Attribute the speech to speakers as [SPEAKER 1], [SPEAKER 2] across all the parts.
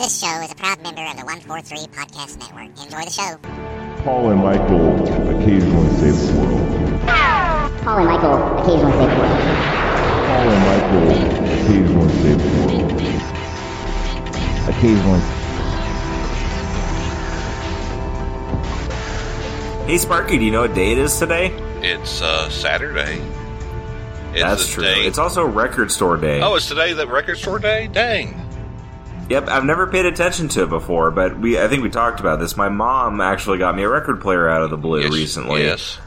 [SPEAKER 1] This show is a proud member of the 143 Podcast Network. Enjoy the show.
[SPEAKER 2] Paul and Michael occasionally save the world.
[SPEAKER 3] Paul and Michael occasionally save the world.
[SPEAKER 2] Paul and Michael occasionally save the world. Occasionally.
[SPEAKER 4] Hey Sparky, do you know what day it is today?
[SPEAKER 5] It's uh, Saturday. It's
[SPEAKER 4] That's true.
[SPEAKER 5] day-
[SPEAKER 4] It's also record store day.
[SPEAKER 5] oh, it's today the record store day. Dang.
[SPEAKER 4] Yep, I've never paid attention to it before, but we I think we talked about this. My mom actually got me a record player out of the blue
[SPEAKER 5] Yes,
[SPEAKER 4] recently.
[SPEAKER 5] Yes.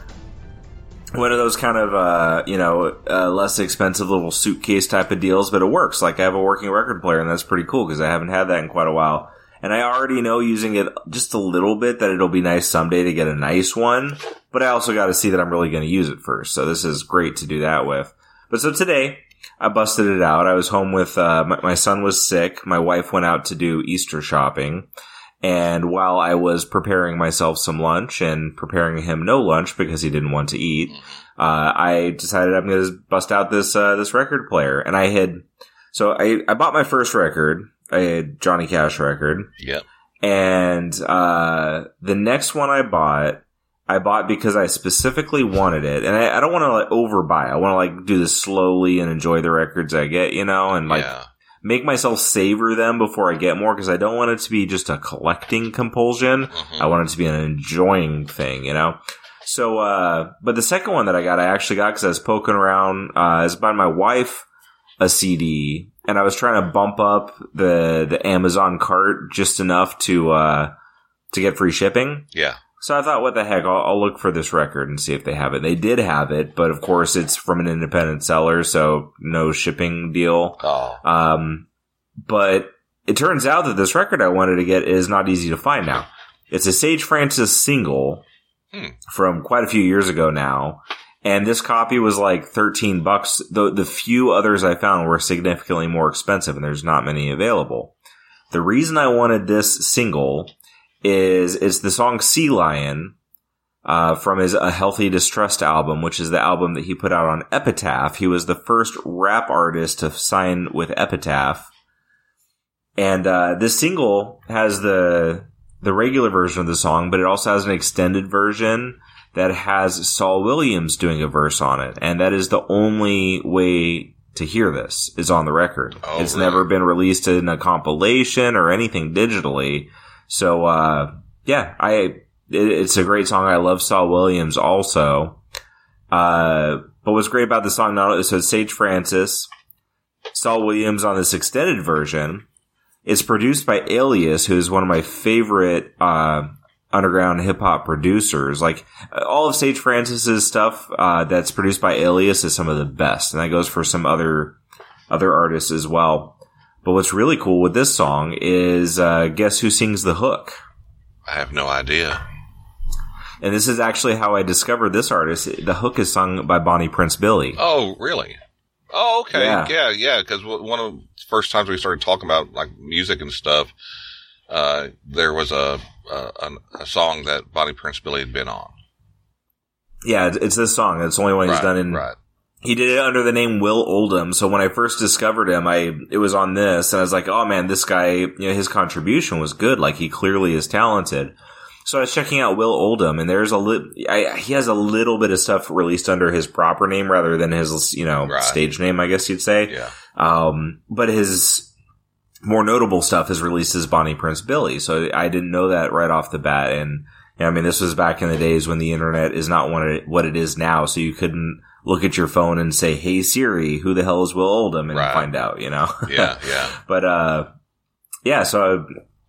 [SPEAKER 4] One of those kind of uh, you know, uh, less expensive little suitcase type of deals, but it works. Like I have a working record player and that's pretty cool because I haven't had that in quite a while. And I already know using it just a little bit that it'll be nice someday to get a nice one, but I also got to see that I'm really going to use it first. So this is great to do that with. But so today I busted it out. I was home with, uh, my, my son was sick. My wife went out to do Easter shopping. And while I was preparing myself some lunch and preparing him no lunch because he didn't want to eat, uh, I decided I'm going to bust out this, uh, this record player. And I had, so I, I bought my first record, a Johnny Cash record.
[SPEAKER 5] Yep.
[SPEAKER 4] And, uh, the next one I bought, I bought because I specifically wanted it. And I, I don't want to like overbuy. I want to like do this slowly and enjoy the records I get, you know, and like,
[SPEAKER 5] yeah.
[SPEAKER 4] make myself savor them before I get more because I don't want it to be just a collecting compulsion.
[SPEAKER 5] Mhm.
[SPEAKER 4] I want it to be an enjoying thing, you know? So, uh, but the second one that I got, I actually got because I was poking around, uh, I was buying my wife a CD and I was trying to bump up the, the Amazon cart just enough to, uh, to get free shipping.
[SPEAKER 5] Yeah.
[SPEAKER 4] So I thought, what the heck? I'll, I'll look for this record and see if they have it. They did have it, but of course it's from an independent seller, so no shipping deal.
[SPEAKER 5] Oh.
[SPEAKER 4] Um, but it turns out that this record I wanted to get is not easy to find now. It's a Sage Francis single
[SPEAKER 5] Hmm.
[SPEAKER 4] from quite a few years ago now. And this copy was like 13 bucks. The, the few others I found were significantly more expensive and there's not many available. The reason I wanted this single is it's the song Sea Lion, uh, from his A Healthy Distrust album, which is the album that he put out on Epitaph. He was the first rap artist to sign with Epitaph. And, uh, this single has the, the regular version of the song, but it also has an extended version that has Saul Williams doing a verse on it. And that is the only way to hear this is on the record.
[SPEAKER 5] Oh,
[SPEAKER 4] it's
[SPEAKER 5] really?
[SPEAKER 4] never been released in a compilation or anything digitally. So, uh, yeah, I, it, it's a great song. I love Saul Williams also. Uh, but what's great about the song, not so Sage Francis, Saul Williams on this extended version. It's produced by Alias, who is one of my favorite, uh, underground hip hop producers. Like all of Sage Francis's stuff, uh, that's produced by Alias is some of the best. And that goes for some other, other artists as well. But what's really cool with this song is, uh, guess who sings the hook?
[SPEAKER 5] I have no idea.
[SPEAKER 4] And this is actually how I discovered this artist. The hook is sung by Bonnie Prince Billy.
[SPEAKER 5] Oh, really? Oh, okay.
[SPEAKER 4] Yeah.
[SPEAKER 5] Yeah, yeah. Because one of the first times we started talking about like music and stuff, uh, there was a, a a- song that Bonnie Prince Billy had been on.
[SPEAKER 4] Yeah, it's- it's this song. It's the only one he's
[SPEAKER 5] right,
[SPEAKER 4] done in.
[SPEAKER 5] right.
[SPEAKER 4] He did it under the name Will Oldham. So when I first discovered him, I it was on this, and I was like, "Oh man, this guy! You know, his contribution was good. Like he clearly is talented." So I was checking out Will Oldham, and there's a li- I, he has a little bit of stuff released under his proper name rather than his you know
[SPEAKER 5] Right.
[SPEAKER 4] stage name, I guess you'd say.
[SPEAKER 5] Yeah.
[SPEAKER 4] Um, but his more notable stuff is released as Bonnie Prince Billy. So I didn't know that right off the bat. And I mean, this was back in the days when the internet is not what it, what it is now. So you couldn't look at your phone and say, Hey Siri, who the hell is Will Oldham? And
[SPEAKER 5] Right.
[SPEAKER 4] find out, you know?
[SPEAKER 5] Yeah, yeah.
[SPEAKER 4] but, uh, yeah, so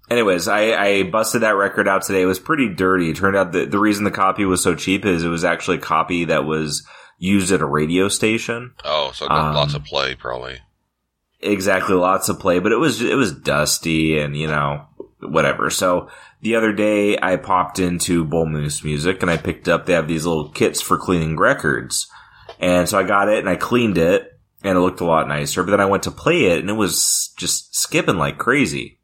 [SPEAKER 4] anyways, I, I busted that record out today. It was pretty dirty. It turned out that the reason the copy was so cheap is it was actually a copy that was used at a radio station.
[SPEAKER 5] Oh, so got
[SPEAKER 4] Um,
[SPEAKER 5] lots of play probably.
[SPEAKER 4] exactly lots of play, but it was it was dusty and you know whatever. So the other day I popped into Bull Moose Music and I picked up they have these little kits for cleaning records, and so I got it and I cleaned it and it looked a lot nicer. But then I went to play it and it was just skipping like crazy,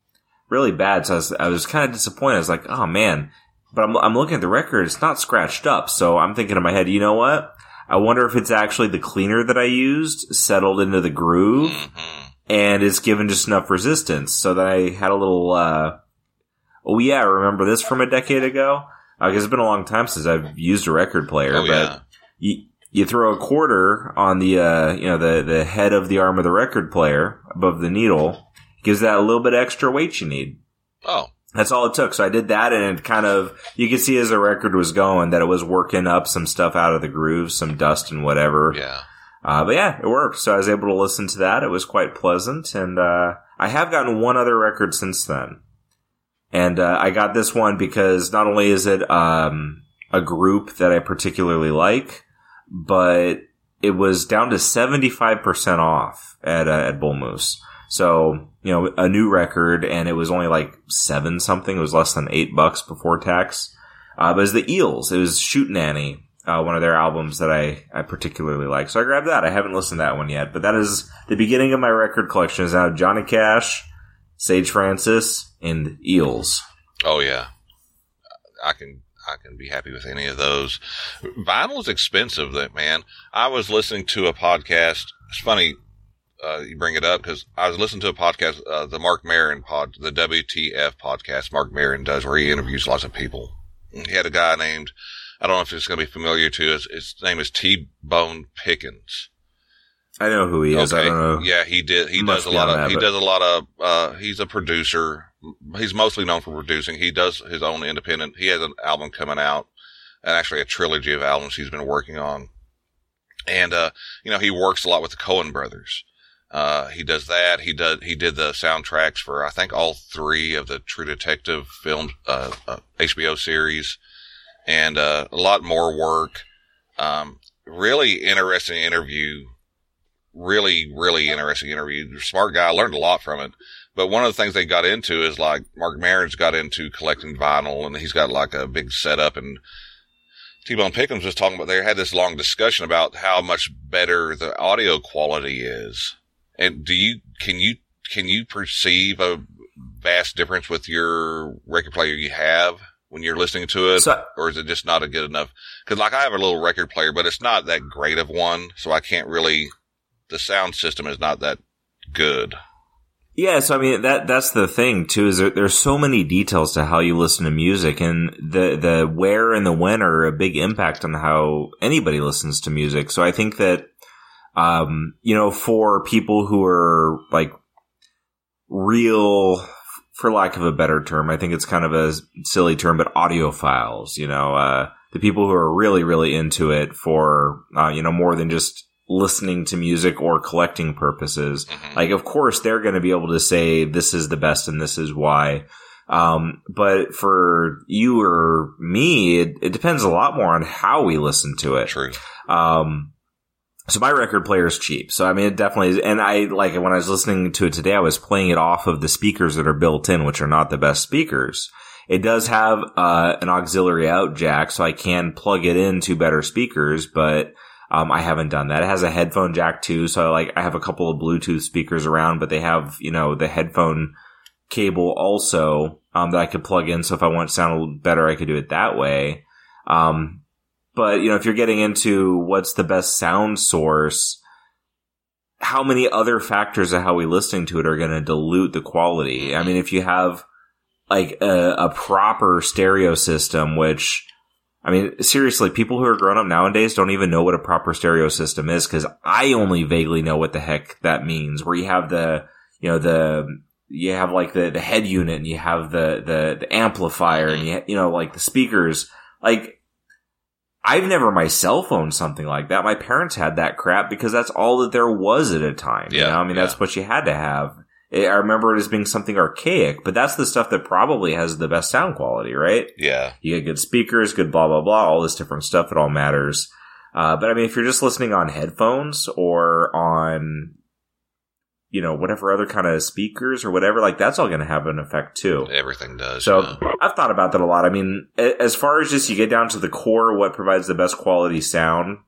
[SPEAKER 4] really bad. So I was I was kind of disappointed. I was like, oh man. But I'm, I'm looking at the record. It's not scratched up. So I'm thinking in my head, you know what? I wonder if it's actually the cleaner that I used settled into the groove
[SPEAKER 5] hmm
[SPEAKER 4] and it's given just enough resistance so that I had a little, uh, oh yeah, I remember this from a decade ago? Because it's been a long time since I've used a record player,
[SPEAKER 5] Oh,
[SPEAKER 4] but
[SPEAKER 5] yeah.
[SPEAKER 4] you, you throw a quarter on the, uh, you know, the, the head of the arm of the record player above the needle, gives that a little bit extra weight you need.
[SPEAKER 5] Oh,
[SPEAKER 4] That's all it took. So I did that and it kind of, you could see as the record was going that it was working up some stuff out of the grooves, some dust and whatever.
[SPEAKER 5] yeah.
[SPEAKER 4] Uh, but yeah, it worked. So I was able to listen to that. It was quite pleasant. And, uh, I have gotten one other record since then. And, uh, I got this one because not only is it, um, a group that I particularly like, but it was down to 75% off at, uh, at Bull Moose. So, you know, a new record and it was only like seven something. It was less than eight bucks before tax. Uh, but it was the Eels. It was Shootenanny, uh, one of their albums that I, I particularly like. So I grabbed that. I haven't listened to that one yet, but that is the beginning of my record collection is now Johnny Cash, Sage Francis, and Eels.
[SPEAKER 5] Oh yeah. I can I can be happy with any of those. Vinyl is expensive, that man. I was listening to a podcast. It's funny uh, you bring it up because I was listening to a podcast, uh, the Marc Maron pod, the WTF podcast. Marc Maron does where he interviews lots of people. He had a guy named I don't know if it's going to be familiar to us. His name is T Bone Pickens.
[SPEAKER 4] I know who he is. I don't know.
[SPEAKER 5] Yeah, he did. He
[SPEAKER 4] Must
[SPEAKER 5] does a lot of.
[SPEAKER 4] that,
[SPEAKER 5] he does a lot of. Uh, he's a producer. He's mostly known for producing. He does his own independent. He has an album coming out, and actually a trilogy of albums he's been working on. And uh, you know, he works a lot with the Coen brothers. Uh, he does that. He does. He did the soundtracks for I think all three of the True Detective film uh, uh, HBO series, and uh, a lot more work. Um, really interesting interview really, really interesting interview. Smart guy. I learned a lot from it. But one of the things they got into is like Marc Maron's got into collecting vinyl and he's got like a big setup and T-Bone Pickens was talking about, they had this long discussion about how much better the audio quality is. And do you, can you, can you perceive a vast difference with your record player you have when you're listening to it?
[SPEAKER 4] So-
[SPEAKER 5] or is it just not a good enough? Cause like I have a little record player, but it's not that great of one. So I can't really, the sound system is not that good.
[SPEAKER 4] Yeah, so I mean that that's the thing too is there, there's so many details to how you listen to music, and the the where and the when are a big impact on how anybody listens to music. So I think that um, you know for people who are like real, for lack of a better term, I think it's kind of a silly term, but audiophiles. You know, uh, the people who are really really into it for uh, you know more than just listening to music or collecting purposes. Like, of course, they're going to be able to say this is the best and this is why. Um, but for you or me, it, it depends a lot more on how we listen to it.
[SPEAKER 5] True.
[SPEAKER 4] Um, so my record player is cheap. So I mean, it definitely is. And I like when I was listening to it today, I was playing it off of the speakers that are built in, which are not the best speakers. It does have, uh, an auxiliary out jack, so I can plug it into better speakers, but um, I haven't done that. It has a headphone jack too, so like I have a couple of Bluetooth speakers around, but they have you know the headphone cable also um, that I could plug in. So if I want to sound a little better, I could do it that way. Um, but you know, if you're getting into what's the best sound source, how many other factors of how we listening to it are going to dilute the quality? I mean, if you have like a, a proper stereo system, which I mean, seriously, people who are grown up nowadays don't even know what a proper stereo system is because I only vaguely know what the heck that means. Where you have the, you know, the, you have like the, the head unit and you have the, the, the amplifier and you, you know, like the speakers. Like, I've never myself owned something like that. My parents had that crap because that's all that there was at a time. you
[SPEAKER 5] Yeah,
[SPEAKER 4] know? I mean, that's what you had to have. I remember it as being something archaic, but that's the stuff that probably has the best sound quality, right?
[SPEAKER 5] Yeah.
[SPEAKER 4] You get good speakers, good blah blah blah, all this different stuff. It all matters. Uh, but I mean, if you're just listening on headphones or on, you know, whatever other kind of speakers or whatever, like that's all going to have an effect too.
[SPEAKER 5] Everything does.
[SPEAKER 4] So
[SPEAKER 5] yeah.
[SPEAKER 4] I've thought about that a lot. I mean, as far as just you get down to the core, what provides the best quality sound,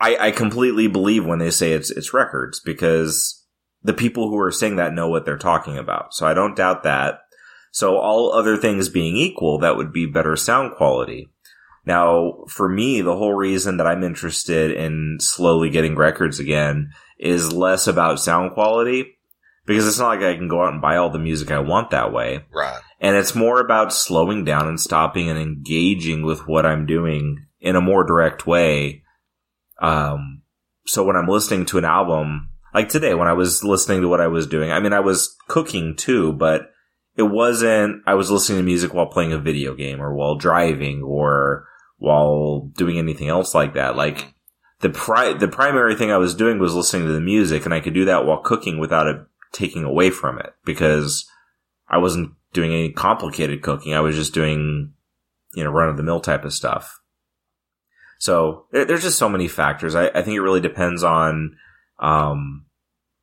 [SPEAKER 4] I, I completely believe when they say it's it's records because the people who are saying that know what they're talking about. So I don't doubt that. So all other things being equal, that would be better sound quality. Now, for me, the whole reason that I'm interested in slowly getting records again is less about sound quality because it's not like I can go out and buy all the music I want that way.
[SPEAKER 5] Right.
[SPEAKER 4] And it's more about slowing down and stopping and engaging with what I'm doing in a more direct way. Um, so when I'm listening to an album, like today, when I was listening to what I was doing, I mean, I was cooking too, but it wasn't, I was listening to music while playing a video game or while driving or while doing anything else like that. Like the pri- the primary thing I was doing was listening to the music and I could do that while cooking without it taking away from it because I wasn't doing any complicated cooking. I was just doing, you know, run of the mill type of stuff. So there's just so many factors. I, I think it really depends on, um,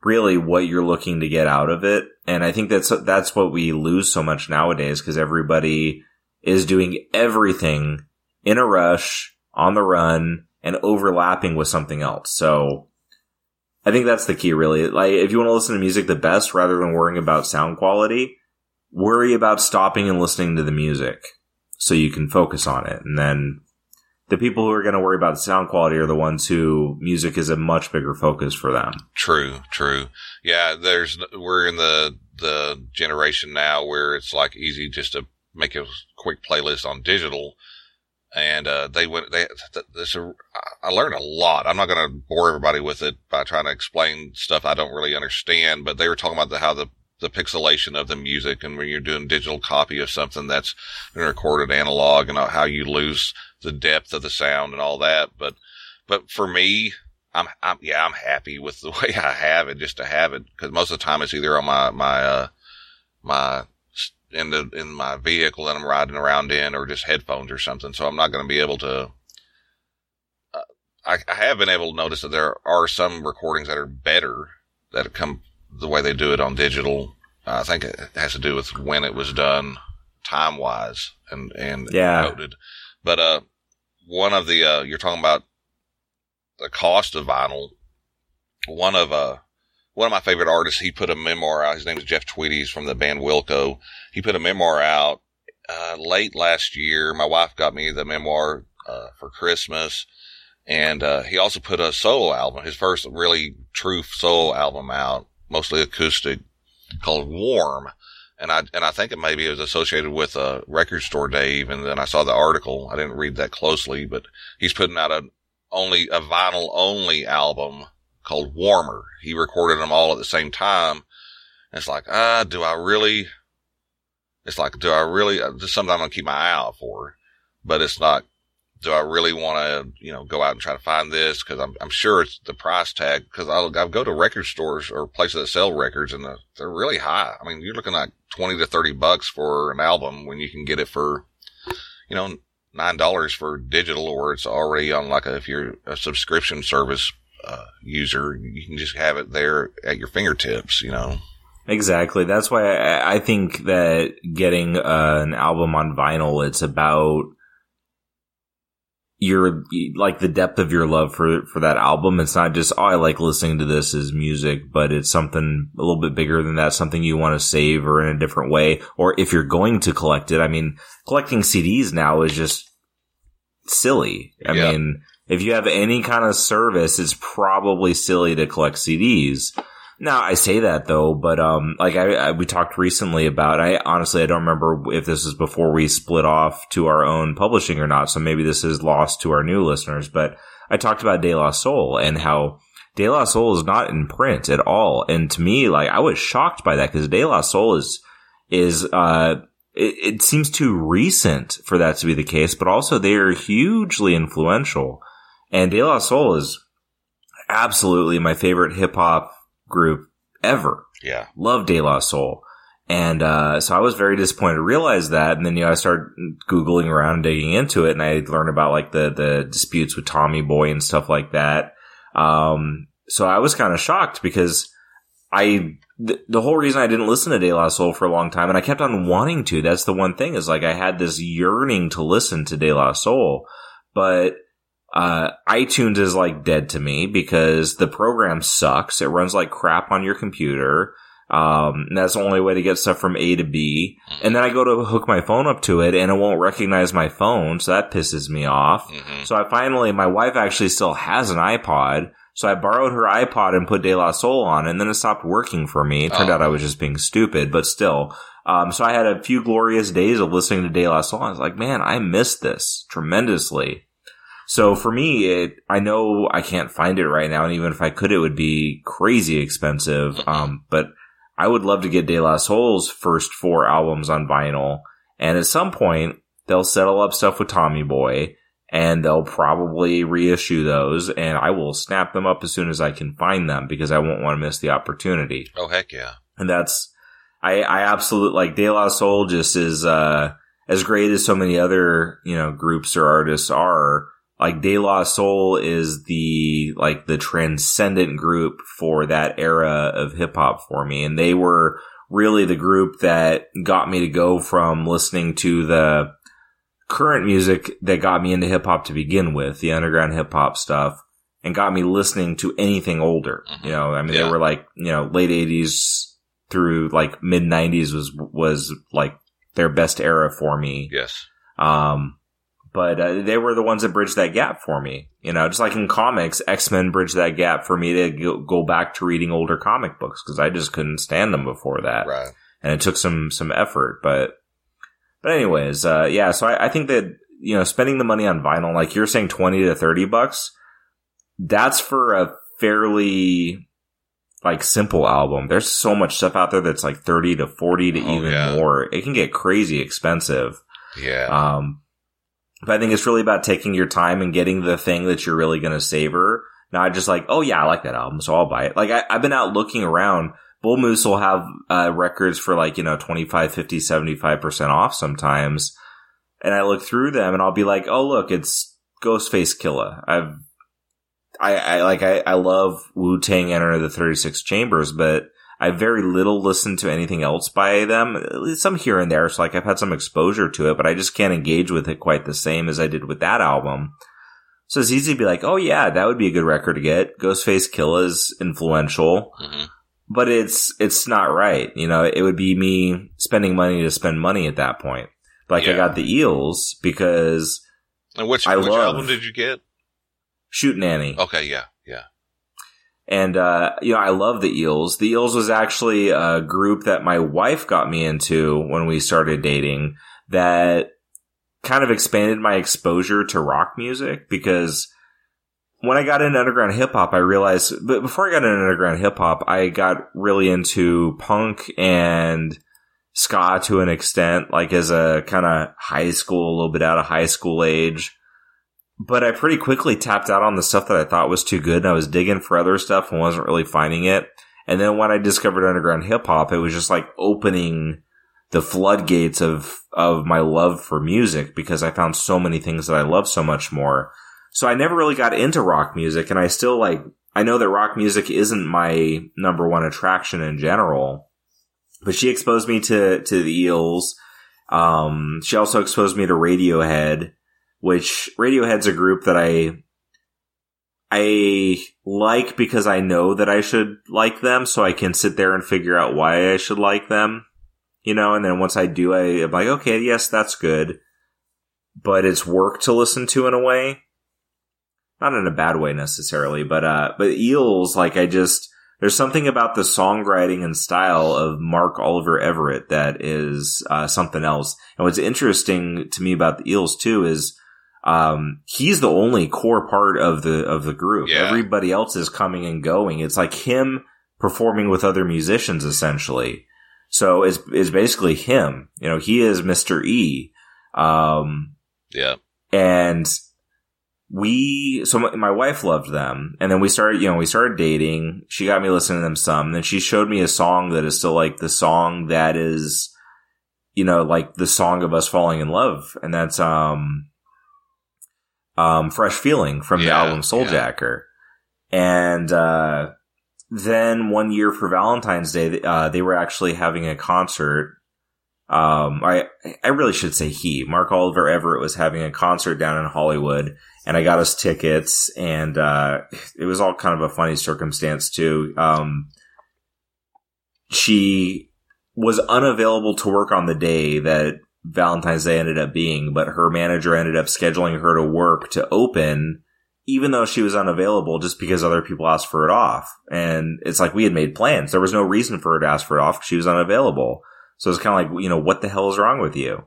[SPEAKER 4] really what you're looking to get out of it. And I think that's, that's what we lose so much nowadays because everybody is doing everything in a rush, on the run, and overlapping with something else. So I think that's the key really. Like if you want to listen to music the best rather than worrying about sound quality, worry about stopping and listening to the music so you can focus on it. And then the people who are going to worry about the sound quality are the ones who music is a much bigger focus for them.
[SPEAKER 5] True, true. Yeah, there's we're in the the generation now where it's like easy just to make a quick playlist on digital and uh, they went. They this I learned a lot. I'm not going to bore everybody with it by trying to explain stuff I don't really understand. But they were talking about the, how the the pixelation of the music and when you're doing digital copy of something that's recorded analog and how you lose the depth of the sound and all that. But but for me, I'm, I'm yeah, I'm happy with the way I have it just to have it because most of the time it's either on my my uh my in the in my vehicle that I'm riding around in, or just headphones or something. So I'm not going to be able to. Uh, I, I have been able to notice that there are some recordings that are better that come the way they do it on digital. Uh, I think it has to do with when it was done, time wise, and and
[SPEAKER 4] Yeah.
[SPEAKER 5] coded. But uh, one of the uh, you're talking about the cost of vinyl. One of uh one of my favorite artists, he put a memoir out. His name is Jeff Tweedy. He's from the band Wilco. He put a memoir out uh, late last year. My wife got me the memoir uh, for Christmas, and uh, he also put a solo album, his first really true solo album out, mostly acoustic, called Warm. And I and I think it maybe it was associated with a record store Dave. And then I saw the article. I didn't read that closely, but he's putting out a only a vinyl only album called Warmer. He recorded them all at the same time. And it's like, ah, do I really? It's like, do I really? uh, is something I'm gonna keep my eye out for, but it's not. Do I really want to, you know, go out and try to find this? Because I'm, I'm sure it's the price tag. Because I'll, I'll go to record stores or places that sell records, and they're, really high. I mean, you're looking at twenty to thirty bucks for an album when you can get it for, you know, nine dollars for digital, or it's already on like a, if you're a subscription service uh, user, you can just have it there at your fingertips. You know,
[SPEAKER 4] Exactly. That's why I, I think that getting uh, an album on vinyl, it's about your like the depth of your love for for that album. It's not just oh, I like listening to this as music, but it's something a little bit bigger than that. Something you want to save or in a different way, or if you're going to collect it. I mean, collecting CDs now is just silly. I
[SPEAKER 5] Yeah.
[SPEAKER 4] mean, if you have any kind of service, it's probably silly to collect CDs. Now I say that though, but um, like I, I we talked recently about. I honestly I don't remember if this is before we split off to our own publishing or not. So maybe this is lost to our new listeners. But I talked about De La Soul and how De La Soul is not in print at all. And to me, like I was shocked by that because De La Soul is is uh it, it seems too recent for that to be the case. But also they are hugely influential, and De La Soul is absolutely my favorite hip hop group ever.
[SPEAKER 5] yeah,
[SPEAKER 4] Love De La Soul. And uh, so I was very disappointed to realize that. And then, you know, I started Googling around and digging into it and I learned about like the, the disputes with Tommy Boy and stuff like that. Um, so I was kind of shocked because I, the, the whole reason I didn't listen to De La Soul for a long time and I kept on wanting to, that's the one thing is like I had this yearning to listen to De La Soul, but uh, iTunes is like dead to me because the program sucks. It runs like crap on your computer. Um, and that's the only way to get stuff from A to B. And then I go to hook my phone up to it and it won't recognize my phone. So that pisses me off.
[SPEAKER 5] Mhm.
[SPEAKER 4] So I finally, my wife actually still has an iPod. So I borrowed her iPod and put De La Soul on and then it stopped working for me. It turned
[SPEAKER 5] Oh.
[SPEAKER 4] out I was just being stupid, but still. Um, so I had a few glorious days of listening to De La Soul. I was like, man, I missed this tremendously. So for me, it, I know I can't find it right now. And even if I could, it would be crazy expensive.
[SPEAKER 5] Mhm.
[SPEAKER 4] Um, but I would love to get De La Soul's first four albums on vinyl. And at some point, they'll settle up stuff with Tommy Boy and they'll probably reissue those and I will snap them up as soon as I can find them because I won't want to miss the opportunity.
[SPEAKER 5] Oh heck yeah.
[SPEAKER 4] And that's, I, I absolutely like De La Soul just is, uh, as great as so many other, you know, groups or artists are. Like De La Soul is the, like the transcendent group for that era of hip hop for me. And they were really the group that got me to go from listening to the current music that got me into hip hop to begin with, the underground hip hop stuff and got me listening to anything older.
[SPEAKER 5] Mhm.
[SPEAKER 4] You know, I mean,
[SPEAKER 5] Yeah.
[SPEAKER 4] they were like, you know, late eighties through like mid nineties was, was like their best era for me.
[SPEAKER 5] Yes.
[SPEAKER 4] Um, but uh, they were the ones that bridged that gap for me. You know, just like in comics, X Men bridged that gap for me to go, back to reading older comic books because I just couldn't stand them before that,
[SPEAKER 5] Right.
[SPEAKER 4] and it took some some effort. But but anyways, uh, yeah. So I, I think that you know, spending the money on vinyl, like you're saying, twenty to thirty bucks, that's for a fairly like simple album. There's so much stuff out there that's like thirty to forty to
[SPEAKER 5] Oh,
[SPEAKER 4] even
[SPEAKER 5] yeah.
[SPEAKER 4] more. It can get crazy expensive.
[SPEAKER 5] Yeah.
[SPEAKER 4] Um, but I think it's really about taking your time and getting the thing that you're really going to savor. Not just like, oh yeah, I like that album, so I'll buy it. Like I, I've been out looking around. Bull Moose will have uh, records for like, you know, 25, 50, 75% off sometimes. And I look through them and I'll be like, oh look, it's Ghostface Killah. I've, I, I like, I, I love Wu Tang Enter the 36 Chambers, but I very little listen to anything else by them. Some here and there. So like I've had some exposure to it, but I just can't engage with it quite the same as I did with that album. So it's easy to be like, oh yeah, that would be a good record to get. Ghostface Killah is influential,
[SPEAKER 5] hmm
[SPEAKER 4] but it's, it's not right. You know, it would be me spending money to spend money at that point. Like I got the Eels because
[SPEAKER 5] And which
[SPEAKER 4] I
[SPEAKER 5] which
[SPEAKER 4] love-
[SPEAKER 5] album did you get?
[SPEAKER 4] Shootenanny.
[SPEAKER 5] Okay. Yeah.
[SPEAKER 4] And, uh, you know, I love the Eels. The Eels was actually a group that my wife got me into when we started dating that kind of expanded my exposure to rock music because when I got into underground hip hop, I realized, but before I got into underground hip hop, I got really into punk and ska to an extent, like as a kind of high school, a little bit out of high school age. But I pretty quickly tapped out on the stuff that I thought was too good and I was digging for other stuff and wasn't really finding it. And then when I discovered underground hip hop, it was just like opening the floodgates of, of my love for music because I found so many things that I love so much more. So I never really got into rock music and I still like, I know that rock music isn't my number one attraction in general, but she exposed me to, to the Eels. Um, she also exposed me to Radiohead, which Radiohead's a group that I, I like because I know that I should like them so I can sit there and figure out why I should like them, you know, and then once I do, I, I'm like, okay, yes, that's good, but it's work to listen to in a way. Not in a bad way necessarily, but, uh, but Eels, like I just, there's something about the songwriting and style of Mark Oliver Everett that is, uh, something else. And what's interesting to me about the Eels too is, um, he's the only core part of the, of the group.
[SPEAKER 5] Yeah.
[SPEAKER 4] Everybody else is coming and going. It's like him performing with other musicians essentially. So it's, it's basically him. You know, he is Mr. E. Um,
[SPEAKER 5] Yeah.
[SPEAKER 4] and we so my, my wife loved them and then we started you know we started dating she got me listening to them some and then she showed me a song that is still like the song that is you know like the song of us falling in love and that's um um fresh feeling from the
[SPEAKER 5] Yeah,
[SPEAKER 4] album souljacker and uh then one year for valentine's day uh they were actually having a concert. Um, I I really should say he Mark Oliver Everett was having a concert down in Hollywood, and I got us tickets, and uh, it was all kind of a funny circumstance too. Um, she was unavailable to work on the day that Valentine's Day ended up being, but her manager ended up scheduling her to work to open, even though she was unavailable, just because other people asked for it off. And it's like we had made plans. There was no reason for her to ask for it off. She was unavailable. So it's kind of like, you know, what the hell is wrong with you?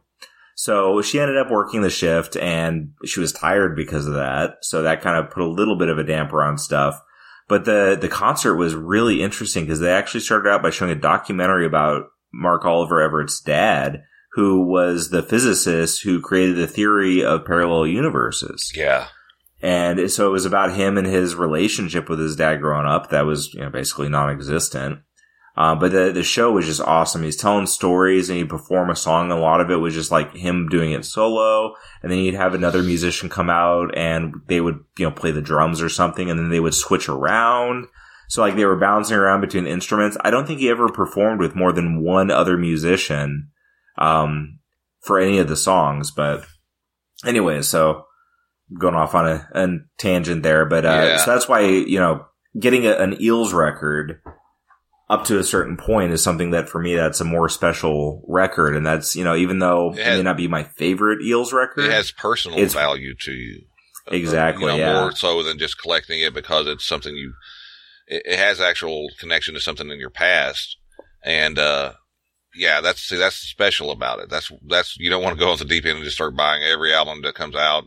[SPEAKER 4] So she ended up working the shift and she was tired because of that. So that kind of put a little bit of a damper on stuff. But the, the concert was really interesting because they actually started out by showing a documentary about Mark Oliver Everett's dad, who was the physicist who created the theory of parallel universes.
[SPEAKER 5] Yeah.
[SPEAKER 4] And so it was about him and his relationship with his dad growing up that was you know, basically non-existent. Uh, but the, the show was just awesome. He's telling stories and he'd perform a song. A lot of it was just like him doing it solo. And then he'd have another musician come out and they would, you know, play the drums or something. And then they would switch around. So like they were bouncing around between instruments. I don't think he ever performed with more than one other musician, um, for any of the songs. But anyway, so going off on a, a tangent there, but, uh,
[SPEAKER 5] Yeah.
[SPEAKER 4] so that's why, you know, getting a, an Eels record up to a certain point is something that for me, that's a more special record. And that's, you know, even though it,
[SPEAKER 5] Yeah.
[SPEAKER 4] may not be my favorite Eels record.
[SPEAKER 5] It has personal
[SPEAKER 4] It's-
[SPEAKER 5] value to you. Uh,
[SPEAKER 4] Exactly,
[SPEAKER 5] You know,
[SPEAKER 4] yeah.
[SPEAKER 5] more so than just collecting it because it's something you, it, it has actual connection to something in your past. And, uh, yeah, that's, see, that's special about it. That's, that's, you don't want to go off the deep end and just start buying every album that comes out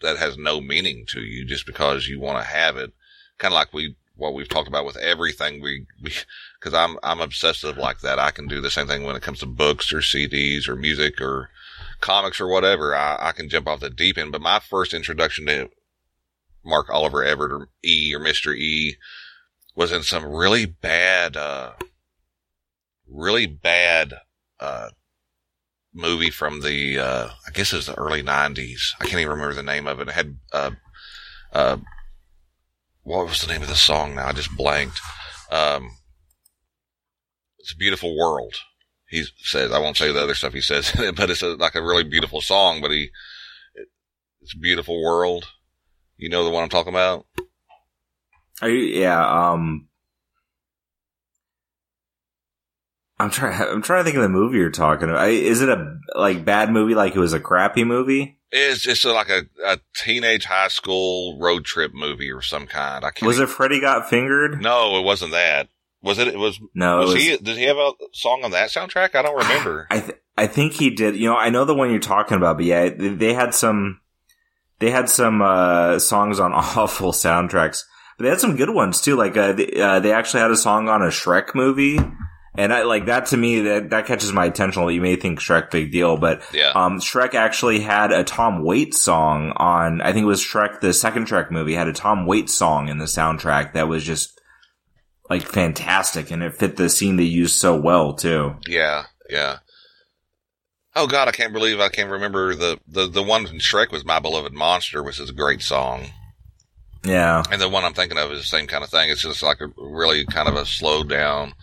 [SPEAKER 5] that has no meaning to you just because you want to have it. Kind of like we, what we've talked about with everything we, we, cause I'm, I'm obsessive like that. I can do the same thing when it comes to books or CDs or music or comics or whatever. I, I can jump off the deep end, but my first introduction to Mark Oliver Everett or E or Mr. E was in some really bad, uh, really bad, uh, movie from the, uh, I guess it was the early nineties. I can't even remember the name of it. It had, uh, uh, what was the name of the song now? I just blanked. Um, it's a beautiful world. He says, I won't say the other stuff he says, but it's a, like a really beautiful song, but he, it's a beautiful world. You know the one I'm talking about?
[SPEAKER 4] You, yeah, um, I'm trying, I'm trying to think of the movie you're talking about. Is it a, like, bad movie like it was a crappy movie?
[SPEAKER 5] It's just like a, a teenage high school road trip movie or some kind. I can't.
[SPEAKER 4] Was it Freddy Got Fingered?
[SPEAKER 5] No, it wasn't that. Was it? It was.
[SPEAKER 4] No, it
[SPEAKER 5] was,
[SPEAKER 4] was,
[SPEAKER 5] he? Did he have a song on that soundtrack? I don't remember.
[SPEAKER 4] I th- I think he did. You know, I know the one you're talking about, but yeah, they, they had some they had some uh, songs on awful soundtracks, but they had some good ones too. Like uh, they, uh, they actually had a song on a Shrek movie, and I like that to me that that catches my attention. You may think Shrek big deal, but
[SPEAKER 5] yeah.
[SPEAKER 4] um, Shrek actually had a Tom Waits song on. I think it was Shrek, the second Shrek movie, had a Tom Waits song in the soundtrack that was just like fantastic, and it fit the scene they used so well too.
[SPEAKER 5] yeah. Yeah. Oh God, I can't believe I can't remember the the the one from Shrek was "My Beloved Monster," which is a great song.
[SPEAKER 4] Yeah.
[SPEAKER 5] And the one I'm thinking of is the same kind of thing. It's just like a really kind of a slowed down,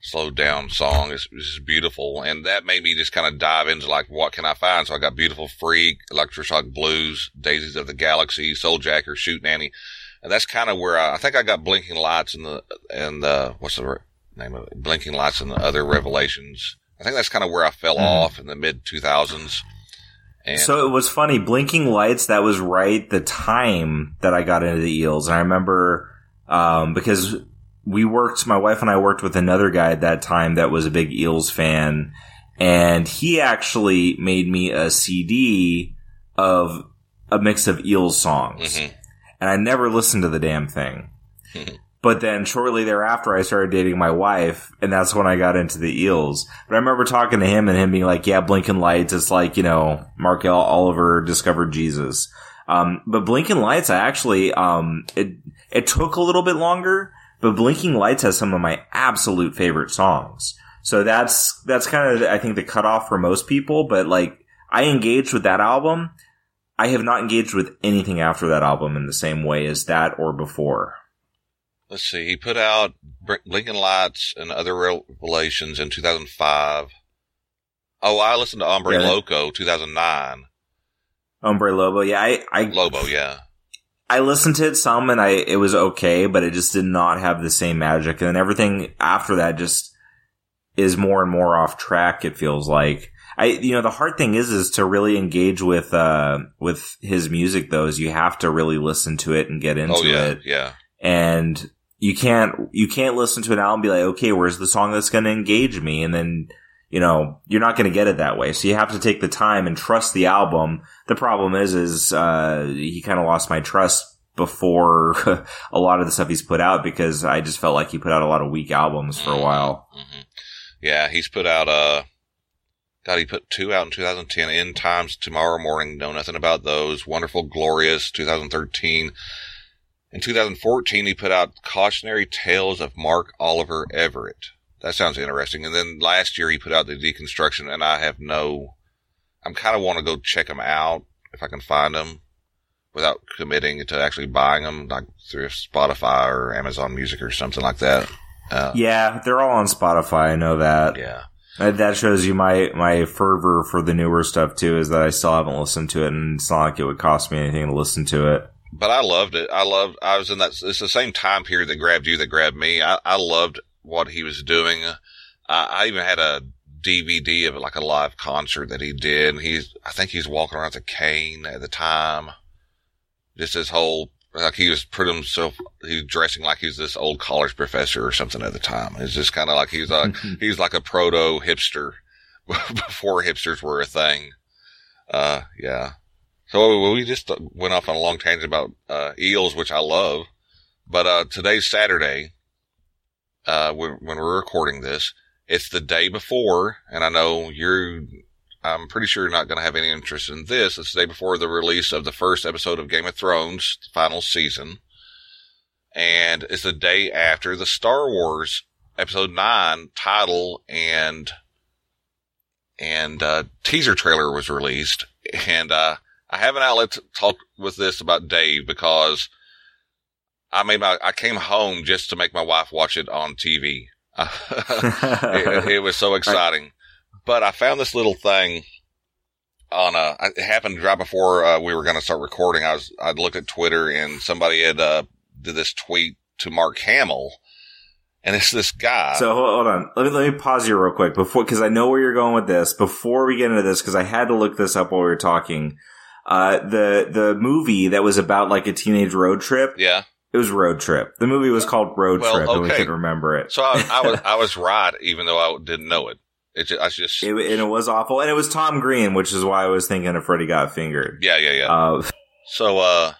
[SPEAKER 5] slowed down song. It's, it's just beautiful. And that made me just kind of dive into like, what can I find? So I got Beautiful Freak, Electroshock Blues, Daisies of the Galaxy, Soul Jacker, Shootenanny. And that's kind of where I, I think I got Blinking Lights and the, and the, what's the name of it? Blinking Lights and the other revelations. I think that's kind of where I fell off in the mid 2000s. And
[SPEAKER 4] So it was funny. Blinking lights. That was right the time that I got into the eels, and I remember um, because we worked. My wife and I worked with another guy at that time that was a big eels fan, and he actually made me a CD of a mix of eels songs,
[SPEAKER 5] Mhm.
[SPEAKER 4] and I never listened to the damn thing. But then shortly thereafter, I started dating my wife, and that's when I got into the eels. But I remember talking to him and him being like, yeah, Blinking Lights, it's like, you know, Mark L. Oliver discovered Jesus. Um, but Blinking Lights, I actually, um, it, it took a little bit longer, but Blinking Lights has some of my absolute favorite songs. So that's, that's kind of, I think, the cutoff for most people, but like, I engaged with that album. I have not engaged with anything after that album in the same way as that or before.
[SPEAKER 5] let's see, he put out Blinking Lights and Other Revelations in 2005. Oh, I listened to Hombre
[SPEAKER 4] Yeah.
[SPEAKER 5] Loco 2009.
[SPEAKER 4] Hombre Lobo, yeah, I, I,
[SPEAKER 5] Lobo, yeah.
[SPEAKER 4] I listened to it some and I, it was okay, but it just did not have the same magic. And then everything after that just is more and more off track, it feels like. I, you know, the hard thing is, is to really engage with, uh, with his music though, is you have to really listen to it and get into
[SPEAKER 5] oh yeah,
[SPEAKER 4] it.
[SPEAKER 5] yeah.
[SPEAKER 4] And you can't, you can't listen to an album and be like, okay, where's the song that's going to engage me? And then, you know, you're not going to get it that way. So you have to take the time and trust the album. The problem is, is, uh, he kind of lost my trust before a lot of the stuff he's put out because I just felt like he put out a lot of weak albums for a while.
[SPEAKER 5] hmm Yeah, he's put out uh God, he put two out in 2010. End Times Tomorrow Morning. Know nothing about those. Wonderful, Glorious, 2013. In 2014, he put out Cautionary Tales of Mark Oliver Everett. That sounds interesting. And then last year, he put out the Deconstruction, and I have no. I'm kind of want to go check them out if I can find them without committing to actually buying them, like through Spotify or Amazon Music or something like that. Uh,
[SPEAKER 4] Yeah, they're all on Spotify. I know that.
[SPEAKER 5] yeah.
[SPEAKER 4] Uh, That shows you my, my fervor for the newer stuff too, is that I still haven't listened to it and it's not like it would cost me anything to listen to it.
[SPEAKER 5] but I loved it. I loved, I was in that, it's the same time period that grabbed you that grabbed me. I, I loved what he was doing. Uh, I even had a DVD of like a live concert that he did. And he's, I think he's walking around with a cane at the time. Just his whole, like he was putting himself, he was dressing like he was this old college professor or something at the time. It's just kind of like he's a, he's like a proto hipster before hipsters were a thing. Uh, yeah. So we just went off on a long tangent about uh, eels, which I love. But uh, today's Saturday, uh, when, when we're recording this, it's the day before, and I know you're. I'm pretty sure you're not going to have any interest in this. It's the day before the release of the first episode of Game of Thrones, final season, and it's the day after the Star Wars Episode Nine title and and uh, teaser trailer was released, and uh, I have an outlet to talk with this about Dave because I made my, I came home just to make my wife watch it on TV. it, it was so exciting. But I found this little thing on, a, it happened right before uh, we were going to start recording. I was, I'd looked at Twitter and somebody had, uh, did this tweet to Mark Hamill. And it's this guy.
[SPEAKER 4] So hold on. Let me let me pause you real quick before because I know where you're going with this. Before we get into this, because I had to look this up while we were talking. Uh, the the movie that was about like a teenage road trip.
[SPEAKER 5] yeah.
[SPEAKER 4] It was Road Trip. The movie was called Road
[SPEAKER 5] Well,
[SPEAKER 4] Trip, and we
[SPEAKER 5] okay.
[SPEAKER 4] couldn't remember it.
[SPEAKER 5] So I, I was, I was right, even though I didn't know it. It just, I just,
[SPEAKER 4] It, and it was awful, and it was Tom Green, which is why I was thinking of Freddy Got Fingered.
[SPEAKER 5] yeah, yeah, yeah.
[SPEAKER 4] Uh,
[SPEAKER 5] So, uh,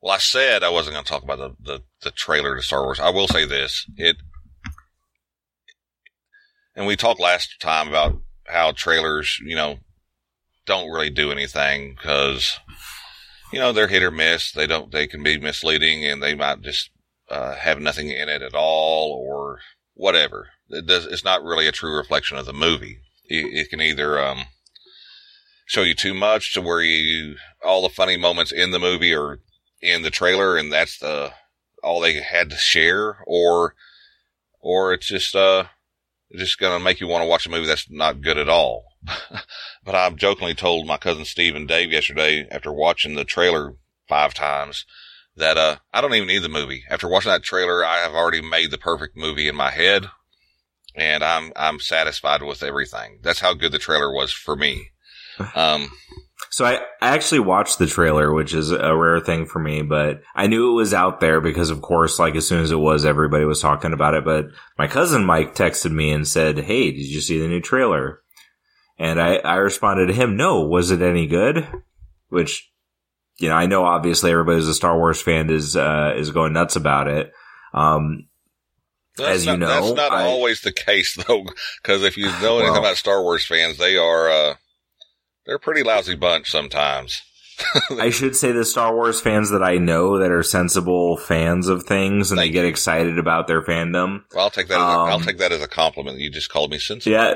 [SPEAKER 5] well, I said I wasn't going to talk about the, the, the trailer to Star Wars. I will say this. It, and we talked last time about how trailers, you know, don't really do anything because, you know, they're hit or miss. They don't, they can be misleading and they might just, uh, have nothing in it at all or whatever. It does, it's not really a true reflection of the movie. It, it can either, um, show you too much to where you all the funny moments in the movie or in the trailer and that's the all they had to share or or it's just uh just gonna make you want to watch a movie that's not good at all but i jokingly told my cousin steve and dave yesterday after watching the trailer five times that uh i don't even need the movie after watching that trailer i have already made the perfect movie in my head and i'm i'm satisfied with everything that's how good the trailer was for me um
[SPEAKER 4] so I, I actually watched the trailer, which is a rare thing for me, but I knew it was out there because, of course, like as soon as it was, everybody was talking about it. But my cousin Mike texted me and said, "Hey, did you see the new trailer?" And I, I responded to him, "No, was it any good?" Which, you know, I know obviously everybody who's a Star Wars fan is uh, is going nuts about it. Um,
[SPEAKER 5] That's
[SPEAKER 4] As you
[SPEAKER 5] not,
[SPEAKER 4] know,
[SPEAKER 5] that's not
[SPEAKER 4] I-
[SPEAKER 5] always the case though, because if you know anything
[SPEAKER 4] Well-
[SPEAKER 5] about Star Wars fans, they are uh, they're a pretty lousy bunch sometimes.
[SPEAKER 4] I should say the Star Wars fans that I know that are sensible fans of things and they
[SPEAKER 5] Thank
[SPEAKER 4] get excited about their fandom.
[SPEAKER 5] Well, I'll take that. As a, I'll
[SPEAKER 4] Um,
[SPEAKER 5] take that as a compliment. You just called me sensible.
[SPEAKER 4] Yeah,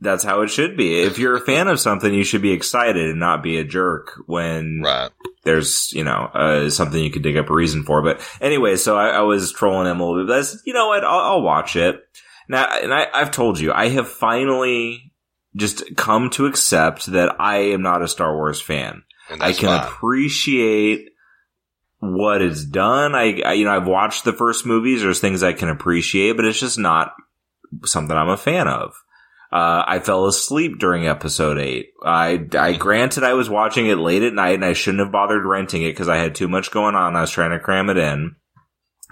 [SPEAKER 4] that's how it should be. If you're a fan of something, you should be excited and not be a jerk when
[SPEAKER 5] Right.
[SPEAKER 4] there's, you know, uh, something you could dig up a reason for. But anyway, so I, I was trolling him a little bit. That's, you know what? I'll, I'll watch it. Now, and I, I've told you, I have finally just come to accept that I am not a Star Wars fan. I can
[SPEAKER 5] fine.
[SPEAKER 4] appreciate what is done. I, I, you know, I've watched the first movies. There's things I can appreciate, but it's just not something I'm a fan of. Uh, I fell asleep during episode eight. I, I granted I was watching it late at night and I shouldn't have bothered renting it because I had too much going on. I was trying to cram it in,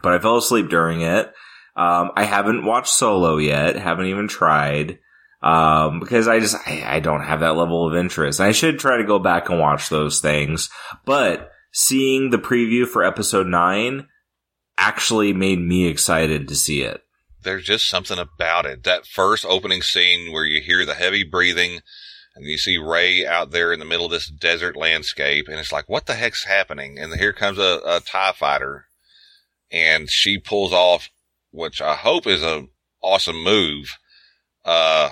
[SPEAKER 4] but I fell asleep during it. Um, I haven't watched Solo yet. Haven't even tried. Um, because I just, I, I don't have that level of interest. I should try to go back and watch those things, but seeing the preview for episode nine actually made me excited to see it.
[SPEAKER 5] There's just something about it. That first opening scene where you hear the heavy breathing and you see Rey out there in the middle of this desert landscape and it's like, what the heck's happening? And here comes a, a TIE fighter and she pulls off, which I hope is a awesome move. Uh,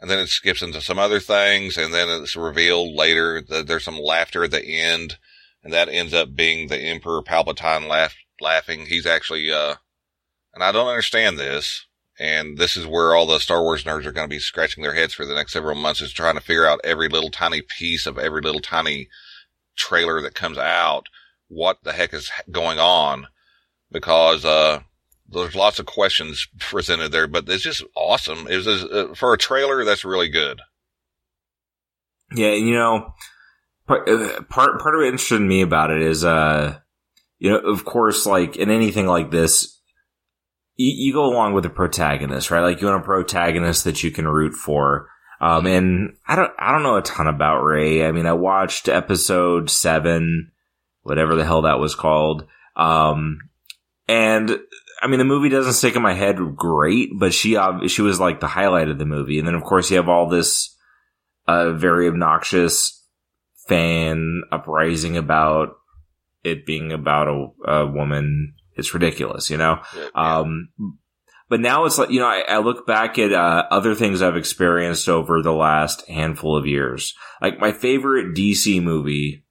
[SPEAKER 5] and then it skips into some other things and then it's revealed later that there's some laughter at the end and that ends up being the Emperor Palpatine laugh, laughing. He's actually, uh, and I don't understand this. And this is where all the Star Wars nerds are going to be scratching their heads for the next several months is trying to figure out every little tiny piece of every little tiny trailer that comes out. What the heck is going on? Because, uh, there's lots of questions presented there, but it's just awesome. It was, uh, for a trailer, that's really good.
[SPEAKER 4] Yeah, you know, part uh, part part of what interested me about it is, uh, you know, of course, like in anything like this, you, you go along with the protagonist, right? Like you want a protagonist that you can root for. Um, and I don't, I don't know a ton about Rey. I mean, I watched episode seven, whatever the hell that was called. Um, and I mean, the movie doesn't stick in my head great, but she, she was like the highlight of the movie. And then of course you have all this, uh, very obnoxious fan uprising about it being about a, a woman. It's ridiculous, you know?
[SPEAKER 5] Yeah.
[SPEAKER 4] Um, but now it's like, you know, I, I look back at, uh, other things I've experienced over the last handful of years. Like my favorite DC movie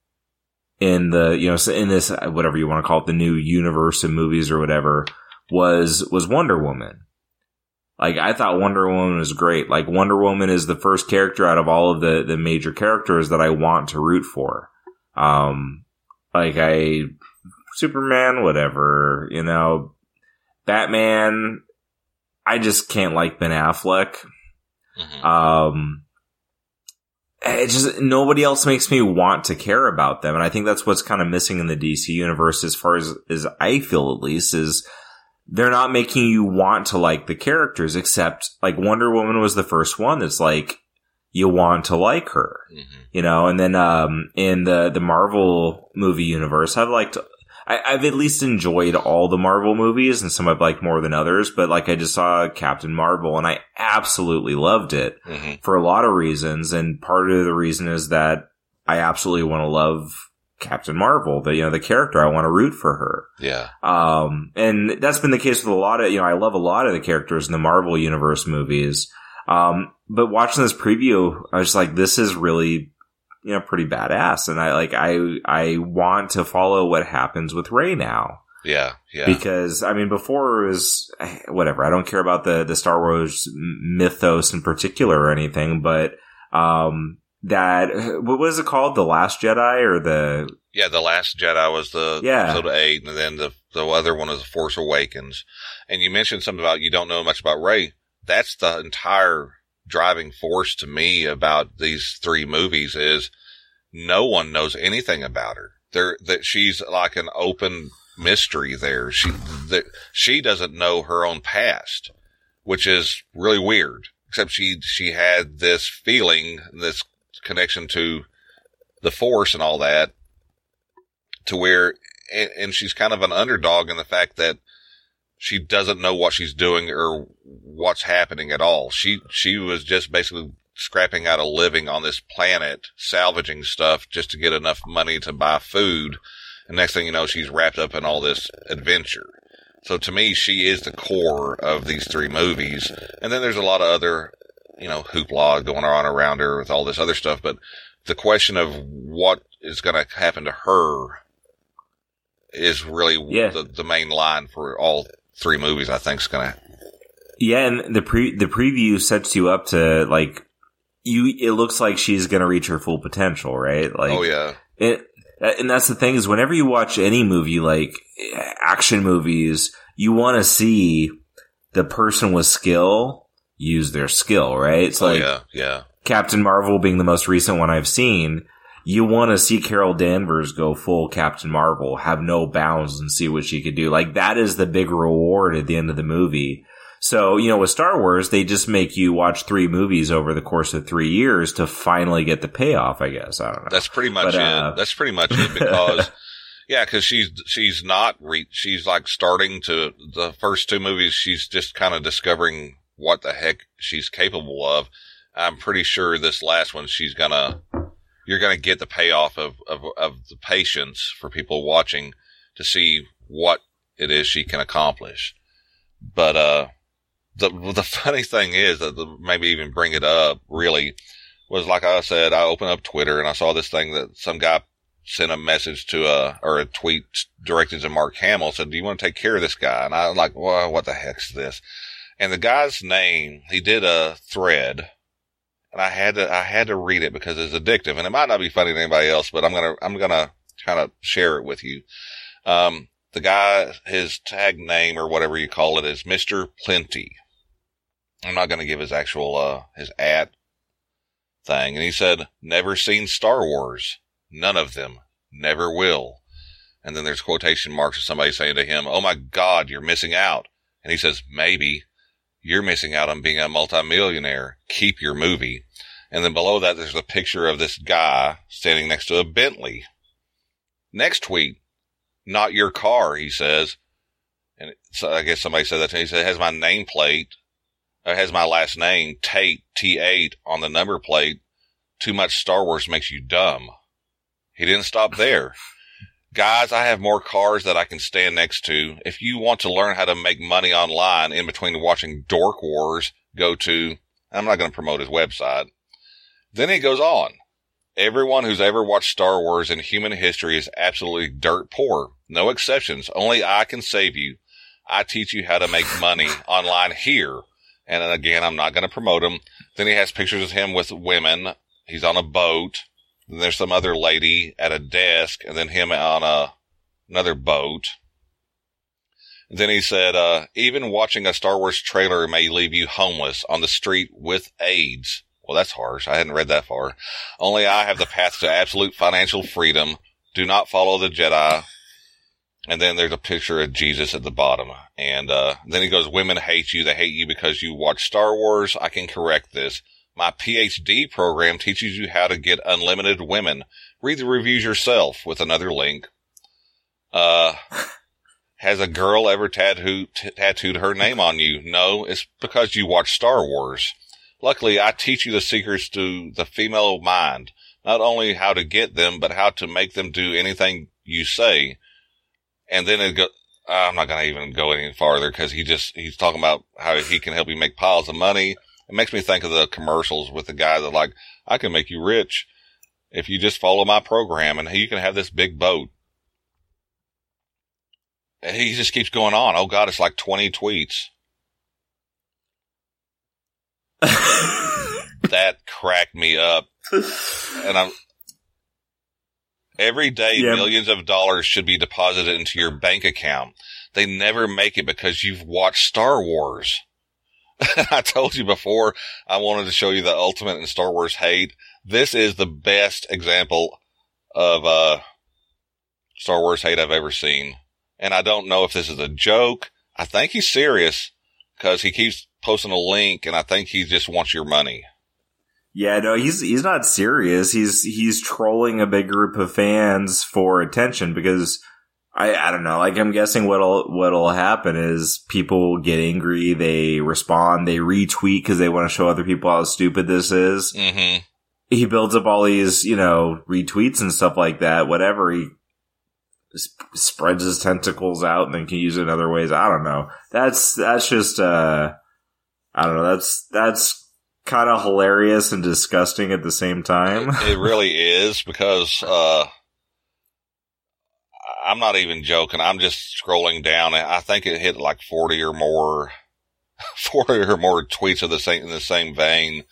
[SPEAKER 4] in the, you know, in this, whatever you want to call it, the new universe of movies or whatever was, was Wonder Woman. Like I thought Wonder Woman was great. Like Wonder Woman is the first character out of all of the, the major characters that I want to root for. Um, like I, Superman, whatever, you know, Batman, I just can't like Ben Affleck.
[SPEAKER 5] Mhm.
[SPEAKER 4] Um, it just nobody else makes me want to care about them, and I think that's what's kind of missing in the DC universe, as far as as I feel at least, is they're not making you want to like the characters. Except like Wonder Woman was the first one that's like you want to like her,
[SPEAKER 5] Mhm.
[SPEAKER 4] you know. And then um in the the Marvel movie universe, I've liked. I, I've at least enjoyed all the Marvel movies, and some I've liked more than others. But like, I just saw Captain Marvel, and I absolutely loved it
[SPEAKER 5] Mhm.
[SPEAKER 4] for a lot of reasons. And part of the reason is that I absolutely want to love Captain Marvel, the, you know, the character. I want to root for her.
[SPEAKER 5] Yeah.
[SPEAKER 4] Um, and that's been the case with a lot of, you know, I love a lot of the characters in the Marvel Universe movies. Um, but watching this preview, I was like, this is really, you know, pretty badass. And I like, I, I want to follow what happens with Rey now
[SPEAKER 5] Yeah. Yeah.
[SPEAKER 4] because I mean, before it was eh, whatever. I don't care about the the Star Wars mythos in particular or anything, but um, that what was it called? The Last Jedi or the
[SPEAKER 5] Yeah, the Last Jedi was the
[SPEAKER 4] Yeah.
[SPEAKER 5] episode eight, and then the the other one is the Force Awakens. And you mentioned something about you don't know much about Rey. That's the entire driving force to me about these three movies is no one knows anything about her. There that she's like an open mystery there. She that she doesn't know her own past, which is really weird. Except she she had this feeling, this connection to the force and all that to where, and, and she's kind of an underdog in the fact that she doesn't know what she's doing or what's happening at all. She, she was just basically scrapping out a living on this planet, salvaging stuff just to get enough money to buy food. And next thing you know, she's wrapped up in all this adventure. So to me, she is the core of these three movies. And then there's a lot of other, you know, hoopla going on around her with all this other stuff. But the question of what is going to happen to her is really
[SPEAKER 4] Yeah.
[SPEAKER 5] the, the main line for all three movies. I think is going to.
[SPEAKER 4] yeah, and the pre the preview sets you up to like you. It looks like she's going to reach her full potential, right? Like
[SPEAKER 5] Oh yeah,
[SPEAKER 4] it and that's the thing is whenever you watch any movie like action movies, you want to see the person with skill use their skill, right? It's
[SPEAKER 5] Oh
[SPEAKER 4] like
[SPEAKER 5] yeah, yeah.
[SPEAKER 4] Captain Marvel being the most recent one I've seen. You want to see Carol Danvers go full Captain Marvel, have no bounds and see what she could do. Like that is the big reward at the end of the movie. So, you know, with Star Wars, they just make you watch three movies over the course of three years to finally get the payoff, I guess. I don't know.
[SPEAKER 5] That's pretty much
[SPEAKER 4] But, uh,
[SPEAKER 5] it. That's pretty much it because, yeah, because she's she's not re- she's like starting to the first two movies. She's just kind of discovering what the heck she's capable of. I'm pretty sure this last one she's gonna you're gonna get the payoff of of of the patience for people watching to see what it is she can accomplish. But uh, the the funny thing is that the, maybe even bring it up really was like I said, I opened up Twitter and I saw this thing that some guy sent a message to a, or a tweet directed to Mark Hamill said, do you want to take care of this guy? And I was like, well, what the heck's this? And the guy's name, he did a thread and I had to, I had to read it because it's addictive and it might not be funny to anybody else, but I'm to, I'm to kind of share it with you. Um, the guy, his tag name or whatever you call it is Mr. Plenty. I'm not to give his actual, uh, his at thing. And he said, never seen Star Wars. None of them. Never will. And then there's quotation marks of somebody saying to him, Oh my God, you're missing out. And he says, maybe you're missing out on being a multimillionaire. Keep your movie. And then below that, there's a picture of this guy standing next to a Bentley. Next tweet, not your car, he says. And so I guess somebody said that to me. He said, it has my nameplate. It has my last name, Tate, T8 on the number plate. Too much Star Wars makes you dumb. He didn't stop there. Guys, I have more cars that I can stand next to. If you want to learn how to make money online in between watching Dork Wars, go to, I'm not going to promote his website. Then he goes on. Everyone who's ever watched Star Wars in human history is absolutely dirt poor. No exceptions. Only I can save you. I teach you how to make money online here. And again, I'm not going to promote him. Then he has pictures of him with women. He's on a boat. Then there's some other lady at a desk and then him on a, another boat. Then he said, uh, even watching a Star Wars trailer may leave you homeless on the street with AIDS. Well, that's harsh. I hadn't read that far. Only I have the path to absolute financial freedom. Do not follow the Jedi. And then there's a picture of Jesus at the bottom. And, uh, then he goes, women hate you. They hate you because you watch Star Wars. I can correct this. My PhD program teaches you how to get unlimited women. Read the reviews yourself with another link. Uh, has a girl ever tattooed, t- tattooed her name on you? No, it's because you watch Star Wars. Luckily, I teach you the secrets to the female mind. Not only how to get them, but how to make them do anything you say. And then it go, I'm not going to even go any farther because he just, he's talking about how he can help you make piles of money. It makes me think of the commercials with the guy that like, I can make you rich if you just follow my program and you can have this big boat. And he just keeps going on. Oh God, it's like 20 tweets. that cracked me up. And I'm, every day
[SPEAKER 4] Yeah.
[SPEAKER 5] millions of dollars should be deposited into your bank account. They never make it because you've watched Star Wars. I told you before, I wanted to show you the ultimate in Star Wars hate. This is the best example of, uh, Star Wars hate I've ever seen. And I don't know if this is a joke. I think he's serious because he keeps posting a link and I think he just wants your money.
[SPEAKER 4] Yeah, no, he's he's not serious. He's he's trolling a big group of fans for attention because I I don't know. Like I'm guessing what'll what'll happen is people get angry, they respond, they retweet because they want to show other people how stupid this is.
[SPEAKER 5] Mm-hmm.
[SPEAKER 4] He builds up all these you know retweets and stuff like that. Whatever he sp- spreads his tentacles out and then can use it in other ways. I don't know. That's that's just uh I don't know. That's that's kind of hilarious and disgusting at the same time.
[SPEAKER 5] It, it really is because, uh, I'm not even joking. I'm just scrolling down and I think it hit like 40 or more, 40 or more tweets of the same, in the same vein.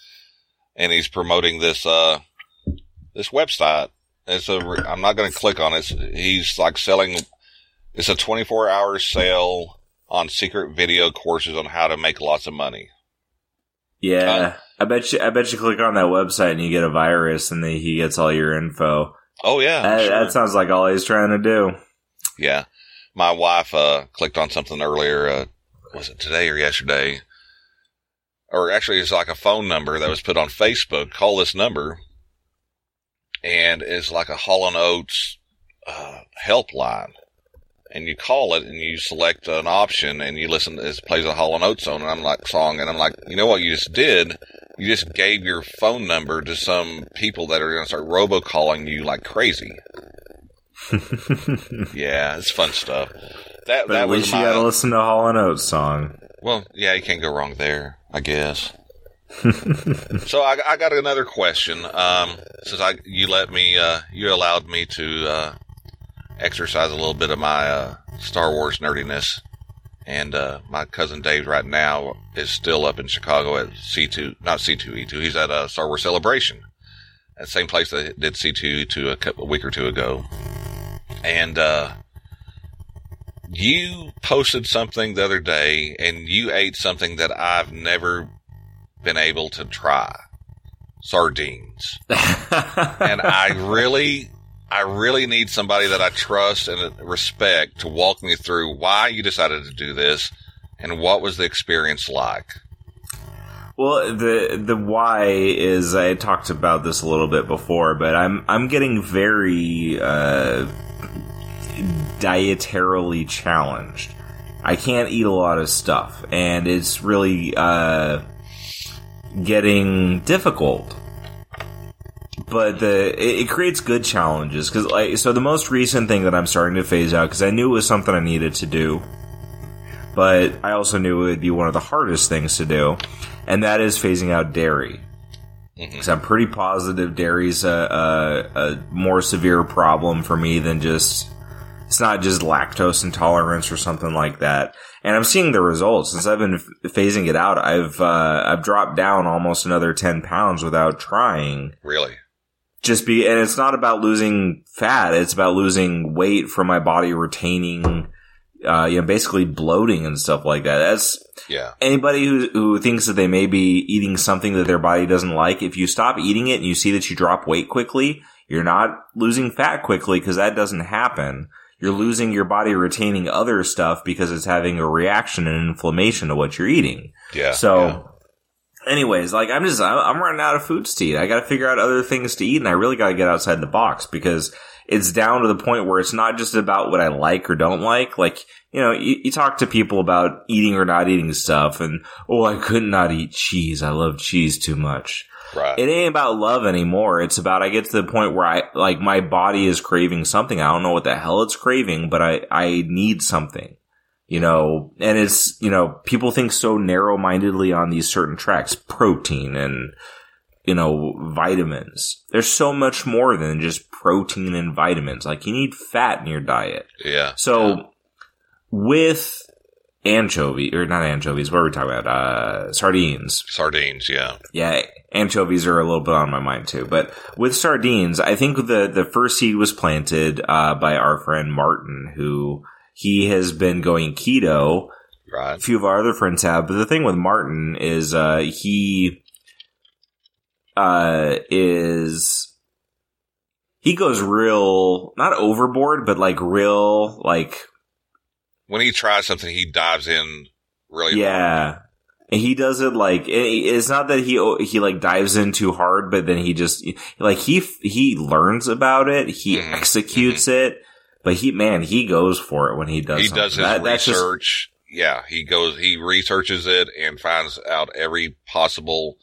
[SPEAKER 5] And he's promoting this, uh, this website It's a. I'm not going to click on it. He's like selling. It's a 24 hour sale on secret video courses on how to make lots of money.
[SPEAKER 4] Yeah, I bet you. I bet you click on that website and you get a virus, and then he gets all your info.
[SPEAKER 5] Oh yeah,
[SPEAKER 4] That,
[SPEAKER 5] sure.
[SPEAKER 4] that sounds like all he's trying to do.
[SPEAKER 5] yeah. My wife uh, clicked on something earlier. Uh, was it today or yesterday? Or actually, it's like a phone number that was put on Facebook. Call this number, and it's like a Hall and Oates uh, helpline. And you call it, and you select an option, and you listen. It plays a Hall and Oates song, and I'm like song, and I'm like, you know what you just did? You just gave your phone number to some people that are going to start robocalling you like crazy. yeah, it's fun stuff. That
[SPEAKER 4] But
[SPEAKER 5] that
[SPEAKER 4] at
[SPEAKER 5] was
[SPEAKER 4] least you got to listen to Hall and Oates song.
[SPEAKER 5] well, yeah, you can't go wrong there, I guess. so I, I got another question. Um, since I you let me, uh, you allowed me to uh, exercise a little bit of my uh, Star Wars nerdiness, and uh, my cousin Dave right now is still up in Chicago at C two, not C two E two. He's at a Star Wars Celebration, at the same place that did C two E two a couple a week or two ago, and. uh you posted something the other day and you ate something that I've never been able to try. Sardines. and I really, I really need somebody that I trust and respect to walk me through why you decided to do this and what was the experience like.
[SPEAKER 4] Well, the the why is I talked about this a little bit before, but I'm I'm getting very uh, dietarily challenged. I can't eat a lot of stuff, and it's really uh, getting difficult. But the it, it creates good challenges because like so the most recent thing that I'm starting to phase out because I knew it was something I needed to do, but I also knew it would be one of the hardest things to do, and that is phasing out dairy. Because I'm pretty positive dairy's a, a, a more severe problem for me than just it's not just lactose intolerance or something like that. And I'm seeing the results since I've been f- phasing it out. I've uh, I've dropped down almost another ten pounds without trying.
[SPEAKER 5] Really?
[SPEAKER 4] Just be, and it's not about losing fat. It's about losing weight from my body retaining, uh, you know, basically bloating and stuff like that. That's
[SPEAKER 5] Yeah.
[SPEAKER 4] anybody who who thinks that they may be eating something that their body doesn't like. If you stop eating it and you see that you drop weight quickly, you're not losing fat quickly because that doesn't happen. You're losing your body retaining other stuff because it's having a reaction and inflammation to what you're eating.
[SPEAKER 5] Yeah.
[SPEAKER 4] So,
[SPEAKER 5] yeah.
[SPEAKER 4] Anyways, like I'm just I'm, I'm running out of foods to eat. I got to figure out other things to eat, and I really got to get outside the box because it's down to the point where it's not just about what I like or don't like. Like you know, you, you talk to people about eating or not eating stuff, and oh, I could not eat cheese. I love cheese too much.
[SPEAKER 5] right.
[SPEAKER 4] It ain't about love anymore. It's about I get to the point where I like my body is craving something. I don't know what the hell it's craving, but I I need something. You know, and it's you know people think so narrow mindedly on these certain tracks, protein and you know vitamins. There's so much more than just protein and vitamins. Like you need fat in your diet.
[SPEAKER 5] yeah.
[SPEAKER 4] So with anchovy or not anchovies, what are we talking about? Uh, sardines.
[SPEAKER 5] Sardines. Yeah.
[SPEAKER 4] Yeah, anchovies are a little bit on my mind too. But with sardines, I think the the first seed was planted uh, by our friend Martin, who he has been going keto. A few of our other friends have, but the thing with Martin is uh, he uh, is he goes real not overboard, but like real like
[SPEAKER 5] When he tries something, he dives in really hard.
[SPEAKER 4] Yeah. And he does it like it- it's not that he he like dives in too hard, but then he just like he he learns about it, he
[SPEAKER 5] Mhm,
[SPEAKER 4] executes it, but he man he goes for it when he does.
[SPEAKER 5] he
[SPEAKER 4] something.
[SPEAKER 5] does his
[SPEAKER 4] That- that's just-
[SPEAKER 5] research. yeah, he goes, he researches it and finds out every possible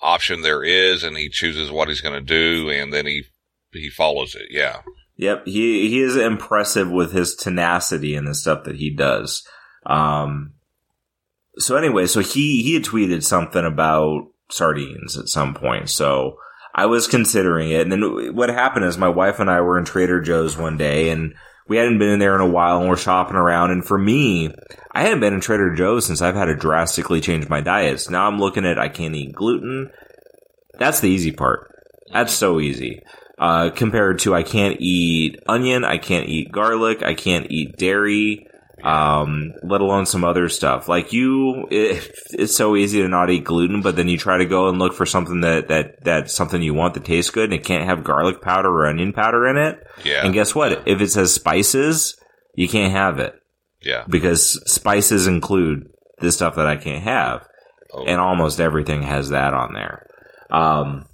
[SPEAKER 5] option there is, and he chooses what he's going to do, and then he he follows it. Yeah,
[SPEAKER 4] Yep, he he is impressive with his tenacity and the stuff that he does. Um, so anyway, so he he had tweeted something about sardines at some point. So I was considering it, and then what happened is my wife and I were in Trader Joe's one day, and we hadn't been in there in a while, and we're shopping around. And for me, I hadn't been in Trader Joe's since I've had to drastically change my diets. Now I'm looking at I can't eat gluten. That's the easy part. That's so easy. Uh, compared to I can't eat onion, I can't eat garlic, I can't eat dairy, um, let alone some other stuff. Like you, it, it's so easy to not eat gluten, but then you try to go and look for something that, that, that's something you want that tastes good and it can't have garlic powder or onion powder in it.
[SPEAKER 5] Yeah.
[SPEAKER 4] And guess what? If it says spices, you can't have it
[SPEAKER 5] Yeah.
[SPEAKER 4] because spices include the stuff that I can't have
[SPEAKER 5] Oh.
[SPEAKER 4] and almost everything has that on there. Um,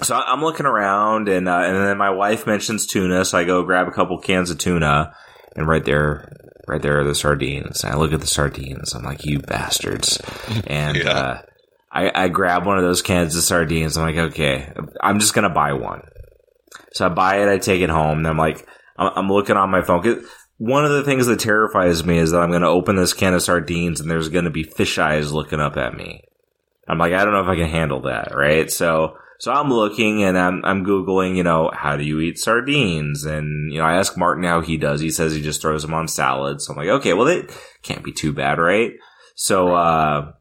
[SPEAKER 4] so I'm looking around, and uh, and then my wife mentions tuna, so I go grab a couple cans of tuna, and right there, right there are the sardines. And I look at the sardines, I'm like, you bastards, and
[SPEAKER 5] Yeah.
[SPEAKER 4] uh, I, I grab one of those cans of sardines. I'm like, okay, I'm just gonna buy one. So I buy it, I take it home, and I'm like, I'm, I'm looking on my phone. One of the things that terrifies me is that I'm going to open this can of sardines and there's going to be fish eyes looking up at me. I'm like, I don't know if I can handle that, right? So, so I'm looking and I'm, I'm Googling, you know, how do you eat sardines? And, you know, I ask Martin how he does. He says he just throws them on salads. So I'm like, okay, well, it can't be too bad, right? So, uh,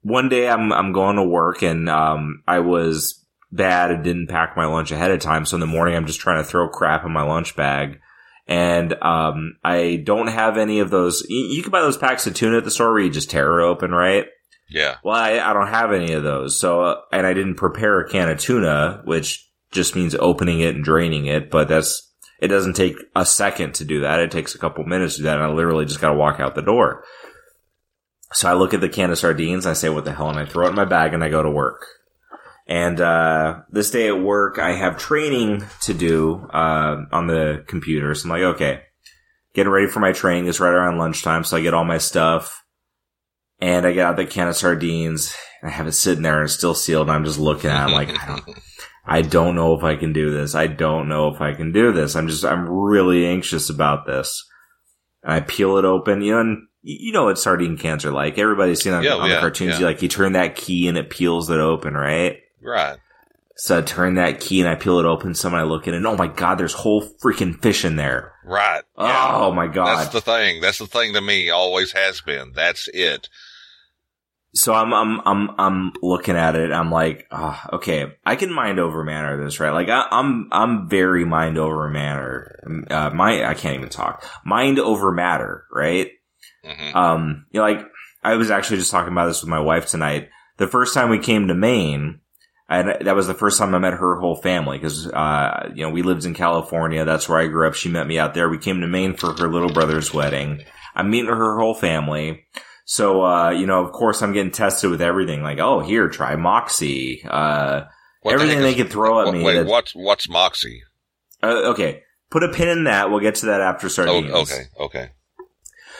[SPEAKER 4] one day I'm, I'm going to work and, um, I was bad and didn't pack my lunch ahead of time. So in the morning, I'm just trying to throw crap in my lunch bag. And, um, I don't have any of those. You, you can buy those packs of tuna at the store where you just tear it open, right?
[SPEAKER 5] Yeah.
[SPEAKER 4] Well, I, I don't have any of those. So, uh, and I didn't prepare a can of tuna, which just means opening it and draining it. But that's, it doesn't take a second to do that. It takes a couple minutes to do that. And I literally just got to walk out the door. So I look at the can of sardines. I say, what the hell? And I throw it in my bag and I go to work. And, uh, this day at work, I have training to do, uh, on the computer. So I'm like, okay, getting ready for my training is right around lunchtime. So I get all my stuff and I get out the can of sardines and I have it sitting there and it's still sealed. And I'm just looking at it. I'm like, I don't, I don't know if I can do this. I don't know if I can do this. I'm just, I'm really anxious about this. And I peel it open, you know, and you know what sardine cans are like. Everybody's seen on,
[SPEAKER 5] Yeah,
[SPEAKER 4] on the cartoons.
[SPEAKER 5] yeah.
[SPEAKER 4] You like, you turn that key and it peels it open, right?
[SPEAKER 5] Right.
[SPEAKER 4] So I turn that key and I peel it open. So I look at it and oh my God, there's whole freaking fish in there.
[SPEAKER 5] Right. Yeah.
[SPEAKER 4] Oh my God.
[SPEAKER 5] That's the thing. That's the thing to me. Always has been. That's it.
[SPEAKER 4] So I'm I'm I'm I'm looking at it. I'm like, ah, okay, I can mind over manner this, right? Like I, I'm I'm very mind over manner. Uh, my I can't even talk. Mind over matter, right?
[SPEAKER 5] hmm
[SPEAKER 4] Um, you know, like I was actually just talking about this with my wife tonight. The first time we came to Maine, and that was the first time I met her whole family because, uh, you know, we lived in California. That's where I grew up. She met me out there. We came to Maine for her little brother's wedding. I'm meeting her whole family. So, uh, you know, of course I'm getting tested with everything. Like, oh, here, try Moxie. Uh,
[SPEAKER 5] the
[SPEAKER 4] everything
[SPEAKER 5] heck
[SPEAKER 4] they
[SPEAKER 5] is-
[SPEAKER 4] could throw at
[SPEAKER 5] what-
[SPEAKER 4] me.
[SPEAKER 5] Wait,
[SPEAKER 4] that-
[SPEAKER 5] what's what's Moxie?
[SPEAKER 4] uh, okay. Put a pin in that. We'll get to that after
[SPEAKER 5] Oh,
[SPEAKER 4] sardines.
[SPEAKER 5] okay, okay.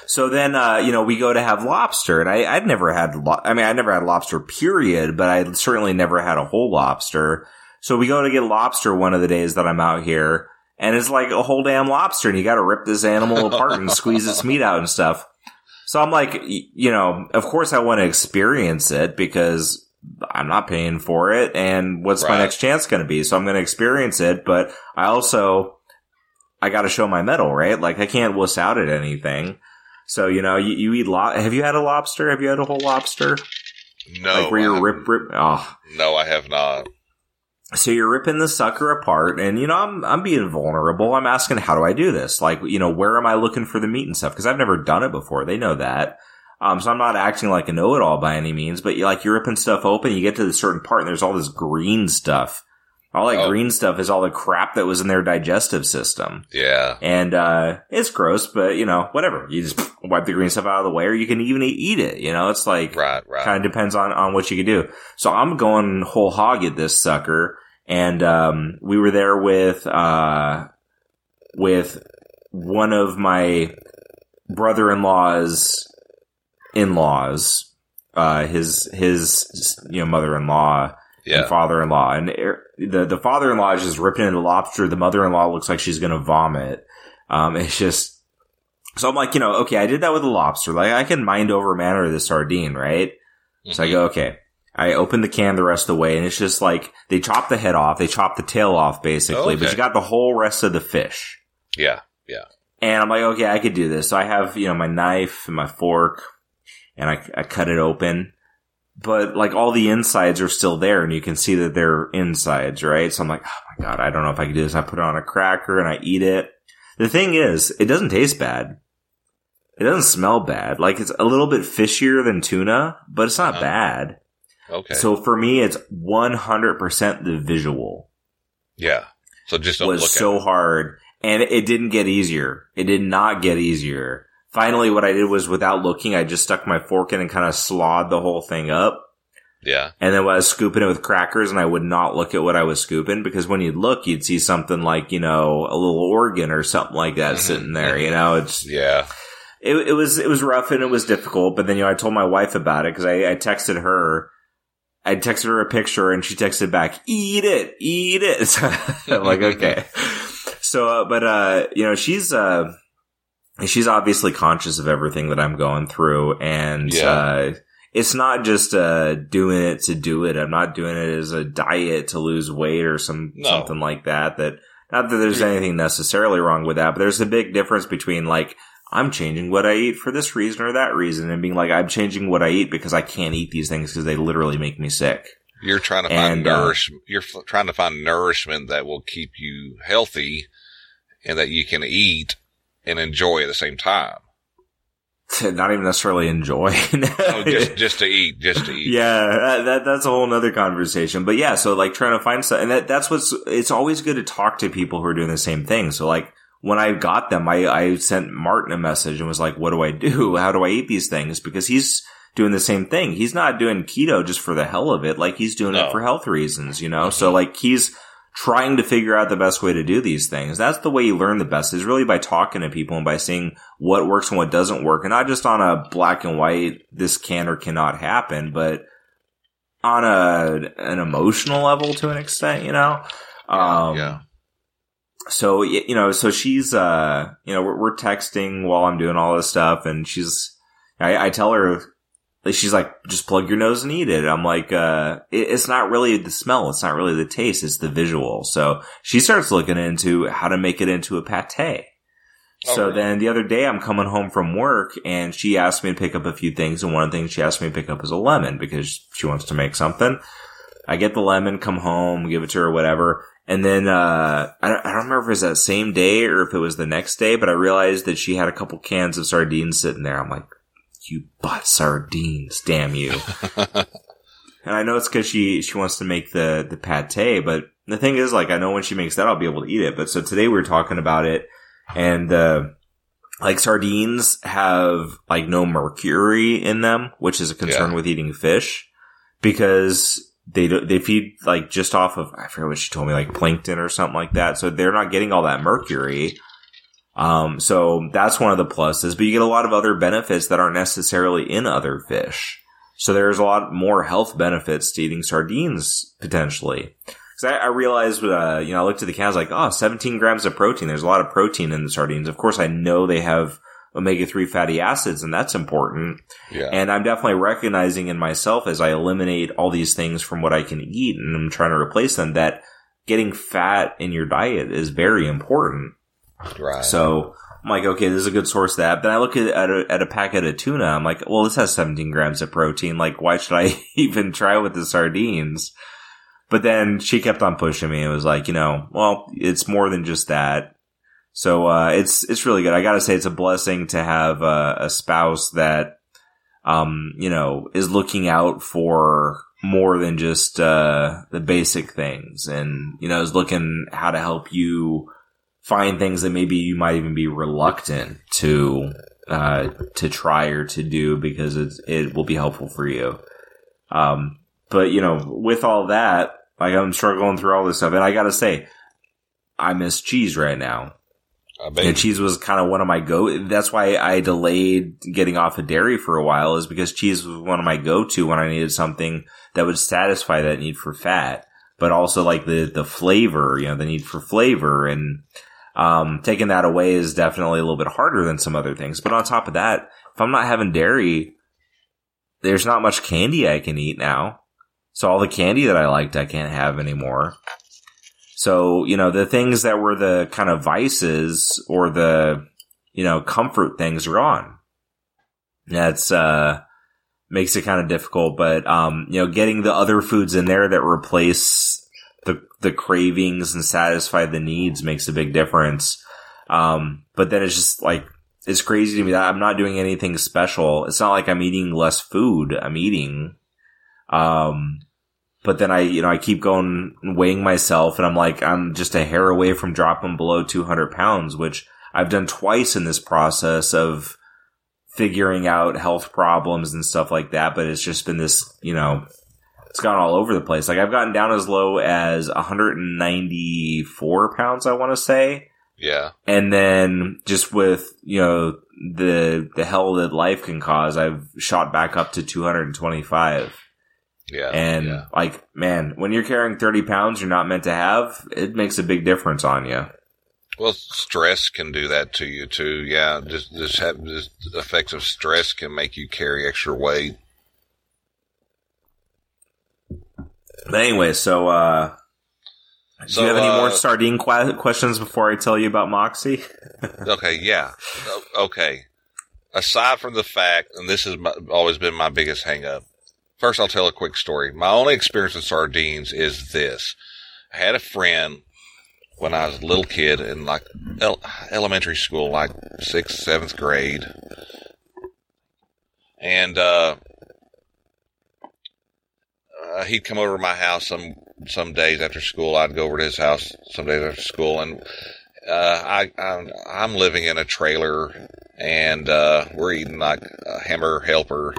[SPEAKER 4] So then, uh, you know, we go to have lobster, and I, I'd never had, lo- I mean, I never had lobster, period, but I certainly never had a whole lobster. So we go to get lobster one of the days that I'm out here, and it's like a whole damn lobster, and you got to rip this animal apart and squeeze its meat out and stuff. So I'm like, you know, of course I want to experience it because I'm not paying for it, and what's my next chance going to be? So I'm going to experience it, but I also, I got to show my medal, right? Like I can't wuss out at anything. So you know, you, you eat lo- Have you had a lobster? Have you had a whole lobster?
[SPEAKER 5] No,
[SPEAKER 4] like where you rip, rip. Oh,
[SPEAKER 5] No, I have not.
[SPEAKER 4] So you're ripping the sucker apart, and you know, I'm I'm being vulnerable. I'm asking, how do I do this? Like, you know, where am I looking for the meat and stuff? Because I've never done it before. They know that. Um, so I'm not acting like a know-it-all by any means, but you like you're ripping stuff open. You get to the certain part, and there's all this green stuff. All that
[SPEAKER 5] Oh.
[SPEAKER 4] green stuff is all the crap that was in their digestive system.
[SPEAKER 5] Yeah.
[SPEAKER 4] And, uh, it's gross, but you know, whatever. You just wipe the green stuff out of the way or you can even eat it. You know, it's like,
[SPEAKER 5] Right. Right.
[SPEAKER 4] kind of depends on, on what you can do. So I'm going whole hog at this sucker. And, um, we were there with, uh, with one of my brother-in-law's in-laws, uh, his, his, you know, mother-in-law
[SPEAKER 5] yeah.
[SPEAKER 4] and father-in-law. And er- the the father-in-law is just ripping into the lobster. The mother-in-law looks like she's gonna vomit. Um, it's just so I'm like, you know, okay, I did that with the lobster. Like I can mind over manner the sardine, right? So I go, okay. I open the can the rest of the way, and it's just like they chop the head off, they chop the tail off, basically, but
[SPEAKER 5] Okay.
[SPEAKER 4] you got the whole rest of the fish.
[SPEAKER 5] Yeah. Yeah.
[SPEAKER 4] And I'm like, okay, I could do this. So I have, you know, my knife and my fork and I, I cut it open but like all the insides are still there and you can see that they're insides, right? So I'm like, oh my God, I don't know if I can do this. I put it on a cracker and I eat it. The thing is, it doesn't taste bad. It doesn't smell bad. Like it's a little bit fishier than tuna, but it's not
[SPEAKER 5] Uh-huh.
[SPEAKER 4] bad.
[SPEAKER 5] Okay.
[SPEAKER 4] So for me, it's 100% the visual
[SPEAKER 5] yeah. So just don't
[SPEAKER 4] was
[SPEAKER 5] look
[SPEAKER 4] so
[SPEAKER 5] it.
[SPEAKER 4] hard and it didn't get easier. It did not get easier. Finally, what I did was without looking, I just stuck my fork in and kind of slawed the whole thing up.
[SPEAKER 5] Yeah.
[SPEAKER 4] And then I was scooping it with crackers and I would not look at what I was scooping because when you'd look, you'd see something like, you know, a little organ or something like that
[SPEAKER 5] Mhm.
[SPEAKER 4] sitting there, you know, it's,
[SPEAKER 5] Yeah.
[SPEAKER 4] it, it was, it was rough and it was difficult. But then, you know, I told my wife about it because I, I texted her. I texted her a picture and she texted back, eat it, eat it. Like, okay. So, uh, but, uh, you know, she's, uh, she's obviously conscious of everything that I'm going through and,
[SPEAKER 5] Yeah.
[SPEAKER 4] uh, it's not just, uh, doing it to do it. I'm not doing it as a diet to lose weight or some,
[SPEAKER 5] No.
[SPEAKER 4] something like that. That, not that there's anything necessarily wrong with that, but there's a big difference between like, I'm changing what I eat for this reason or that reason and being like, I'm changing what I eat because I can't eat these things because they literally make me sick.
[SPEAKER 5] You're trying to find
[SPEAKER 4] And, uh,
[SPEAKER 5] you're f- trying to find nourishment that will keep you healthy, and that you can eat and enjoy at the same time.
[SPEAKER 4] To not even necessarily enjoy.
[SPEAKER 5] Oh, just just to eat, just to eat.
[SPEAKER 4] yeah, that, that that's a whole nother conversation. But yeah, so like trying to find stuff, and that that's what's. It's always good to talk to people who are doing the same thing. So like when I got them, I I sent Martin a message and was like, "What do I do? How do I eat these things?" Because he's doing the same thing. He's not doing keto just for the hell of it. Like he's doing
[SPEAKER 5] No.
[SPEAKER 4] it for health reasons, you know. So like he's trying to figure out the best way to do these things. That's the way you learn the best is really by talking to people and by seeing what works and what doesn't work. And not just on a black and white, this can or cannot happen, but on a, an emotional level to an extent, you know? Um,
[SPEAKER 5] yeah.
[SPEAKER 4] So you know, so she's uh, you know, we're, we're texting while I'm doing all this stuff, and she's, I, I tell her, she's like, just plug your nose and eat it. I'm like, uh, it, it's not really the smell, it's not really the taste, it's the visual. So she starts looking into how to make it into a pate.
[SPEAKER 5] Oh,
[SPEAKER 4] So then the other day I'm coming home from work and she asked me to pick up a few things and one of the things she asked me to pick up is a lemon because she wants to make something. I get the lemon, come home, give it to her, whatever. And then, uh, I don't, I don't remember if it was that same day or if it was the next day, but I realized that she had a couple cans of sardines sitting there. I'm like, you bought sardines, damn you. and I know it's cause she, she wants to make the, the pate, but the thing is, like, I know when she makes that, I'll be able to eat it. But so today we were talking about it and, uh, like sardines have like no mercury in them, which is a concern
[SPEAKER 5] Yeah.
[SPEAKER 4] with eating fish because they they feed like just off of I forget what she told me like plankton or something like that. So they're not getting all that mercury. Um, so that's one of the pluses, but you get a lot of other benefits that aren't necessarily in other fish. So there's a lot more health benefits to eating sardines potentially. Cause I, I realized, uh, you know, I looked at the can, I was like, oh, 17 grams of protein. There's a lot of protein in the sardines. Of course, I know they have omega-3 fatty acids and that's important.
[SPEAKER 5] Yeah.
[SPEAKER 4] And I'm definitely recognizing in myself as I eliminate all these things from what I can eat and I'm trying to replace them that getting fat in your diet is very important.
[SPEAKER 5] right.
[SPEAKER 4] So I'm like, okay, this is a good source of that. Then I look at, at, a, at a packet of tuna. I'm like, well, this has 17 grams of protein. Like, why should I even try with the sardines? But then she kept on pushing me. It was like, you know, well, it's more than just that. So, uh, it's, it's really good. I gotta say it's a blessing to have a, a spouse that, um, you know, is looking out for more than just, uh, the basic things and, you know, is looking how to help you find things that maybe you might even be reluctant to, uh, to try or to do because it's, it will be helpful for you. Um, but you know, with all that, like I'm struggling through all this stuff and I gotta say, I miss cheese right now. And cheese was kind of one of my go. That's why I delayed getting off of dairy for a while, is because cheese was one of my go to when I needed something that would satisfy that need for fat, but also like the the flavor, you know, the need for flavor, and um, taking that away is definitely a little bit harder than some other things. But on top of that, if I'm not having dairy, there's not much candy I can eat now. So all the candy that I liked, I can't have anymore. So, you know, the things that were the kind of vices or the, you know, comfort things are gone. That's, uh, makes it kind of difficult. But um, you know, getting the other foods in there that replace the the cravings and satisfy the needs makes a big difference. Um, but then it's just like it's crazy to me that I'm not doing anything special. It's not like I'm eating less food. I'm eating. Um, but then I, you know, I keep going weighing myself and I'm like, I'm just a hair away from dropping below 200 pounds, which I've done twice in this process of figuring out health problems and stuff like that. But it's just been this, you know, it's gone all over the place. Like I've gotten down as low as 194 pounds, I want to say.
[SPEAKER 5] Yeah.
[SPEAKER 4] And then just with, you know, the, the hell that life can cause, I've shot back up to 225.
[SPEAKER 5] Yeah.
[SPEAKER 4] And
[SPEAKER 5] yeah.
[SPEAKER 4] like, man, when you're carrying 30 pounds you're not meant to have, it makes a big difference on you.
[SPEAKER 5] Well, stress can do that to you too. Yeah, just just have just effects of stress can make you carry extra weight.
[SPEAKER 4] But anyway, so, uh, do
[SPEAKER 5] So,
[SPEAKER 4] you have any
[SPEAKER 5] uh,
[SPEAKER 4] more sardine que- questions before I tell you about Moxie?
[SPEAKER 5] Okay, yeah, okay. Aside from the fact, and this has my, always been my biggest hang up. First, I'll tell a quick story. My only experience with sardines is this: I had a friend when I was a little kid in like el- elementary school, like sixth, seventh grade, and uh, uh, he'd come over to my house some some days after school. I'd go over to his house some days after school, and uh, I I'm, I'm living in a trailer, and uh, we're eating like a hamburger helper,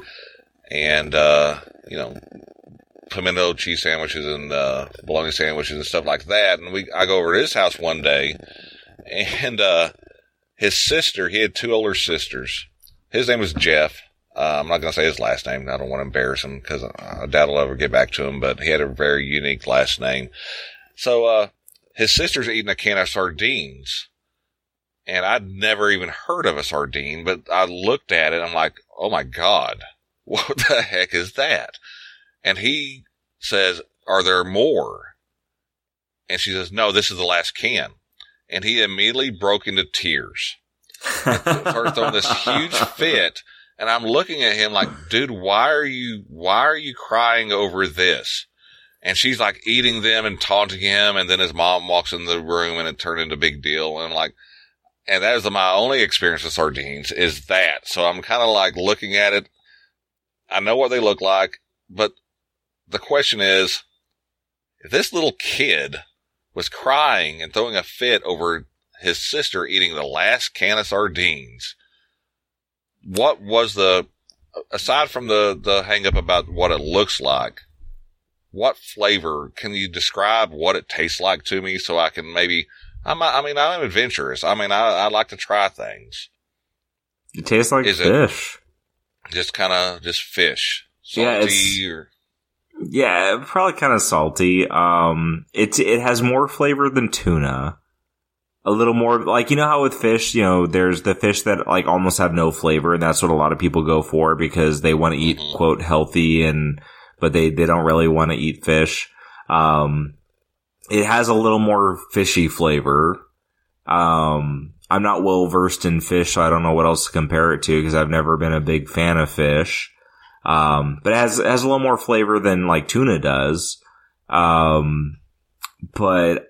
[SPEAKER 5] and uh, you know pimento cheese sandwiches and uh, bologna sandwiches and stuff like that. And we I go over to his house one day, and uh, his sister he had two older sisters. His name was Jeff. Uh, I'm not going to say his last name. I don't want to embarrass him because I doubt I'll ever get back to him, but he had a very unique last name. So, uh, his sister's eating a can of sardines and I'd never even heard of a sardine, but I looked at it. And I'm like, Oh my God, what the heck is that? And he says, are there more? And she says, no, this is the last can. And he immediately broke into tears. Started throwing this huge fit. And I'm looking at him like, dude, why are you, why are you crying over this? And she's like eating them and taunting him. And then his mom walks in the room and it turned into a big deal. And I'm like, and that is my only experience with sardines is that. So I'm kind of like looking at it. I know what they look like, but the question is, if this little kid was crying and throwing a fit over his sister eating the last can of sardines, what was the, aside from the, the hang up about what it looks like, what flavor can you describe what it tastes like to me so I can maybe, I'm, I mean, I'm adventurous. I mean, I, I like to try things.
[SPEAKER 4] It tastes like
[SPEAKER 5] Is it-
[SPEAKER 4] fish.
[SPEAKER 5] Just kind of, just fish.
[SPEAKER 4] Yeah,
[SPEAKER 5] Salty
[SPEAKER 4] it's-
[SPEAKER 5] or,
[SPEAKER 4] Yeah, probably kind of salty. Um, it it has more flavor than tuna. A little more like you know how with fish, you know, there's the fish that like almost have no flavor, and that's what a lot of people go for because they want to eat
[SPEAKER 5] Mhm.
[SPEAKER 4] quote healthy and but they they don't really want to eat fish. Um, it has a little more fishy flavor. Um, I'm not well versed in fish, so I don't know what else to compare it to because I've never been a big fan of fish. Um, but it has, it has a little more flavor than like tuna does. Um, but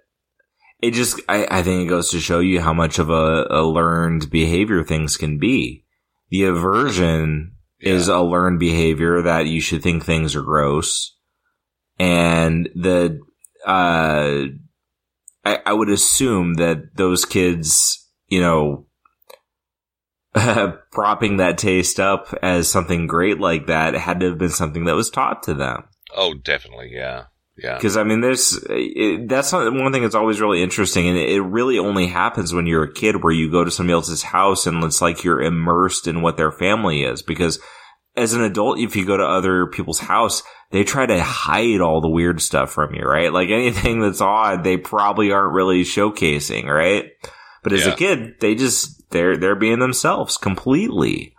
[SPEAKER 4] it just, I, I think it goes to show you how much of a, a learned behavior things can be. The aversion is a learned behavior that you should think things are gross. And the, uh, I, I would assume that those kids, you know, propping that taste up as something great like that had to have been something that was taught to them.
[SPEAKER 5] oh, definitely. Yeah. Yeah.
[SPEAKER 4] Because I mean, there's it, that's not one thing that's always really interesting, and it really only happens when you're a kid, where you go to somebody else's house and it's like you're immersed in what their family is. Because as an adult, if you go to other people's house, they try to hide all the weird stuff from you, right? Like anything that's odd, they probably aren't really showcasing, right? But as
[SPEAKER 5] Yeah.
[SPEAKER 4] a kid, they just they're they're being themselves completely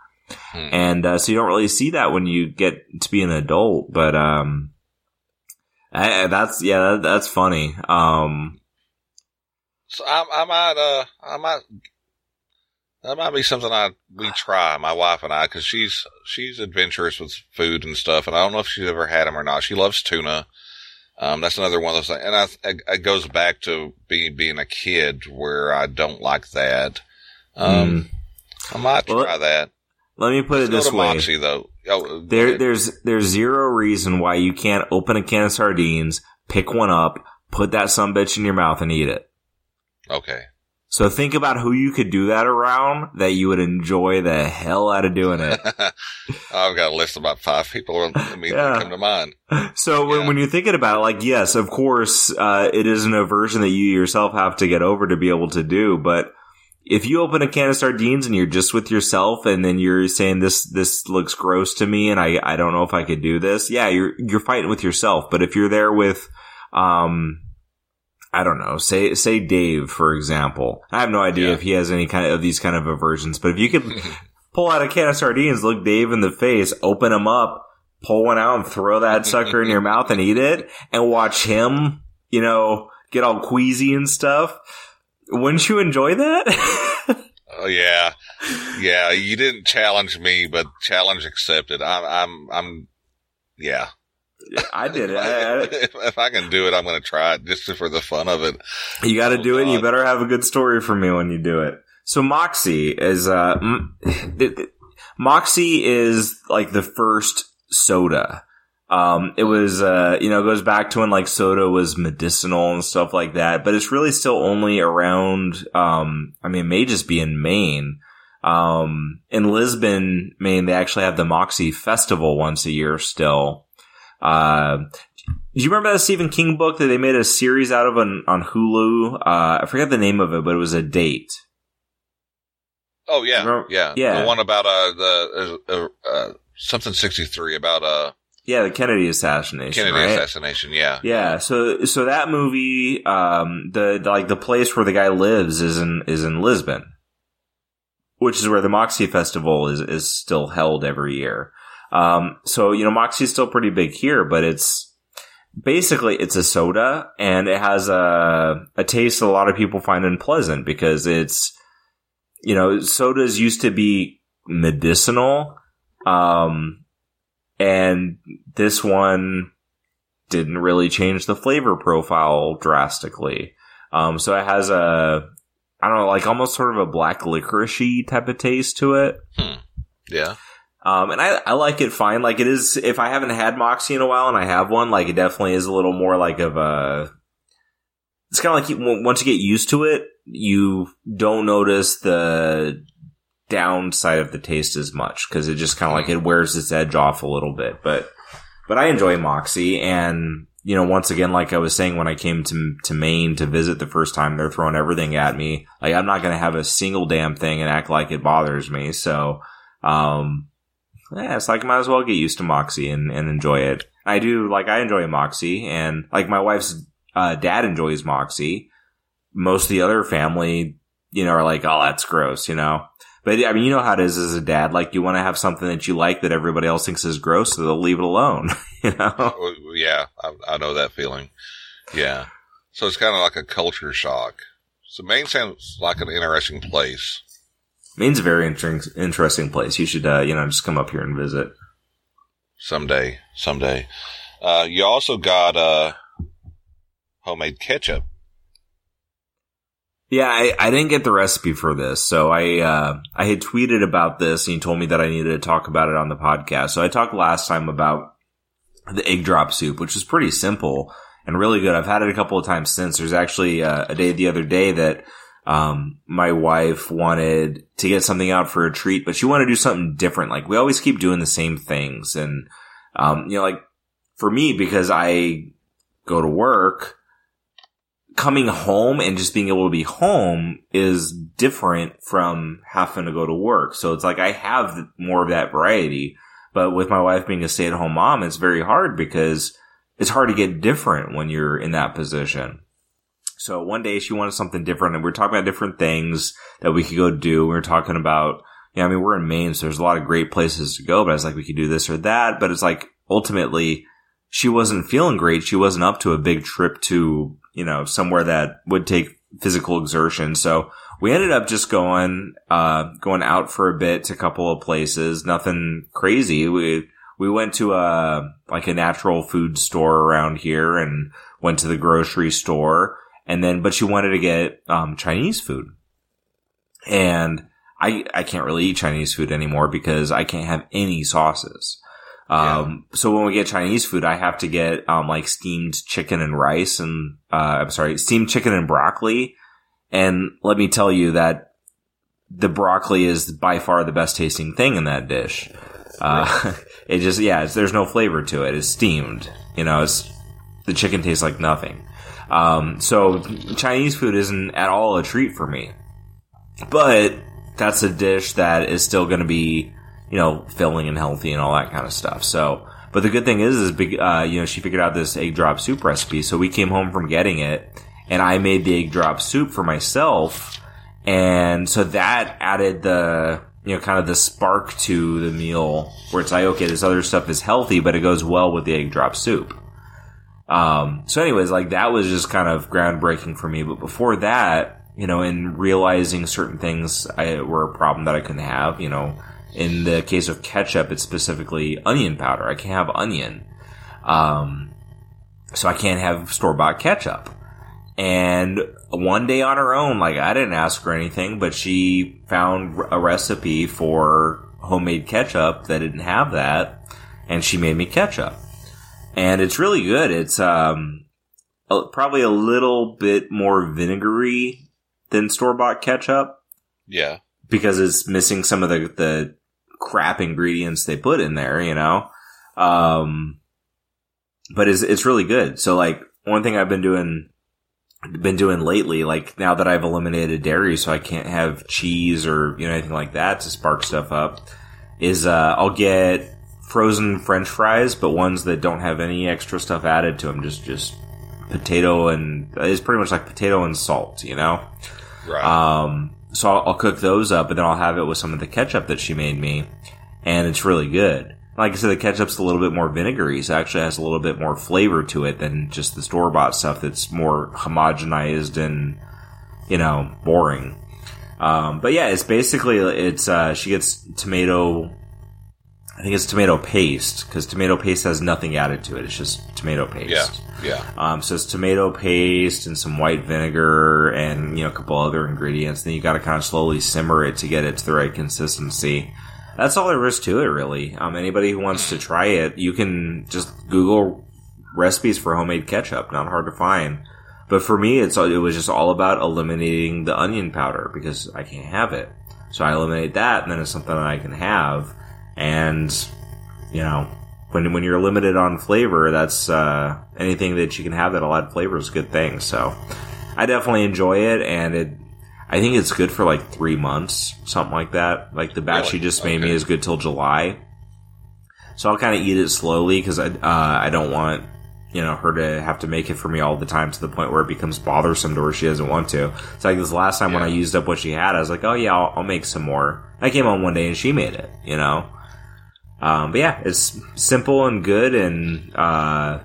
[SPEAKER 5] Hmm.
[SPEAKER 4] and uh, so you don't really see that when you get to be an adult. But um, I, that's yeah, that, that's funny. Um,
[SPEAKER 5] So I, I might, uh, I might, that might be something I we try, my wife and I, because she's she's adventurous with food and stuff, and I don't know if she's ever had them or not. She loves tuna. Um, that's another one of those things, and I, it, it goes back to being being a kid where I don't like that. Um, I might
[SPEAKER 4] Well,
[SPEAKER 5] try that.
[SPEAKER 4] Let me put
[SPEAKER 5] Let's
[SPEAKER 4] it this way.
[SPEAKER 5] Moxie though. Oh,
[SPEAKER 4] There, there's there's zero reason why you can't open a can of sardines, pick one up, put that some bitch in your mouth, and eat it.
[SPEAKER 5] okay.
[SPEAKER 4] So think about who you could do that around that you would enjoy the hell out of doing it.
[SPEAKER 5] I've got a list of about five people that immediately
[SPEAKER 4] Yeah.
[SPEAKER 5] come to mind.
[SPEAKER 4] So when, when you're thinking about it, like, yes, of course, uh, it is an aversion that you yourself have to get over to be able to do. But if you open a can of sardines and you're just with yourself and then you're saying this, this looks gross to me and I, I don't know if I could do this. Yeah, you're, you're fighting with yourself. But if you're there with, um, I don't know, say, say Dave, for example. I have no idea
[SPEAKER 5] Yeah.
[SPEAKER 4] if he has any kind of these kind of aversions, but if you could pull out a can of sardines, look Dave in the face, open them up, pull one out and throw that sucker in your mouth and eat it and watch him, you know, get all queasy and stuff. Wouldn't you enjoy that?
[SPEAKER 5] Oh yeah, yeah. You didn't challenge me, but challenge accepted. I'm, I'm, I'm. Yeah.
[SPEAKER 4] I did it. I- I-
[SPEAKER 5] if, if I can do it, I'm going to try it just for the fun of it.
[SPEAKER 4] you got to
[SPEAKER 5] Oh,
[SPEAKER 4] do it. and You better have a good story for me when you do it. So Moxie is, uh, it- it- Moxie is like the first soda. Um, it was, uh, you know, it goes back to when like soda was medicinal and stuff like that, but it's really still only around, um, I mean, it may just be in Maine. Um, in Lisbon, Maine, they actually have the Moxie Festival once a year still. Uh, do you remember that Stephen King book that they made a series out of on, on Hulu? Uh, I forget the name of it, but it was a date.
[SPEAKER 5] Oh yeah, yeah,
[SPEAKER 4] yeah.
[SPEAKER 5] The one about uh the uh, uh, uh something sixty three about uh
[SPEAKER 4] Yeah, the Kennedy assassination.
[SPEAKER 5] Kennedy
[SPEAKER 4] right?
[SPEAKER 5] assassination. Yeah.
[SPEAKER 4] Yeah, so so that movie, um, the, the like the place where the guy lives is in is in Lisbon, which is where the Moxie Festival is is still held every year. Um, so you know Moxie's still pretty big here, but it's basically it's a soda and it has a a taste a lot of people find unpleasant because it's you know sodas used to be medicinal, um, and this one didn't really change the flavor profile drastically. Um, so it has a, I don't know, like almost sort of a black licoricey type of taste to it.
[SPEAKER 5] Yeah.
[SPEAKER 4] Um, and I, I like it fine. Like it is, if I haven't had Moxie in a while and I have one, like it definitely is a little more like of a, it's kind of like you, once you get used to it, you don't notice the downside of the taste as much because it just kind of like it wears its edge off a little bit. But, but I enjoy Moxie and, you know, once again, like I was saying when I came to, to Maine to visit the first time, they're throwing everything at me. Like I'm not going to have a single damn thing and act like it bothers me. So, um, yeah, it's like might as well get used to Moxie and, and enjoy it. I do like I enjoy Moxie, and like my wife's uh, dad enjoys Moxie. Most of the other family, you know, are like, "Oh, that's gross," you know. But I mean, you know how it is as a dad. Like you want to have something that you like that everybody else thinks is gross, so they'll leave it alone. You know.
[SPEAKER 5] Oh, Yeah. I, I know that feeling. Yeah. So it's kind of like a culture shock. So Maine sounds like an interesting place.
[SPEAKER 4] Maine's a very inter- interesting place. You should, uh, you know, just come up here and visit.
[SPEAKER 5] Someday, someday. Uh, you also got, uh, homemade ketchup.
[SPEAKER 4] Yeah, I, I didn't get the recipe for this, so I uh, I had tweeted about this, and he told me that I needed to talk about it on the podcast. So I talked last time about the egg drop soup, which is pretty simple and really good. I've had it a couple of times since. There's actually uh, a day the other day that um, my wife wanted to get something out for a treat, but she wanted to do something different. Like we always keep doing the same things, and um, you know, like for me because I go to work coming home and just being able to be home is different from having to go to work. So it's like I have more of that variety. But with my wife being a stay at home mom, it's very hard because it's hard to get different when you're in that position. So one day she wanted something different and we are talking about different things that we could go do. We were talking about, know, I mean, we're in Maine, so there's a lot of great places to go, but I was like, we could do this or that. But it's like ultimately she wasn't feeling great. She wasn't up to a big trip to, you know, somewhere that would take physical exertion. So we ended up just going, uh, going out for a bit to a couple of places. Nothing crazy. We, we went to a, like a natural food store around here and went to the grocery store. And then, but she wanted to get, um, Chinese food. And I, I can't really eat Chinese food anymore because I can't have any sauces. Um, so when we get Chinese food, I have to get, um, like steamed chicken and rice and, uh, I'm sorry, steamed chicken and broccoli. And let me tell you that the broccoli is by far the best tasting thing in that dish. Uh, it just, yeah, it's, there's no flavor to it. It's steamed. You know, it's, the chicken tastes like nothing. Um, so Chinese food isn't at all a treat for me. But that's a dish that is still going to be, you know, filling and healthy and all that kind of stuff. So, but the good thing is, is uh, you know, she figured out this egg drop soup recipe. So we came home from getting it and I made the egg drop soup for myself. And so that added the, you know, kind of the spark to the meal where it's like, okay, this other stuff is healthy, but it goes well with the egg drop soup. Um, so anyways, like that was just kind of groundbreaking for me. But before that, you know, in realizing certain things I, were a problem that I couldn't have, you know, in the case of ketchup, it's specifically onion powder. I can't have onion. Um, so I can't have store bought ketchup. And one day on her own, like I didn't ask her anything, but she found a recipe for homemade ketchup that didn't have that. And she made me ketchup. And it's really good. It's, um, probably a little bit more vinegary than store bought ketchup
[SPEAKER 5] Yeah.
[SPEAKER 4] because it's missing some of the, the crap ingredients they put in there, you know? Um, but it's, it's really good. So like one thing I've been doing, been doing lately, like now that I've eliminated dairy so I can't have cheese or, you know, anything like that to spark stuff up is, uh, I'll get frozen french fries, but ones that don't have any extra stuff added to them. Just, just potato and, it's pretty much like potato and salt, you know?
[SPEAKER 5] Right.
[SPEAKER 4] Um, so I'll, I'll cook those up, and then I'll have it with some of the ketchup that she made me, and it's really good. Like I said, the ketchup's a little bit more vinegary, so it actually has a little bit more flavor to it than just the store bought stuff that's more homogenized and you know boring. Um, but yeah, it's basically it's uh, she gets tomato. I think it's tomato paste because tomato paste has nothing added to it. It's just tomato paste.
[SPEAKER 5] yeah. Yeah.
[SPEAKER 4] Um, so it's tomato paste and some white vinegar and, you know, a couple other ingredients. Then you got to kind of slowly simmer it to get it to the right consistency. That's all there is to it, really. Um, anybody who wants to try it, you can just Google recipes for homemade ketchup. Not hard to find. But for me, it's it was just all about eliminating the onion powder because I can't have it. So I eliminate that, and then it's something that I can have. And you know, when when you're limited on flavor, that's uh, anything that you can have that'll add flavor is a good thing. So I definitely enjoy it, and it. I think it's good for like three months, something like that. Like the batch
[SPEAKER 5] Really?
[SPEAKER 4] she just made me is good till July. So I'll kind of eat it slowly because I uh, I don't want you know her to have to make it for me all the time to the point where it becomes bothersome to where she doesn't want to. It's like this last time when I used up what she had, I was like, oh yeah, I'll, I'll make some more. I came home one day and she made it, you know. Um, but yeah, it's simple and good, and uh,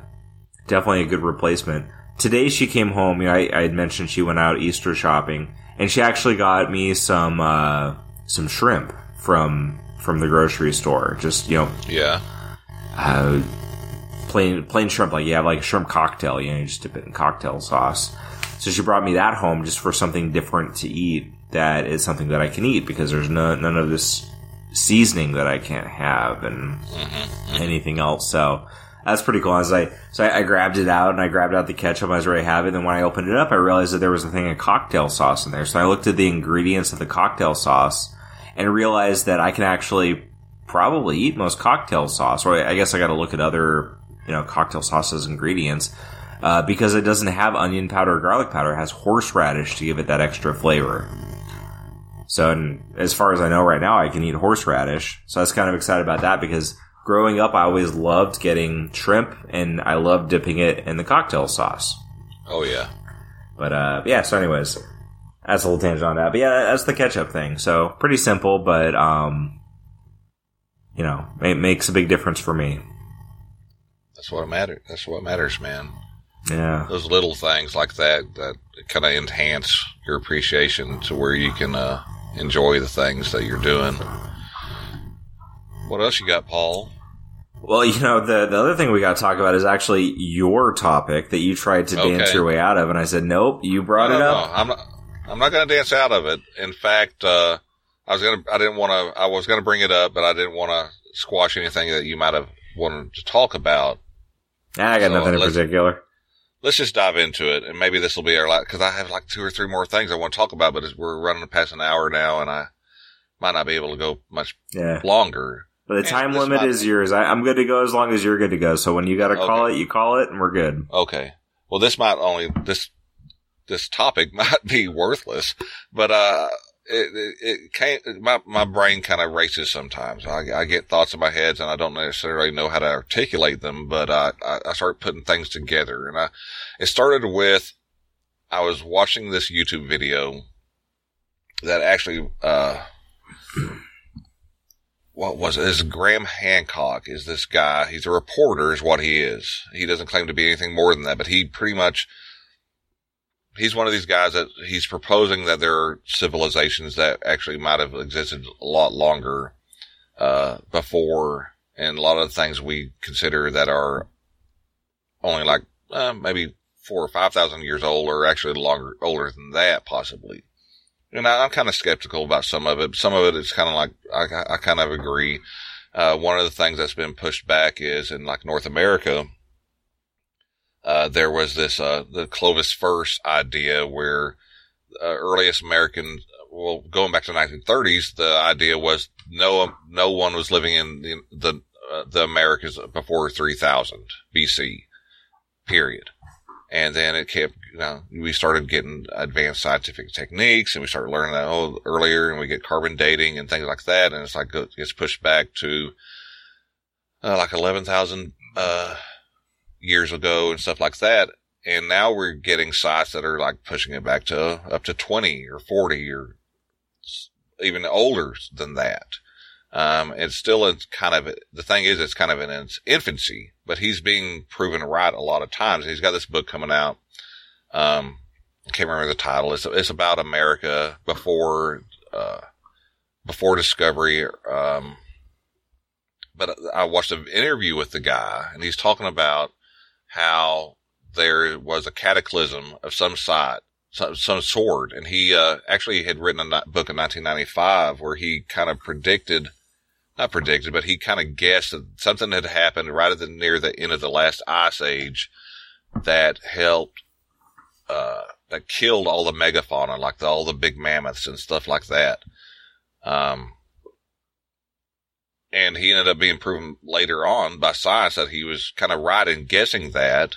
[SPEAKER 4] definitely a good replacement. Today she came home. You know, I, I had mentioned she went out Easter shopping, and she actually got me some uh, some shrimp from from the grocery store. Just you know,
[SPEAKER 5] Yeah.
[SPEAKER 4] uh, plain plain shrimp. Like you have like a shrimp cocktail. You know, you just dip it in cocktail sauce. So she brought me that home just for something different to eat. That is something that I can eat because there's no, none of this seasoning that I can't have and anything else. So that's pretty cool. As I so I, I grabbed it out and I grabbed out the ketchup. I was ready to have it. And then when I opened it up, I realized that there was a thing of cocktail sauce in there. So I looked at the ingredients of the cocktail sauce and realized that I can actually probably eat most cocktail sauce. Or I guess I got to look at other you know cocktail sauces ingredients. Uh, because it doesn't have onion powder or garlic powder, it has horseradish to give it that extra flavor. So, and as far as I know right now, I can eat horseradish. So I was kind of excited about that because growing up, I always loved getting shrimp and I loved dipping it in the cocktail sauce.
[SPEAKER 5] Oh yeah.
[SPEAKER 4] But, uh, yeah, so anyways, that's a little tangent on that. But yeah, that's the ketchup thing. So pretty simple, but, um, you know, it makes a big difference for me.
[SPEAKER 5] That's what matters. That's what matters, man.
[SPEAKER 4] Yeah.
[SPEAKER 5] those little things like that that kind of enhance your appreciation to where you can uh, enjoy the things that you're doing. What else you got, Paul?
[SPEAKER 4] Well, you know, the, the other thing we got to talk about is actually your topic that you tried to dance your way out of. And I said, nope, you brought
[SPEAKER 5] No,
[SPEAKER 4] it up.
[SPEAKER 5] no, I'm not. I'm not going to dance out of it. In fact, uh, I was going to. I didn't want to. I was going to bring it up, but I didn't want to squash anything that you might have wanted to talk about.
[SPEAKER 4] I got
[SPEAKER 5] So,
[SPEAKER 4] nothing in particular.
[SPEAKER 5] Let's just dive into it, and maybe this will be our last. Because I have like two or three more things I want to talk about, but we're running past an hour now, and I might not be able to go much
[SPEAKER 4] Yeah.
[SPEAKER 5] longer.
[SPEAKER 4] But the
[SPEAKER 5] And
[SPEAKER 4] time
[SPEAKER 5] this
[SPEAKER 4] limit
[SPEAKER 5] might-
[SPEAKER 4] is yours. I, I'm good to go as long as you're good to go. So when you got to call
[SPEAKER 5] Okay.
[SPEAKER 4] it, you call it, and we're good.
[SPEAKER 5] Okay. Well, this might only this this topic might be worthless, but uh, it it, can't. My my brain kind of races sometimes. I, I get thoughts in my head, and I don't necessarily know how to articulate them. But I I, start putting things together, and I it started with I was watching this YouTube video that actually uh. What was it? Is Graham Hancock is this guy? He's a reporter, is what he is. He doesn't claim to be anything more than that, but he pretty much he's one of these guys that he's proposing that there are civilizations that actually might have existed a lot longer uh, before, and a lot of the things we consider that are only like uh, maybe four or five thousand years old, are actually longer, older than that, possibly. And I, I'm kind of skeptical about some of it. Some of it is kind of like I, I kind of agree. Uh, one of the things that's been pushed back is in like North America, uh, there was this, uh, the Clovis first idea where, uh, earliest American, well, going back to the 1930s, the idea was no, no one was living in the, the, uh, the Americas before 3000 BC, period. And then it kept, you know, we started getting advanced scientific techniques and we started learning that oh, earlier and we get carbon dating and things like that. And it's like, it gets pushed back to, uh, like 11,000, uh, years ago and stuff like that. And now we're getting sites that are like pushing it back to up to 20 or 40 or even older than that. Um, it's still in kind of, the thing is, it's kind of in its infancy, but he's being proven right a lot of times. He's got this book coming out. Um, I can't remember the title. It's, it's about America before, uh, before discovery. Um, but I watched an interview with the guy and he's talking about how there was a cataclysm of some sort, some, some sort. And he, uh, actually had written a book in 1995 where he kind of predicted, not predicted, but he kind of guessed that something had happened right at the, near the end of the last ice age that helped, uh, that killed all the megafauna, like the, all the big mammoths and stuff like that. Um, and he ended up being proven later on by science that he was kind of right in guessing that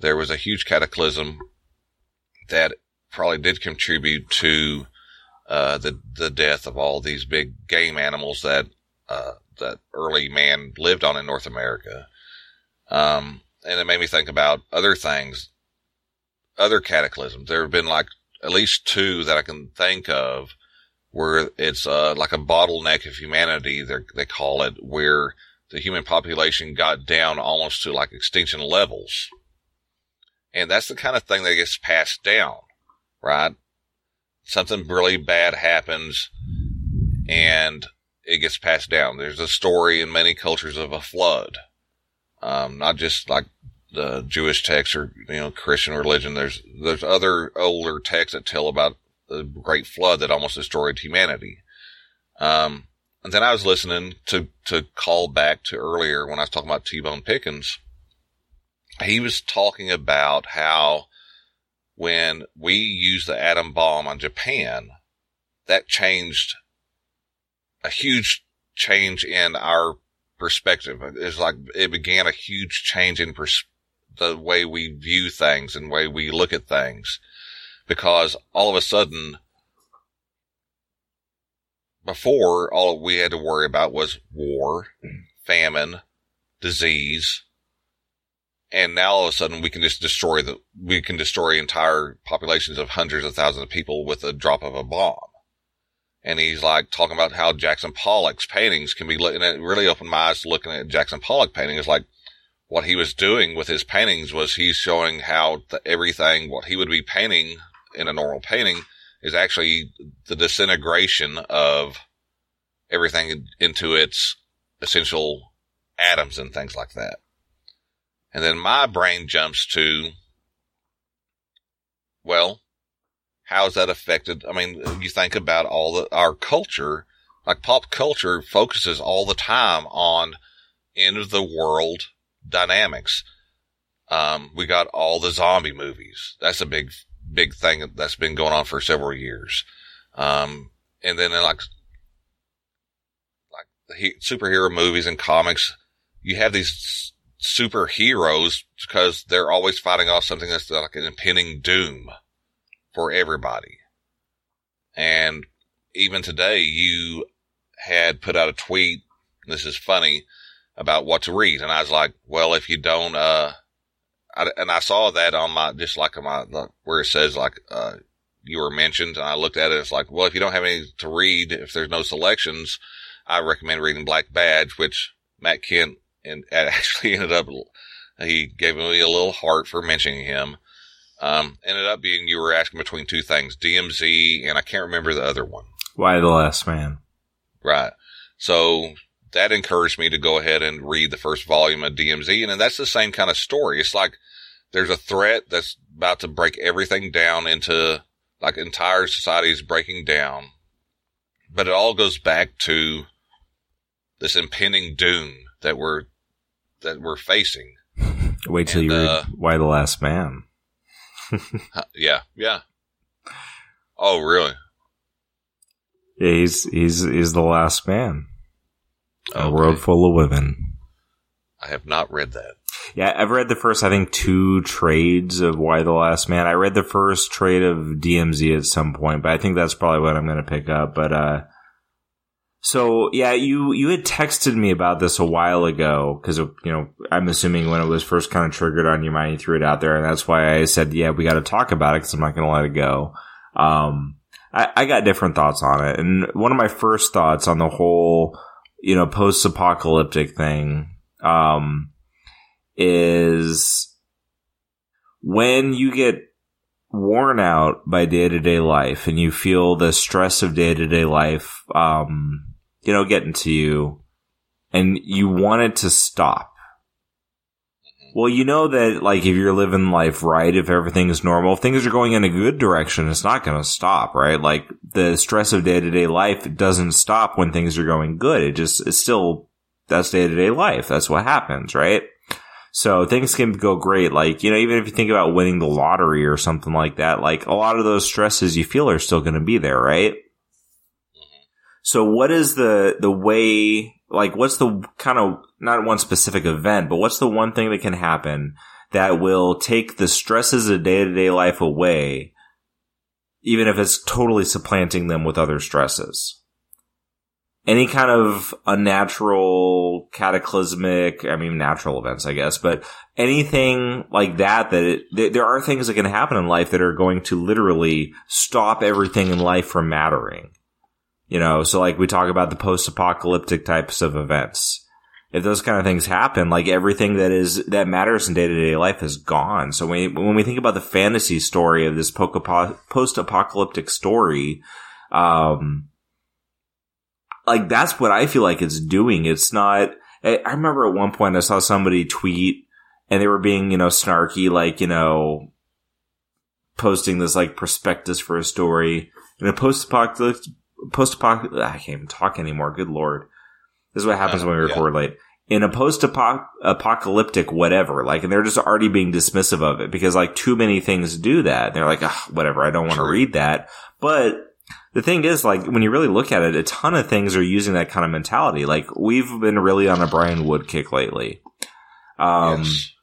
[SPEAKER 5] there was a huge cataclysm that probably did contribute to uh, the the death of all these big game animals that uh, that early man lived on in North America. Um, and it made me think about other things, other cataclysms. There have been like at least two that I can think of where it's uh, like a bottleneck of humanity, they call it, where the human population got down almost to like extinction levels. And that's the kind of thing that gets passed down, right? Something really bad happens and it gets passed down. There's a story in many cultures of a flood. Um, not just like the Jewish texts or, you know, Christian religion. There's, there's other older texts that tell about the great flood that almost destroyed humanity. Um, and then I was listening to, to call back to earlier when I was talking about T-Bone Pickens. He was talking about how when we used the atom bomb on Japan, that changed a huge change in our perspective. It's like it began a huge change in pers- the way we view things and way we look at things because all of a sudden before all we had to worry about was war, famine, disease, and now all of a sudden we can just destroy the we can destroy entire populations of hundreds of thousands of people with a drop of a bomb. And he's like talking about how Jackson Pollock's paintings can be and it really opened my eyes to looking at Jackson Pollock paintings like, what he was doing with his paintings was he's showing how the, everything, what he would be painting in a normal painting is actually the disintegration of everything into its essential atoms and things like that. And then my brain jumps to, well, how's that affected? I mean, you think about all the, our culture, like pop culture focuses all the time on end of the world dynamics. Um, we got all the zombie movies. That's a big, big thing that's been going on for several years. Um, and then like, like he, superhero movies and comics, you have these superheroes because they're always fighting off something that's like an impending doom for everybody. And even today, you had put out a tweet. This is funny about what to read. And I was like, well, if you don't, uh, I, and I saw that on my, just like on my, where it says like, uh, you were mentioned and I looked at it. It's like, well, if you don't have any to read, if there's no selections, I recommend reading Black Badge, which Matt Kindt and actually ended up, he gave me a little heart for mentioning him. Um, ended up being you were asking between two things, DMZ, and I can't remember the other one.
[SPEAKER 4] Y the Last Man?
[SPEAKER 5] Right. So that encouraged me to go ahead and read the first volume of DMZ, and that's the same kind of story. It's like there's a threat that's about to break everything down into like entire society is breaking down, but it all goes back to this impending doom that we're that we're facing.
[SPEAKER 4] Wait till
[SPEAKER 5] And,
[SPEAKER 4] you read
[SPEAKER 5] uh,
[SPEAKER 4] Y the Last Man.
[SPEAKER 5] Yeah, yeah. Oh, really?
[SPEAKER 4] Yeah, he's he's he's the last man. A
[SPEAKER 5] Okay.
[SPEAKER 4] world full of women.
[SPEAKER 5] I have not read that.
[SPEAKER 4] Yeah, I've read the first, I think, two trades of Y the Last Man. I read the first trade of DMZ at some point, but I think that's probably what I'm going to pick up. But, uh, so yeah, you, you had texted me about this a while ago because, you know, I'm assuming when it was first kind of triggered on your mind, you threw it out there. And that's why I said, yeah, we got to talk about it because I'm not going to let it go. Um, I, I got different thoughts on it. And one of my first thoughts on the whole, you know, post apocalyptic thing, um, is when you get worn out by day to day life and you feel the stress of day to day life, um, you know, getting to you and you want it to stop. Well, you know that, like, if you're living life right, if everything is normal, if things are going in a good direction, it's not going to stop, right? Like, the stress of day to day life doesn't stop when things are going good. It just, it's still, that's day to day life. That's what happens, right? So things can go great. Like, you know, even if you think about winning the lottery or something like that, like a lot of those stresses you feel are still going to be there, right? So what is the, the way, like, what's the kind of, not one specific event, but what's the one thing that can happen that will take the stresses of day to day life away, even if it's totally supplanting them with other stresses? any kind of unnatural, cataclysmic, I mean, natural events, I guess, but anything like that, that it, th- there are things that can happen in life that are going to literally stop everything in life from mattering. You know, so like we talk about the post-apocalyptic types of events. If those kind of things happen, like everything that is, that matters in day-to-day life is gone. So when, when we think about the fantasy story of this post-apocalyptic story, um, like that's what I feel like it's doing. It's not. I I remember at one point I saw somebody tweet and they were being, you know, snarky, like, you know, posting this like prospectus for a story in a post-apocalyptic, post-apocalyptic, I can't even talk anymore. Good Lord. This is what happens when we
[SPEAKER 5] yeah.
[SPEAKER 4] record late. In a post-apocalyptic whatever, like, and they're just already being dismissive of it because like too many things do that. They're like, whatever, I don't want to read that. But the thing is, like, when you really look at it, a ton of things are using that kind of mentality. Like, we've been really on a Brian Wood kick lately. Um,
[SPEAKER 5] yes.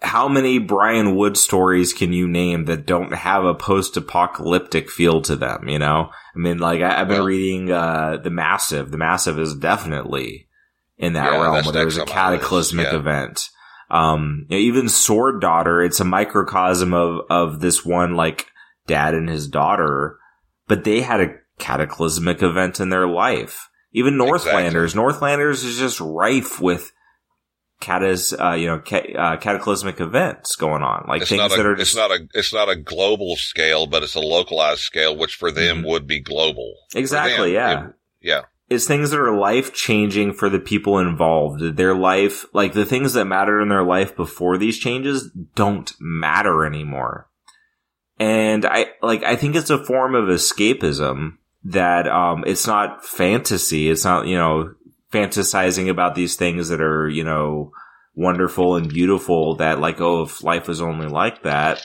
[SPEAKER 4] How many Brian Wood stories can you name that don't have a post-apocalyptic feel to them? You know, I mean, like I, I've been
[SPEAKER 5] Well-
[SPEAKER 4] reading uh, the Massive. The Massive is definitely in that
[SPEAKER 5] Yeah,
[SPEAKER 4] realm where there's a
[SPEAKER 5] next on my list,
[SPEAKER 4] cataclysmic
[SPEAKER 5] yeah.
[SPEAKER 4] event. Um, even Sword Daughter, it's a microcosm of of this one like dad and his daughter, but they had a cataclysmic event in their life. Even Northlanders, Northlanders is just rife with catas, uh, you know, ca- uh, cataclysmic events going on, like
[SPEAKER 5] It's
[SPEAKER 4] things
[SPEAKER 5] not
[SPEAKER 4] that
[SPEAKER 5] a,
[SPEAKER 4] are
[SPEAKER 5] it's not a, it's not a global scale, but it's a localized scale, which for them would be global.
[SPEAKER 4] Exactly,
[SPEAKER 5] them,
[SPEAKER 4] yeah.
[SPEAKER 5] it- yeah.
[SPEAKER 4] It's things that are life changing for the people involved. Their life, like the things that mattered in their life before these changes don't matter anymore. And I, like, I think it's a form of escapism that, um, it's not fantasy. It's not, you know, fantasizing about these things that are, you know, wonderful and beautiful that like, oh, if life was only like that.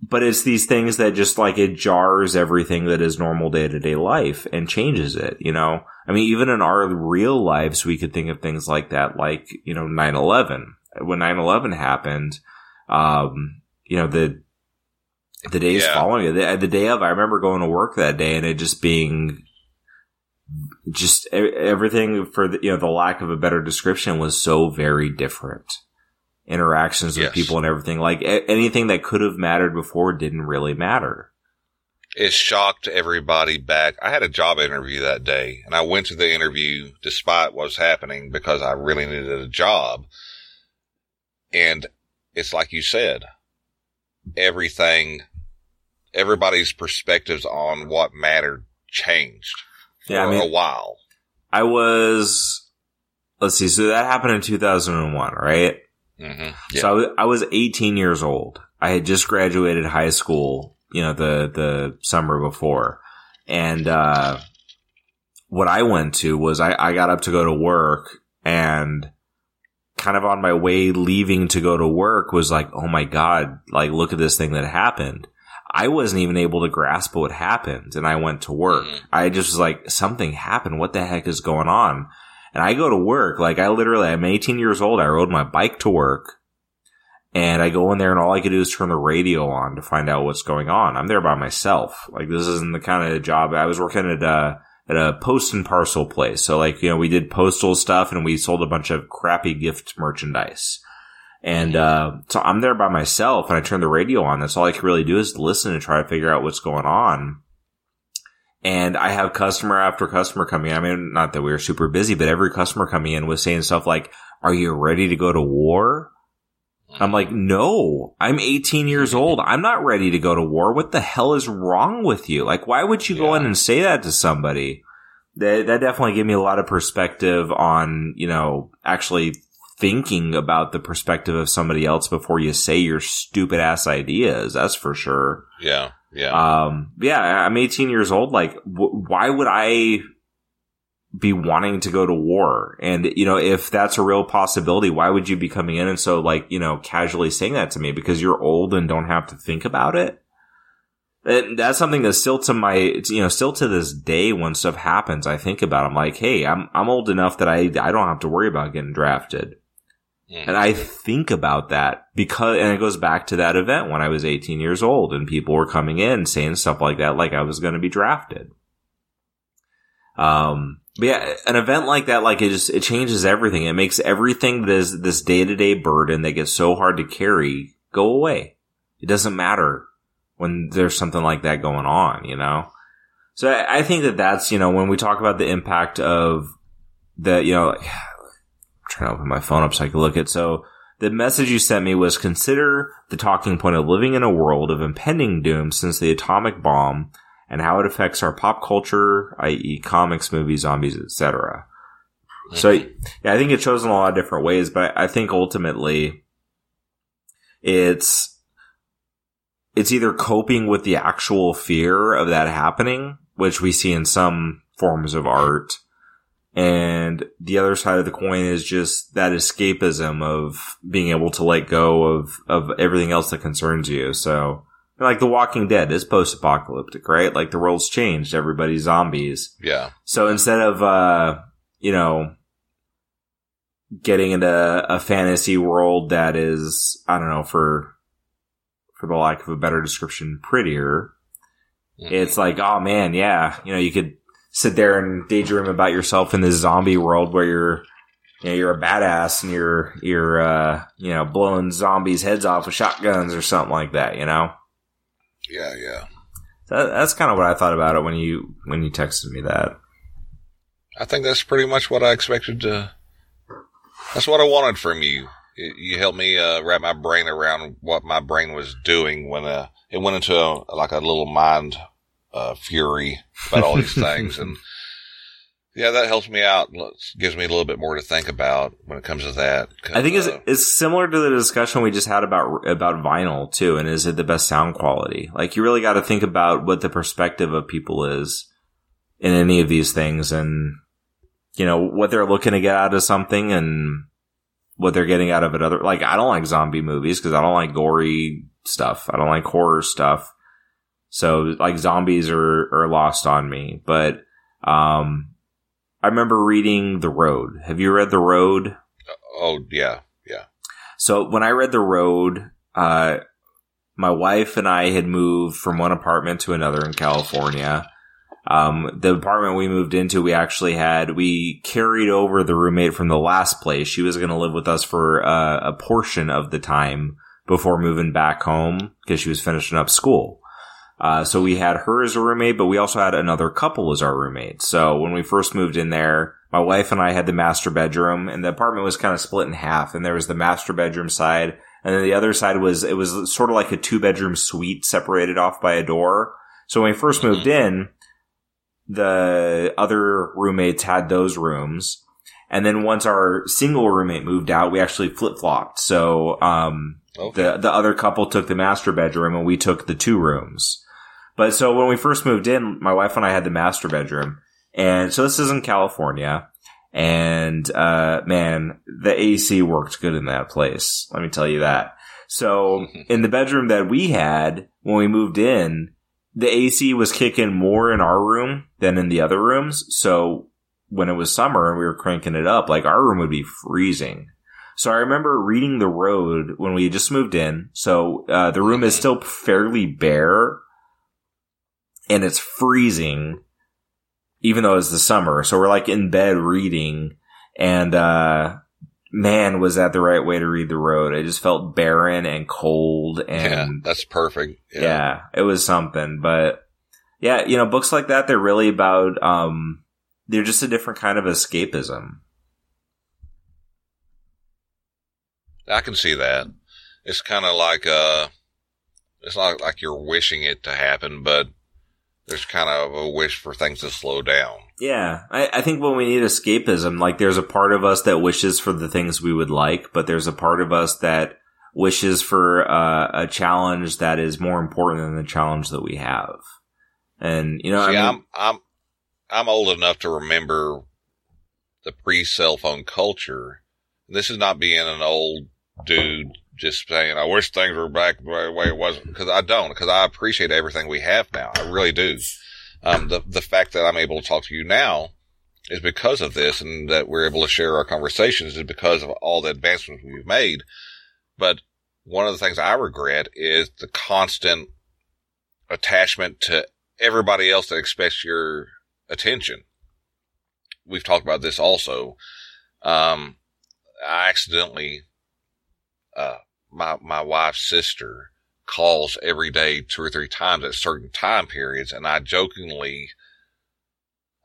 [SPEAKER 4] But it's these things that just like it jars everything that is normal day to day life and changes it, you know? I mean, even in our real lives, we could think of things like that, like, you know, 9-11. When 9-11 happened, um, you know, the, the days
[SPEAKER 5] Yeah.
[SPEAKER 4] following it, the, the day of, I remember going to work that day and it just being just everything for the, you know, the lack of a better description was so very different. Interactions with
[SPEAKER 5] Yes.
[SPEAKER 4] people and everything, like a- anything that could have mattered before didn't really matter.
[SPEAKER 5] it shocked everybody back. I had a job interview that day and I went to the interview despite what was happening because I really needed a job. And it's like you said, everything, everybody's perspectives on what mattered changed
[SPEAKER 4] Yeah, I mean-
[SPEAKER 5] a while.
[SPEAKER 4] I was, let's see, so that happened in 2001, right?
[SPEAKER 5] hmm
[SPEAKER 4] So I was, I was 18 years old. I had just graduated high school, you know, the, the summer before. And, uh, what I went to was I, I got up to go to work and kind of on my way leaving to go to work was like, oh my God, like look at this thing that happened. I wasn't even able to grasp what happened and I went to work.
[SPEAKER 5] Mhm.
[SPEAKER 4] I just was like, something happened. What the heck is going on? And I go to work, like I literally, I'm 18 years old. I rode my bike to work and I go in there and all I could do is turn the radio on to find out what's going on. I'm there by myself. Like this isn't the kind of job I was working at a, at a post and parcel place. So like, you know, we did postal stuff and we sold a bunch of crappy gift merchandise. And, uh, so I'm there by myself and I turn the radio on. That's all I can really do is listen and try to figure out what's going on. And I have customer after customer coming. I mean, not that we were super busy, but every customer coming in was saying stuff like, are you ready to go to war? I'm like, no, I'm 18 years old. I'm not ready to go to war. What the hell is wrong with you? Like, why would you go in and say that to somebody? That, that definitely gave me a lot of perspective on, you know, actually thinking about the perspective of somebody else before you say your stupid ass ideas. That's for sure.
[SPEAKER 5] Yeah. Yeah.
[SPEAKER 4] Um, yeah, I'm 18 years old. Like, w- why would I be wanting to go to war? And, you know, if that's a real possibility, why would you be coming in and so, like, you know, casually saying that to me? Because you're old and don't have to think about it? And that's something that's still to my, you know, still to this day when stuff happens, I think about. I'm like, hey, I'm I'm old enough that I I don't have to worry about getting drafted.
[SPEAKER 5] Mhm.
[SPEAKER 4] And I think about that because, and it goes back to that event when I was 18 years old and people were coming in saying stuff like that, like I was going to be drafted. Um, but yeah, an event like that, like it just, it changes everything. It makes everything that is this day to day burden that gets so hard to carry go away. It doesn't matter when there's something like that going on, you know? So I I think that that's, you know, when we talk about the impact of the, you know, like, trying to open my phone up so I can look at. So the message you sent me was consider the talking point of living in a world of impending doom since the atomic bomb and how it affects our pop culture, i.e. comics, movies, zombies, etc. So yeah, I think it shows in a lot of different ways, but I think ultimately it's it's either coping with the actual fear of that happening, which we see in some forms of art, and the other side of the coin is just that escapism of being able to let go of of everything else that concerns you. So like The Walking Dead is post apocalyptic, right? Like the world's changed, everybody's zombies.
[SPEAKER 5] yeah.
[SPEAKER 4] So instead of, uh, you know, getting into a fantasy world that is, I don't know, for, for the lack of a better description, prettier, it's like, oh man, yeah, you know, you could sit there and daydream about yourself in this zombie world where you're, you know, you're a badass and you're, you're, uh, you know, blowing zombies' heads off with shotguns or something like that, you know?
[SPEAKER 5] yeah. Yeah.
[SPEAKER 4] That, that's kind of what I thought about it when you, when you texted me that.
[SPEAKER 5] I think that's pretty much what I expected to That's what I wanted from you. You- You helped me uh, wrap my brain around what my brain was doing when uh, it went into a, like a little mind uh, fury about all these things, and yeah, that helps me out. Gives me a little bit more to think about when it comes to that.
[SPEAKER 4] I think it's,
[SPEAKER 5] Uh,
[SPEAKER 4] it's similar to the discussion we just had about about vinyl too, and is it the best sound quality? Like you really got to think about what the perspective of people is in any of these things, and you know what they're looking to get out of something, and what they're getting out of it. Other like I don't like zombie movies because I don't like gory stuff. I don't like horror stuff. So like zombies are are lost on me, but um. I remember reading The Road. Have you read The Road?
[SPEAKER 5] oh yeah, yeah.
[SPEAKER 4] So when I read The Road, uh, my wife and I had moved from one apartment to another in California. Um, the apartment we moved into, we actually had, we carried over the roommate from the last place. She was going to live with us for uh, a portion of the time before moving back home because she was finishing up school. Uh, so we had her as a roommate, but we also had another couple as our roommate. So when we first moved in there, my wife and I had the master bedroom and the apartment was kind of split in half and there was the master bedroom side and then the other side was, it was sort of like a two bedroom suite separated off by a door. So when we first moved in, the other roommates had those rooms. And then once our single roommate moved out, we actually flip flopped. So, um,
[SPEAKER 5] Okay.
[SPEAKER 4] the the other couple took the master bedroom and we took the two rooms. But so when we first moved in, my wife and I had the master bedroom. And so this is in California. And uh man, the AC worked good in that place. Let me tell you that. So in the bedroom that we had when we moved in, the AC was kicking more in our room than in the other rooms. So when it was summer and we were cranking it up, like our room would be freezing. So I remember reading The Road when we had just moved in. So uh, the room is still fairly bare, and it's freezing, even though it's the summer. So we're like in bed reading, and uh, man, was that the right way to read The Road? It just felt barren and cold,
[SPEAKER 5] yeah,
[SPEAKER 4] and
[SPEAKER 5] that's perfect.
[SPEAKER 4] yeah. it was something. But yeah, you know, books like that, they're really about, um, they're just a different kind of escapism.
[SPEAKER 5] I can see that. It's kind of like uh, it's not like you're wishing it to happen, but there's kind of a wish for things to slow down.
[SPEAKER 4] Yeah, I, I think when we need escapism, like there's a part of us that wishes for the things we would like, but there's a part of us that wishes for uh, a challenge that is more important than the challenge that we have. And you know,
[SPEAKER 5] See,
[SPEAKER 4] I mean,
[SPEAKER 5] I'm I'm I'm old enough to remember the pre-cell phone culture. This is not being an old dude just saying, "I wish things were back the way- it was," because I don't. Because I appreciate everything we have now. I really do. Um, the the fact that I'm able to talk to you now is because of this, and that we're able to share our conversations is because of all the advancements we've made. But one of the things I regret is the constant attachment to everybody else that expects your attention. We've talked about this also. Um, I accidentally, uh, my, my wife's sister calls every day two or three times at certain time periods. And I jokingly,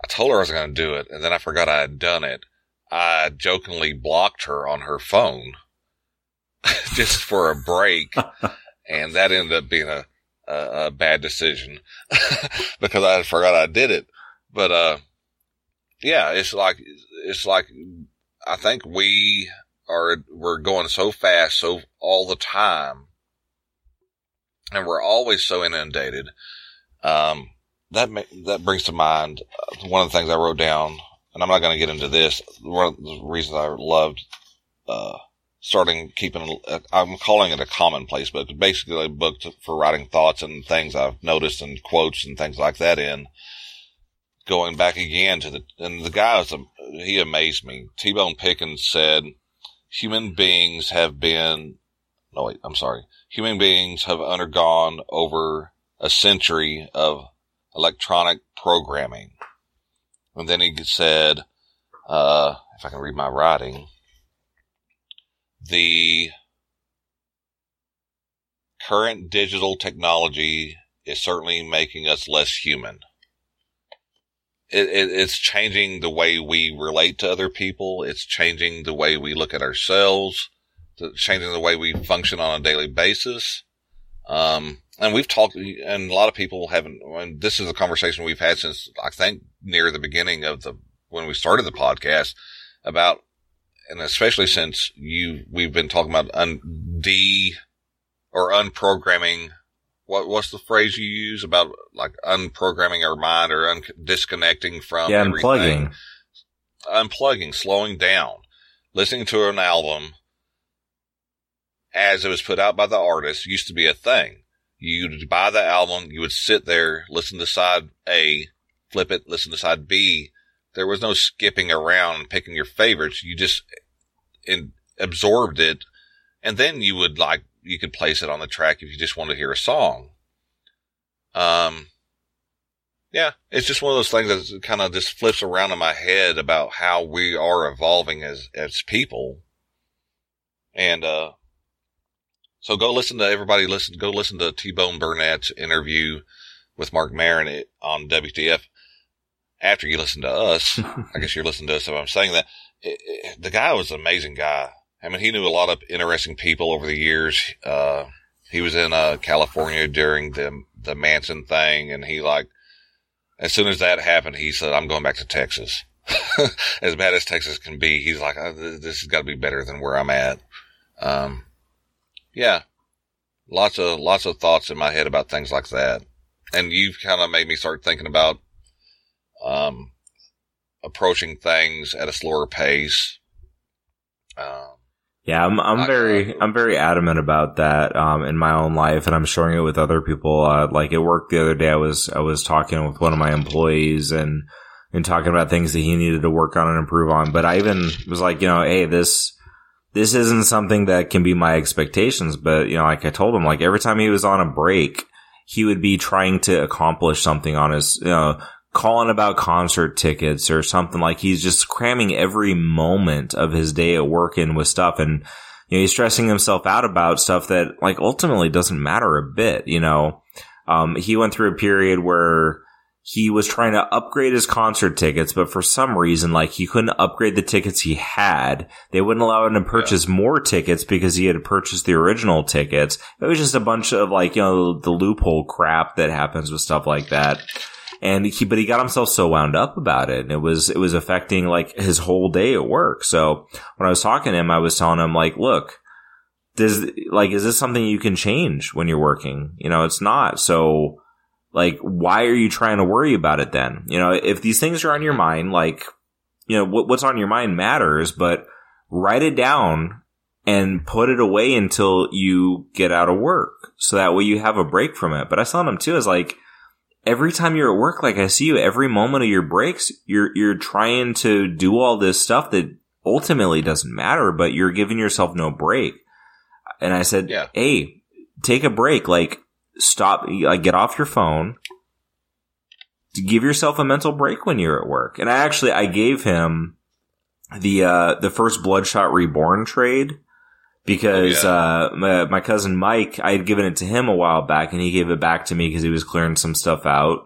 [SPEAKER 5] I told her I was going to do it and then I forgot I had done it. I jokingly blocked her on her phone just for a break. and that ended up being a, a, a bad decision because I forgot I did it. But, uh, yeah, it's like, it's like, I think we are, we're going so fast, so all the time. And we're always so inundated. Um, that, that brings to mind uh, one of the things I wrote down, and I'm not going to get into this. One of the reasons I loved, uh, starting keeping, uh, I'm calling it a commonplace book, basically a book to, for writing thoughts and things I've noticed and quotes and things like that in. Going back again to the, and the guy was, a- he amazed me. T-Bone Pickens said, human beings have been, no wait, I'm sorry. Human beings have undergone over a century of electronic programming. And then he said, uh, if I can read my writing, the current digital technology is certainly making us less human. It, it, it's changing the way we relate to other people. It's changing the way we look at ourselves. Changing the way we function on a daily basis. Um, and we've talked, and a lot of people haven't, and this is a conversation we've had since I think near the beginning of the, when we started the podcast about, and especially since you, we've been talking about un, de, or unprogramming what what's the phrase you use about like unprogramming our mind or un- disconnecting from
[SPEAKER 4] Yeah,
[SPEAKER 5] everything?
[SPEAKER 4] unplugging.
[SPEAKER 5] unplugging, slowing down, listening to an album as it was put out by the artist used to be a thing. You'd buy the album, you would sit there, listen to side A, flip it, listen to side B. There was no skipping around and picking your favorites. You just eh, in, absorbed it, and then you would like you could place it on the track if you just want to hear a song. Um, yeah, it's just one of those things that kind of just flips around in my head about how we are evolving as, as people. And, uh, so go listen to everybody listen, go listen to T-Bone Burnett's interview with Marc Maron on WTF after you listen to us. I guess you're listening to us if I'm saying that. It, it, the guy was an amazing guy. I mean, he knew a lot of interesting people over the years. Uh, he was in, uh, California during the, the Manson thing and he like, as soon as that happened, he said, I'm going back to Texas. as bad as Texas can be, he's like, oh, this has got to be better than where I'm at. Um, yeah, lots of, lots of thoughts in my head about things like that. And you've kind of made me start thinking about, um, approaching things at a slower pace. Um,
[SPEAKER 4] Yeah, I'm I'm very I'm very adamant about that um, in my own life, and I'm sharing it with other people. Uh, like at work the other day, I was I was talking with one of my employees and and talking about things that he needed to work on and improve on. But I even was like, you know, hey, this this isn't something that can be my expectations. But you know, like I told him, like every time he was on a break, he would be trying to accomplish something on his, you know, calling about concert tickets or something like he's just cramming every moment of his day at work in with stuff. And you know he's stressing himself out about stuff that like ultimately doesn't matter a bit you know? Um he went through a period where he was trying to upgrade his concert tickets but for some reason like he couldn't upgrade the tickets he had. They wouldn't allow him to purchase more tickets because he had purchased the original tickets. It was just a bunch of like you know the loophole crap that happens with stuff like that and he but he got himself so wound up about it and it was it was affecting like his whole day at work. So when i was talking to him i was telling him like look does like is this something you can change when you're working? You know it's not. So like why are you trying to worry about it then? You know if these things are on your mind like you know what, what's on your mind matters but write it down and put it away until you get out of work so that way you have a break from it. But i saw him too is like every time you're at work, like I see you, every moment of your breaks, you're you're trying to do all this stuff that ultimately doesn't matter, but you're giving yourself no break. And I said,
[SPEAKER 5] Yeah.
[SPEAKER 4] "Hey, take a break. Like, stop. Like, get off your phone. To give yourself a mental break when you're at work." And I actually I gave him the uh the first Bloodshot Reborn trade because
[SPEAKER 5] Oh, yeah.
[SPEAKER 4] uh, my, my cousin Mike, I had given it to him a while back, and he gave it back to me because he was clearing some stuff out.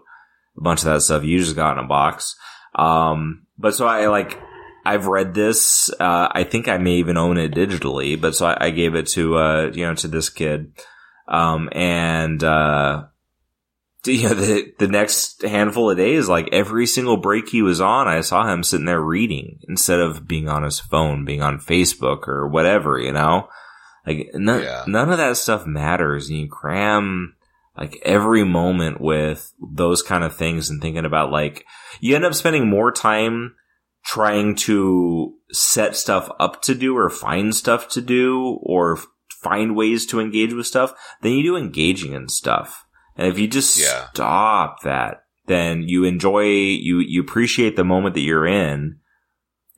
[SPEAKER 4] A bunch of that stuff you just got in a box. Um, but so I like, I've read this. Uh, I think I may even own it digitally, but so I, I gave it to uh, you know, to this kid. Um, and uh, you know, the the next handful of days, like every single break he was on, I saw him sitting there reading instead of being on his phone, being on Facebook or whatever, you know. Like none,
[SPEAKER 5] Yeah.
[SPEAKER 4] none of that stuff matters. And you cram like every moment with those kind of things and thinking about like you end up spending more time trying to set stuff up to do or find stuff to do or find ways to engage with stuff than you do engaging in stuff. And if you just
[SPEAKER 5] Yeah.
[SPEAKER 4] stop that, then you enjoy, you, you appreciate the moment that you're in.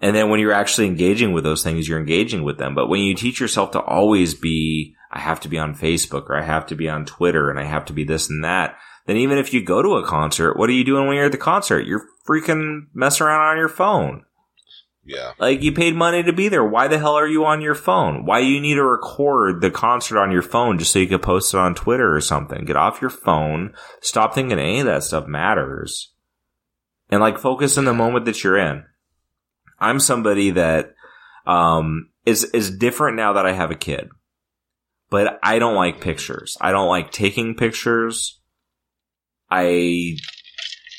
[SPEAKER 4] And then when you're actually engaging with those things, you're engaging with them. But when you teach yourself to always be, I have to be on Facebook or I have to be on Twitter and I have to be this and that, then even if you go to a concert, what are you doing when you're at the concert? You're freaking messing around on your phone.
[SPEAKER 5] Yeah.
[SPEAKER 4] Like you paid money to be there. Why the hell are you on your phone? Why do you need to record the concert on your phone just so you could post it on Twitter or something? Get off your phone. Stop thinking any of that stuff matters. and like focus in the moment that you're in. I'm somebody that um, is is different now that I have a kid, but I don't like pictures. I don't like taking pictures. I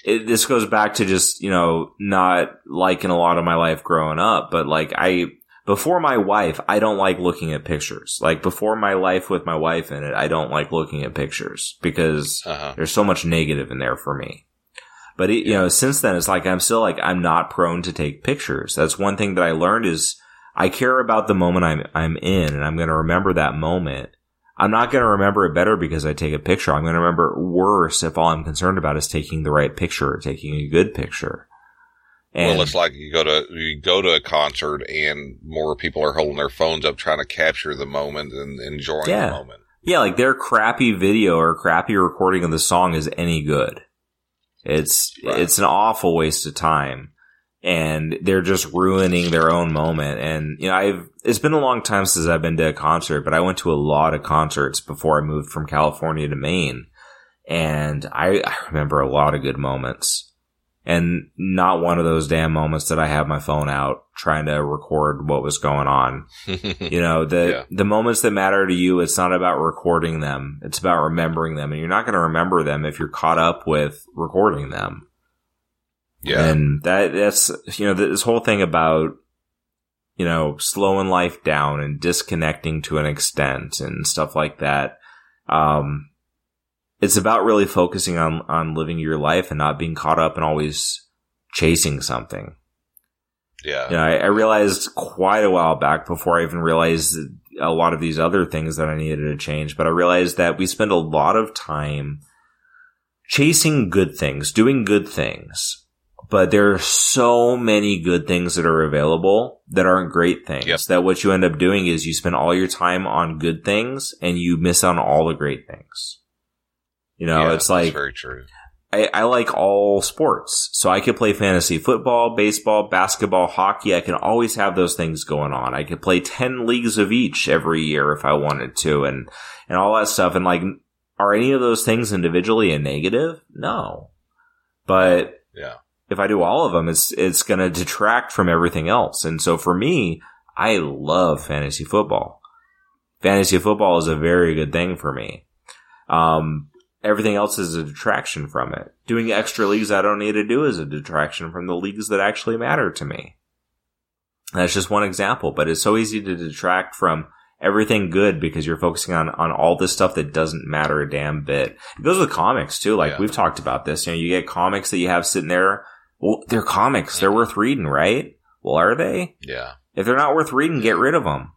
[SPEAKER 4] it, this goes back to just you know not liking a lot of my life growing up, but like I before my wife, I don't like looking at pictures. Like before my life with my wife in it, I don't like looking at pictures because
[SPEAKER 5] Uh-huh.
[SPEAKER 4] there's so much negative in there for me. But it, you know, since then, it's like I'm still like I'm not prone to take pictures. That's one thing that I learned is I care about the moment I'm I'm in, and I'm going to remember that moment. I'm not going to remember it better because I take a picture. I'm going to remember it worse if all I'm concerned about is taking the right picture or taking a good picture. And
[SPEAKER 5] well, it's like you go to you go to a concert and more people are holding their phones up trying to capture the moment and enjoying
[SPEAKER 4] Yeah.
[SPEAKER 5] the moment.
[SPEAKER 4] Yeah, like their crappy video or crappy recording of the song is any good. It's
[SPEAKER 5] Right.
[SPEAKER 4] it's an awful waste of time. And they're just ruining their own moment. And you know, I've it's been a long time since I've been to a concert, but I went to a lot of concerts before I moved from California to Maine. And I, I remember a lot of good moments. And not one of those damn moments that I have my phone out trying to record what was going on. You know, the
[SPEAKER 5] Yeah.
[SPEAKER 4] the moments that matter to you, it's not about recording them. It's about remembering them. And you're not going to remember them if you're caught up with recording them.
[SPEAKER 5] Yeah.
[SPEAKER 4] And that that's you know, this whole thing about you know, slowing life down and disconnecting to an extent and stuff like that. Um it's about really focusing on on living your life and not being caught up and always chasing something.
[SPEAKER 5] yeah.
[SPEAKER 4] You know, I, I realized quite a while back before I even realized a lot of these other things that I needed to change, but I realized that we spend a lot of time chasing good things, doing good things, but there are so many good things that are available that aren't great things
[SPEAKER 5] Yep.
[SPEAKER 4] that what you end up doing is you spend all your time on good things and you miss on all the great things. You know,
[SPEAKER 5] Yeah,
[SPEAKER 4] it's like,
[SPEAKER 5] very true.
[SPEAKER 4] I, I like all sports. So I could play fantasy football, baseball, basketball, hockey. I can always have those things going on. I could play 10 leagues of each every year if I wanted to and, and all that stuff. And like, are any of those things individually a negative? No. But. If I do all of them, it's, it's going to detract from everything else. And so for me, I love fantasy football. Fantasy football is a very good thing for me. Um, everything else is a detraction from it. Doing extra leagues I don't need to do is a detraction from the leagues that actually matter to me. That's just one example, but it's so easy to detract from everything good because you're focusing on, on all this stuff that doesn't matter a damn bit. It goes with comics too. Like
[SPEAKER 5] Yeah.
[SPEAKER 4] we've talked about this. You know, you get comics that you have sitting there. Well, they're comics. They're worth reading, right? Well, are they?
[SPEAKER 5] Yeah.
[SPEAKER 4] If they're not worth reading, get rid of them.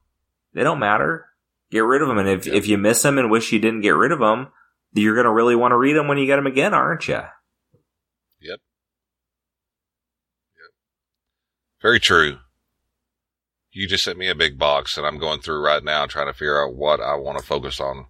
[SPEAKER 4] They don't matter. Get rid of them. And if,
[SPEAKER 5] Yeah.
[SPEAKER 4] if you miss them and wish you didn't get rid of them, you're going to really want to read them when you get them again, aren't you? Yep. Yep.
[SPEAKER 5] Very true. You just sent me a big box and I'm going through right now trying to figure out what I want to focus on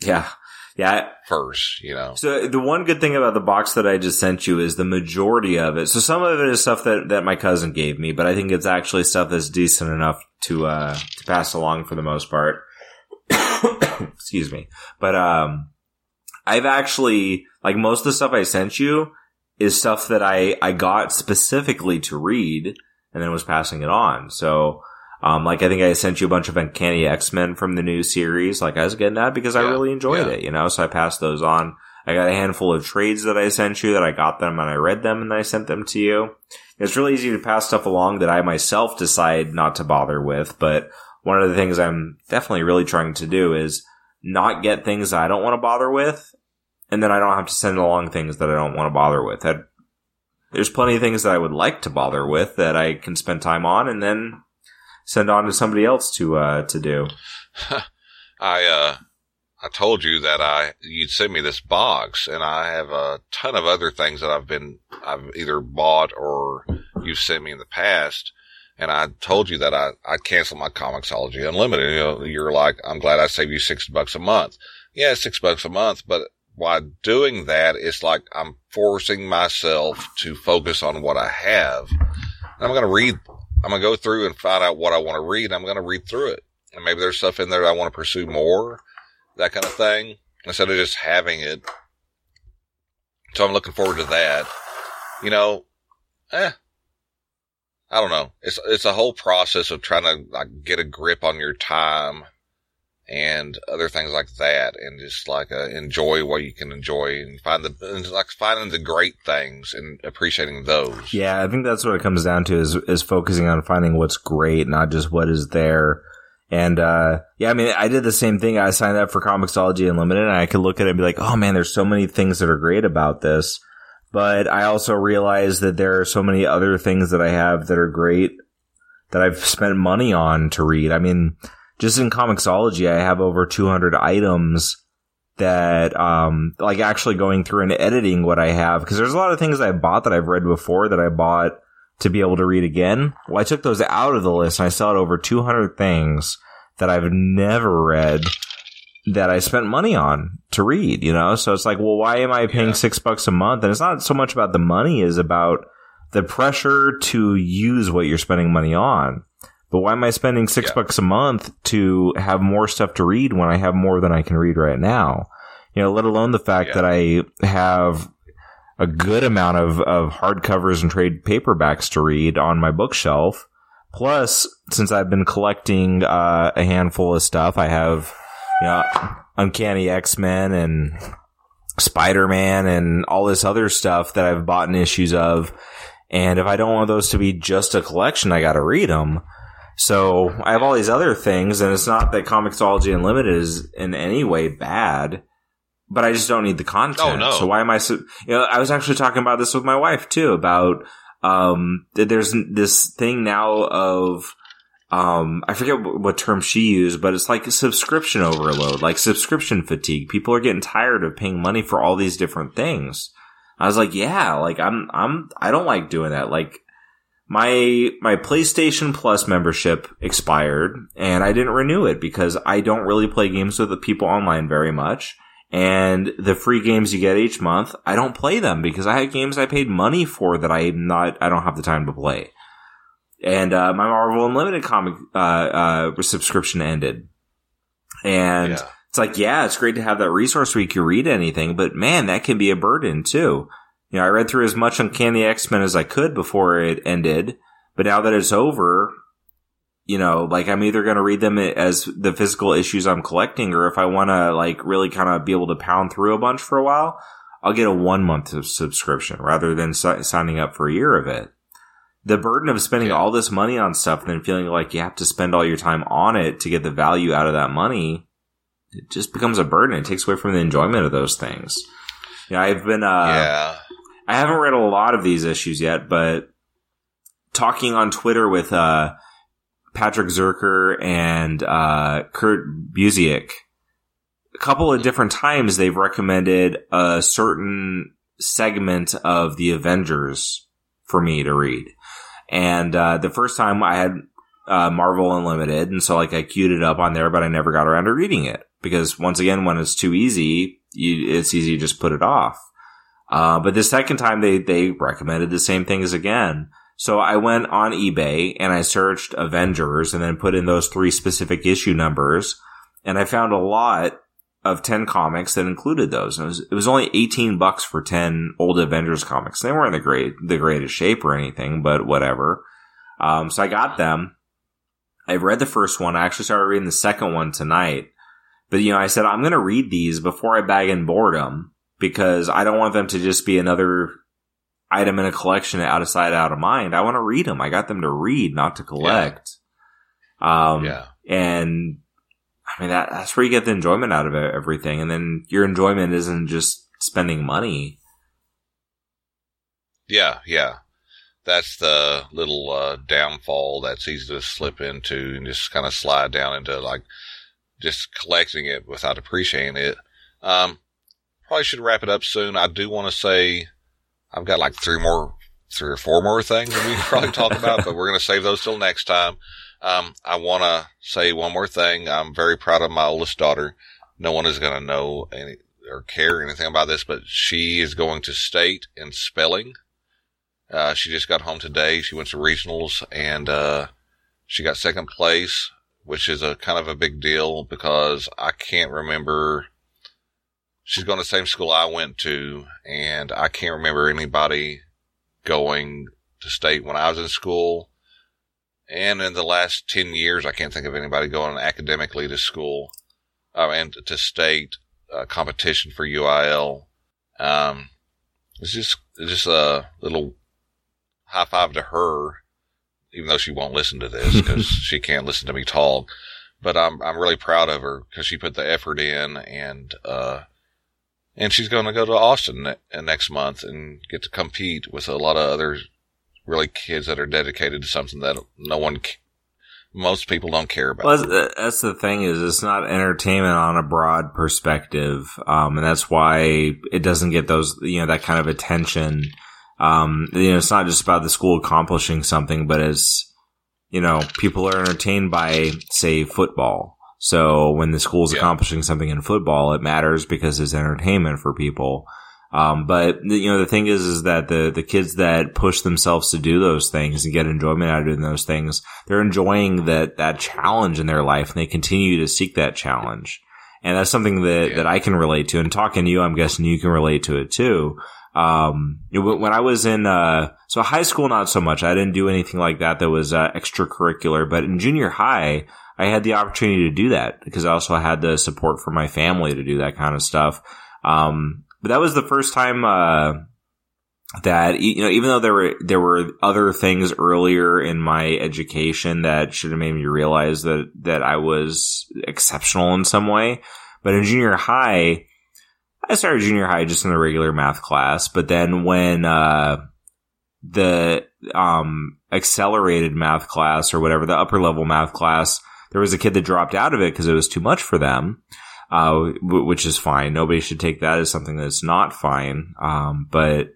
[SPEAKER 4] Yeah. Yeah.
[SPEAKER 5] first, you know.
[SPEAKER 4] So the one good thing about the box that I just sent you is the majority of it. So some of it is stuff that, that my cousin gave me, but I think it's actually stuff that's decent enough to, uh, to pass along for the most part. Excuse me. But, um, I've actually, like most of the stuff I sent you is stuff that I, I got specifically to read and then was passing it on. So, um, like I think I sent you a bunch of Uncanny X-Men from the new series. Like I was getting that because I really enjoyed
[SPEAKER 5] yeah.
[SPEAKER 4] it, you know, so I passed those on. I got a handful of trades that I sent you that I got them and I read them and I sent them to you. It's really easy to pass stuff along that I myself decide not to bother with, but one of the things I'm definitely really trying to do is not get things that I don't want to bother with, and then I don't have to send along things that I don't want to bother with. That there's plenty of things that I would like to bother with that I can spend time on, and then send on to somebody else to uh, to do.
[SPEAKER 5] I, uh, I told you that I, you'd send me this box and I have a ton of other things that I've been, I've either bought or you've sent me in the past. And I told you that I, I canceled my Comixology Unlimited. You know, you're like, I'm glad I saved you six bucks a month. Yeah, six bucks a month, but while doing that, it's like I'm forcing myself to focus on what I have. And I'm going to read, I'm going to go through and find out what I want to read. I'm going to read through it. And maybe there's stuff in there that I want to pursue more, that kind of thing, instead of just having it. So I'm looking forward to that. you know, eh, I don't know. It's it's a whole process of trying to like get a grip on your time and other things like that, and just like uh, enjoy what you can enjoy and find the and like finding the great things and appreciating those.
[SPEAKER 4] Yeah, I think that's what it comes down to is is focusing on finding what's great, not just what is there. And uh yeah, I mean, I did the same thing. I signed up for Comixology Unlimited, and I could look at it and be like, "Oh man, there's so many things that are great about this." But I also realized that there are so many other things that I have that are great that I've spent money on to read. I mean, just in Comixology, I have over 200 items that, um, like actually going through and editing what I have. Cause there's a lot of things I bought that I've read before that I bought to be able to read again. Well, I took those out of the list and I still had over 200 things that I've never read that I spent money on to read, you know? So it's like, well, why am I paying
[SPEAKER 5] Yeah.
[SPEAKER 4] six bucks a month? And it's not so much about the money is about the pressure to use what you're spending money on. But why am I spending six
[SPEAKER 5] Yeah.
[SPEAKER 4] bucks a month to have more stuff to read when I have more than I can read right now? You know, let alone the fact
[SPEAKER 5] Yeah.
[SPEAKER 4] that I have a good amount of, of hardcovers and trade paperbacks to read on my bookshelf. Plus, since I've been collecting uh, a handful of stuff, I have, you know, Uncanny X Men and Spider Man and all this other stuff that I've bought in issues of. And if I don't want those to be just a collection, I got to read them. So I have all these other things, and it's not that Comixology Unlimited is in any way bad, but I just don't need the content.
[SPEAKER 5] Oh, no.
[SPEAKER 4] So why am I? So, you know, I was actually talking about this with my wife too about um, that there's this thing now of um, I forget what, what term she used, but it's like subscription overload, like subscription fatigue. People are getting tired of paying money for all these different things. I was like, yeah, like I'm, I'm, I don't like doing that. Like my, my PlayStation Plus membership expired and I didn't renew it because I don't really play games with the people online very much. And the free games you get each month, I don't play them because I have games I paid money for that I'm not, I don't have the time to play. And, uh, my Marvel Unlimited comic, uh, uh, subscription ended. And
[SPEAKER 5] Yeah.
[SPEAKER 4] it's like, yeah, it's great to have that resource where you can read anything, but man, that can be a burden too. You know, I read through as much Uncanny X-Men as I could before it ended, but now that it's over, you know, like I'm either going to read them as the physical issues I'm collecting, or if I want to like really kind of be able to pound through a bunch for a while, I'll get a one month of subscription rather than si- signing up for a year of it. The burden of spending all this money on stuff and then feeling like you have to spend all your time on it to get the value out of that money, it just becomes a burden. It takes away from the enjoyment of those things. Yeah, I've been, uh,
[SPEAKER 5] yeah.
[SPEAKER 4] I haven't read a lot of these issues yet, but talking on Twitter with uh, Patrick Zircher and uh, Kurt Busiek, a couple of different times they've recommended a certain segment of the Avengers for me to read. And uh, the first time I had uh, Marvel Unlimited, and so like I queued it up on there, but I never got around to reading it because once again, when it's too easy, you, it's easy to just put it off. Uh, but the second time they, they recommended the same things again. So I went on eBay and I searched Avengers and then put in those three specific issue numbers and I found a lot of 10 comics that included those. And it was, it was only 18 bucks for 10 old Avengers comics. They weren't the great, the greatest shape or anything, but whatever. Um, so I got them. I read the first one. I actually started reading the second one tonight. But you know, I said, I'm going to read these before I bag in boredom because I don't want them to just be another item in a collection out of sight, out of mind. I want to read them. I got them to read, not to collect. Um,
[SPEAKER 5] yeah.
[SPEAKER 4] and I mean, that, that's where you get the enjoyment out of everything. And then your enjoyment isn't just spending money.
[SPEAKER 5] Yeah, yeah. That's the little uh, downfall that's easy to slip into and just kind of slide down into like just collecting it without appreciating it. Um, probably should wrap it up soon. I do want to say I've got like three more, three or four more things that we can probably talk about, but we're going to save those till next time. Um, I want to say one more thing. I'm very proud of my oldest daughter. No one is going to know any or care anything about this, but she is going to state in spelling. Uh, she just got home today. She went to regionals and, uh, she got second place, which is a kind of a big deal because I can't remember. She's going to the same school I went to and I can't remember anybody going to state when I was in school. And in the last 10 years, I can't think of anybody going academically to school, uh, and to state uh, competition for UIL. Um, it's just, it's just a little high five to her, even though she won't listen to this because she can't listen to me talk. But I'm, I'm really proud of her because she put the effort in and, uh, and she's going to go to Austin ne- next month and get to compete with a lot of other really kids that are dedicated to something that no one, most people don't care about.
[SPEAKER 4] Well, that's, the thing is it's not entertainment on a broad perspective, um, and that's why it doesn't get those you know that kind of attention. Um, you know, it's not just about the school accomplishing something, but it's you know people are entertained by say football. So when the school's
[SPEAKER 5] Yeah.
[SPEAKER 4] accomplishing something in football, it matters because it's entertainment for people. Um, but you know, the thing is, is that the, the kids that push themselves to do those things and get enjoyment out of doing those things, they're enjoying that, that challenge in their life and they continue to seek that challenge. And that's something that,
[SPEAKER 5] Yeah.
[SPEAKER 4] that I can relate to. And talking to you, I'm guessing you can relate to it too. Um, when I was in, uh, so high school, not so much. I didn't do anything like that that was, uh, extracurricular, but in junior high, I had the opportunity to do that because I also had the support from my family to do that kind of stuff. Um, but that was the first time, uh, that you know, even though there were there were other things earlier in my education that should have made me realize that that I was exceptional in some way, but in junior high, I started junior high just in the regular math class. But then when uh, the um, accelerated math class or whatever the upper level math class, there was a kid that dropped out of it because it was too much for them uh, which is fine. Nobody should take that as something that's not fine. Um, but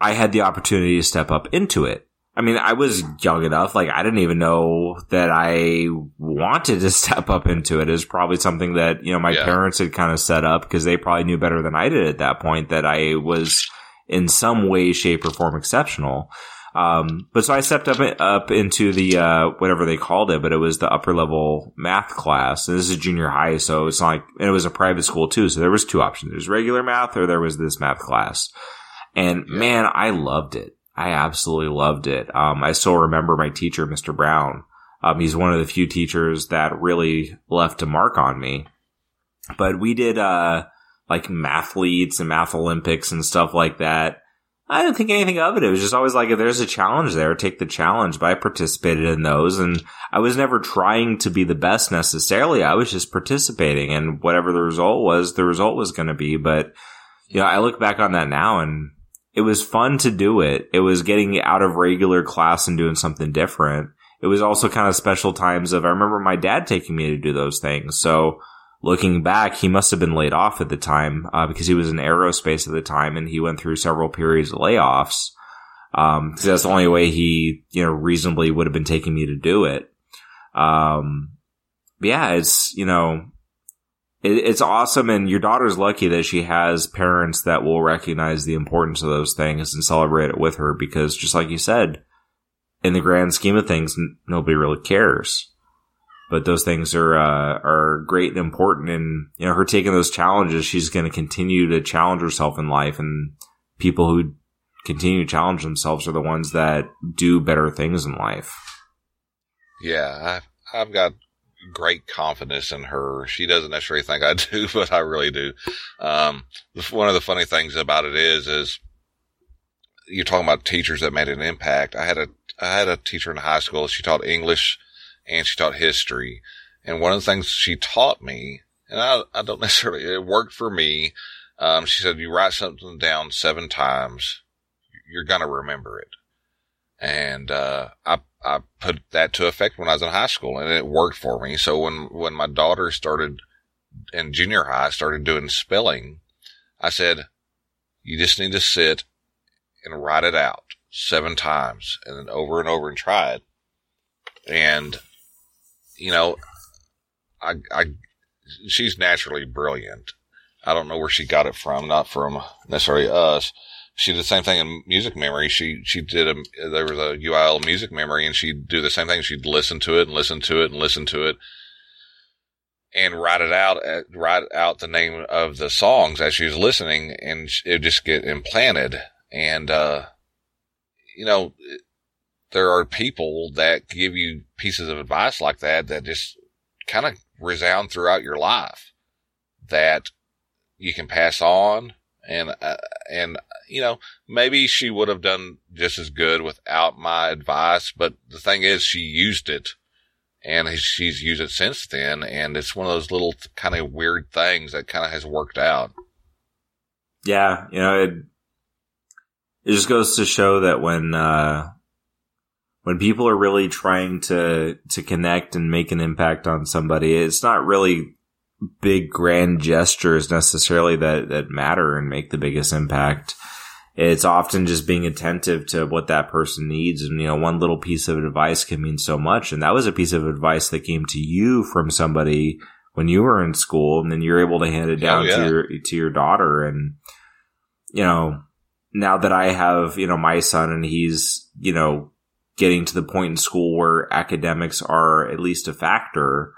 [SPEAKER 4] I had the opportunity to step up into it. I mean, I was young enough, like I didn't even know that I wanted to step up into it. It was probably something that, you know, my
[SPEAKER 5] Yeah.
[SPEAKER 4] parents had kind of set up because they probably knew better than I did at that point that I was in some way, shape, or form exceptional. Um, but so I stepped up up into the uh, whatever they called it, but it was the upper level math class. And this is junior high, so it's not like and it was a private school too. So there was two options: there's regular math, or there was this math class. And
[SPEAKER 5] Yeah.
[SPEAKER 4] man, I loved it. I absolutely loved it. Um, I still remember my teacher, Mr. Brown. Um, he's one of the few teachers that really left a mark on me. But we did uh, like math leads and math Olympics and stuff like that. I didn't think anything of it. It was just always like, if there's a challenge there, take the challenge. But I participated in those and I was never trying to be the best necessarily. I was just participating and whatever the result was, the result was going to be. But, you know, I look back on that now and it was fun to do it. It was getting out of regular class and doing something different. It was also kind of special times of, I remember my dad taking me to do those things. So, looking back, he must have been laid off at the time uh, because he was in aerospace at the time, and he went through several periods of layoffs. Um, 'cause that's the only way he, you know, reasonably would have been taking me to do it. Um, yeah, it's you know, it, it's awesome, and your daughter's lucky that she has parents that will recognize the importance of those things and celebrate it with her. Because just like you said, in the grand scheme of things, n- nobody really cares but those things are uh, are great and important. And you know, her taking those challenges, she's going to continue to challenge herself in life. And people who continue to challenge themselves are the ones that do better things in life.
[SPEAKER 5] Yeah, I've, I've got great confidence in her. She doesn't necessarily think I do, but I really do. Um, one of the funny things about it is, is you're talking about teachers that made an impact. I had a, I had a teacher in high school. She taught English and she taught history. And one of the things she taught me, and I, I don't necessarily, it worked for me. Um, she said, you write something down seven times, you're going to remember it. And, uh, I, I put that to effect when I was in high school and it worked for me. So when, when my daughter started in junior high, started doing spelling, I said, you just need to sit and write it out seven times and then over and over and try it. And, you know, I, I, she's naturally brilliant. I don't know where she got it from, not from necessarily us. She did the same thing in music memory. She, she did a, there was a UIL music memory and she'd do the same thing. She'd listen to it and listen to it and listen to it and write it out, uh, write out the name of the songs as she was listening and it just get implanted. And, uh, you know, there are people that give you pieces of advice like that that just kind of resound throughout your life that you can pass on and uh, and you know maybe she would have done just as good without my advice but the thing is she used it and she's used it since then and it's one of those little kind of weird things that kind of has worked out.
[SPEAKER 4] Yeah you know it it just goes to show that when uh when people are really trying to to connect and make an impact on somebody it's not really big grand gestures necessarily that that matter and make the biggest impact. It's often just being attentive to what that person needs. And, you know, one little piece of advice can mean so much. And that was a piece of advice that came to you from somebody when you were in school and then you're able to hand it oh, down oh, yeah. to your, to your daughter. And, you know, now that I have, you know, my son and he's, you know, getting to the point in school where academics are at least a factor,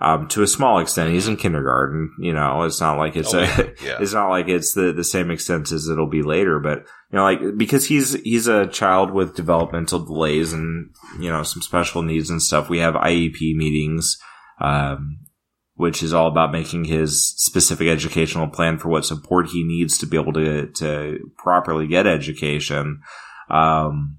[SPEAKER 4] um, to a small extent. He's in kindergarten, you know, it's not like it's oh, a, yeah. it's not like it's the, the same extent as it'll be later, but you know, like, because he's, he's a child with developmental delays and, you know, some special needs and stuff. We have IEP meetings, um, which is all about making his specific educational plan for what support he needs to be able to, to properly get education. Um,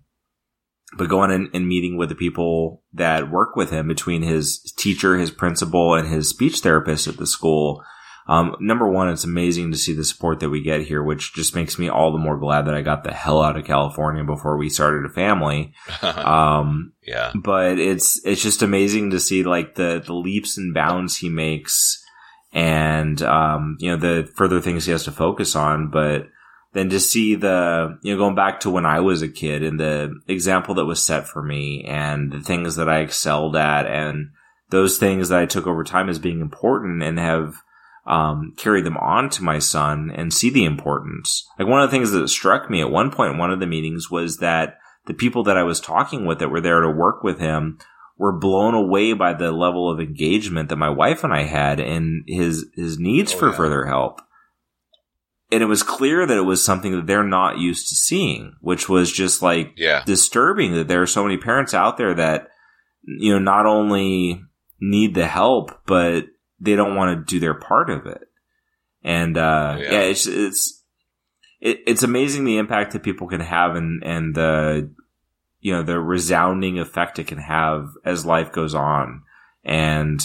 [SPEAKER 4] but going in and meeting with the people that work with him between his teacher, his principal, and his speech therapist at the school. Um, number one, it's amazing to see the support that we get here, which just makes me all the more glad that I got the hell out of California before we started a family. Um,
[SPEAKER 5] yeah.
[SPEAKER 4] But it's, it's just amazing to see like the, the leaps and bounds he makes and, um, you know, the further things he has to focus on. But, than to see the, you know, going back to when I was a kid and the example that was set for me and the things that I excelled at and those things that I took over time as being important and have, um, carried them on to my son and see the importance. Like one of the things that struck me at one point in one of the meetings was that the people that I was talking with that were there to work with him were blown away by the level of engagement that my wife and I had and his, his needs oh, for yeah. further help and it was clear that it was something that they're not used to seeing, which was just like
[SPEAKER 5] yeah.
[SPEAKER 4] disturbing that there are so many parents out there that, you know, not only need the help, but they don't want to do their part of it. And, uh, yeah, yeah it's, it's, it, it's amazing the impact that people can have and, and the, you know, the resounding effect it can have as life goes on. And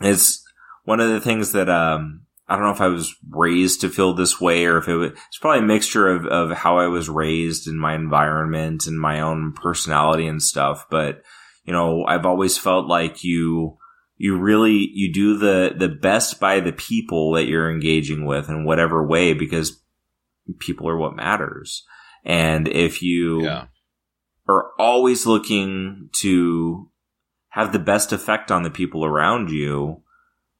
[SPEAKER 4] it's one of the things that, um, I don't know if I was raised to feel this way or if it was, it's probably a mixture of, of how I was raised in my environment and my own personality and stuff. But, you know, I've always felt like you, you really, you do the, the best by the people that you're engaging with in whatever way because people are what matters. And if you
[SPEAKER 5] yeah.
[SPEAKER 4] are always looking to have the best effect on the people around you,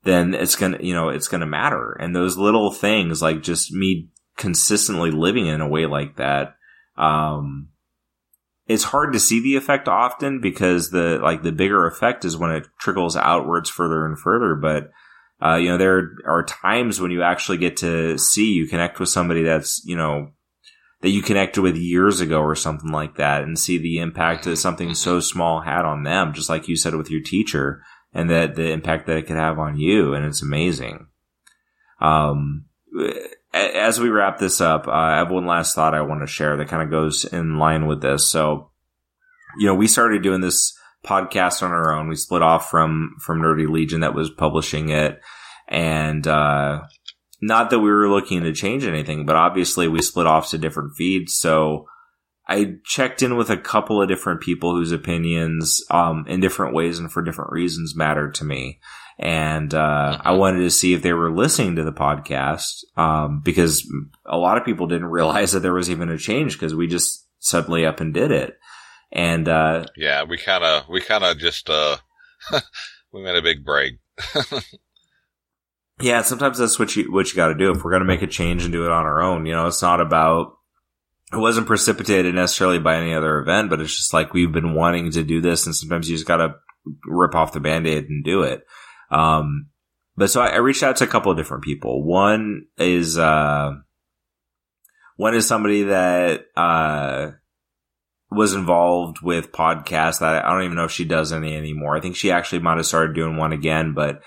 [SPEAKER 4] then it's gonna, you know, it's gonna matter. And those little things, like just me consistently living in a way like that, um, it's hard to see the effect often because the, like the bigger effect is when it trickles outwards further and further. But, uh, you know, there are times when you actually get to see, you connect with somebody that's, you know, that you connected with years ago or something like that and see the impact that something so small had on them, just like you said with your teacher and that the impact that it could have on you. And it's amazing. Um, as we wrap this up, uh, I have one last thought I want to share that kind of goes in line with this. So, you know, we started doing this podcast on our own. We split off from, from Nerdy Legion that was publishing it. And, uh, not that we were looking to change anything, but obviously we split off to different feeds. So, I checked in with a couple of different people whose opinions, um, in different ways and for different reasons mattered to me. And, uh, I mm-hmm. wanted to see if they were listening to the podcast, um, because a lot of people didn't realize that there was even a change because we just suddenly up and did it. And, uh,
[SPEAKER 5] yeah, we kind of, we kind of just, uh, we made a big break.
[SPEAKER 4] yeah, sometimes that's what you, what you got to do. If we're going to make a change and do it on our own, you know, it's not about, it wasn't precipitated necessarily by any other event, but it's just like we've been wanting to do this, and sometimes you just gotta rip off the band-aid and do it. Um, but so I, I, reached out to a couple of different people. One is uh, one is somebody that uh, was involved with podcasts. that I don't even know if she does any anymore. I think she actually might have started doing one again, but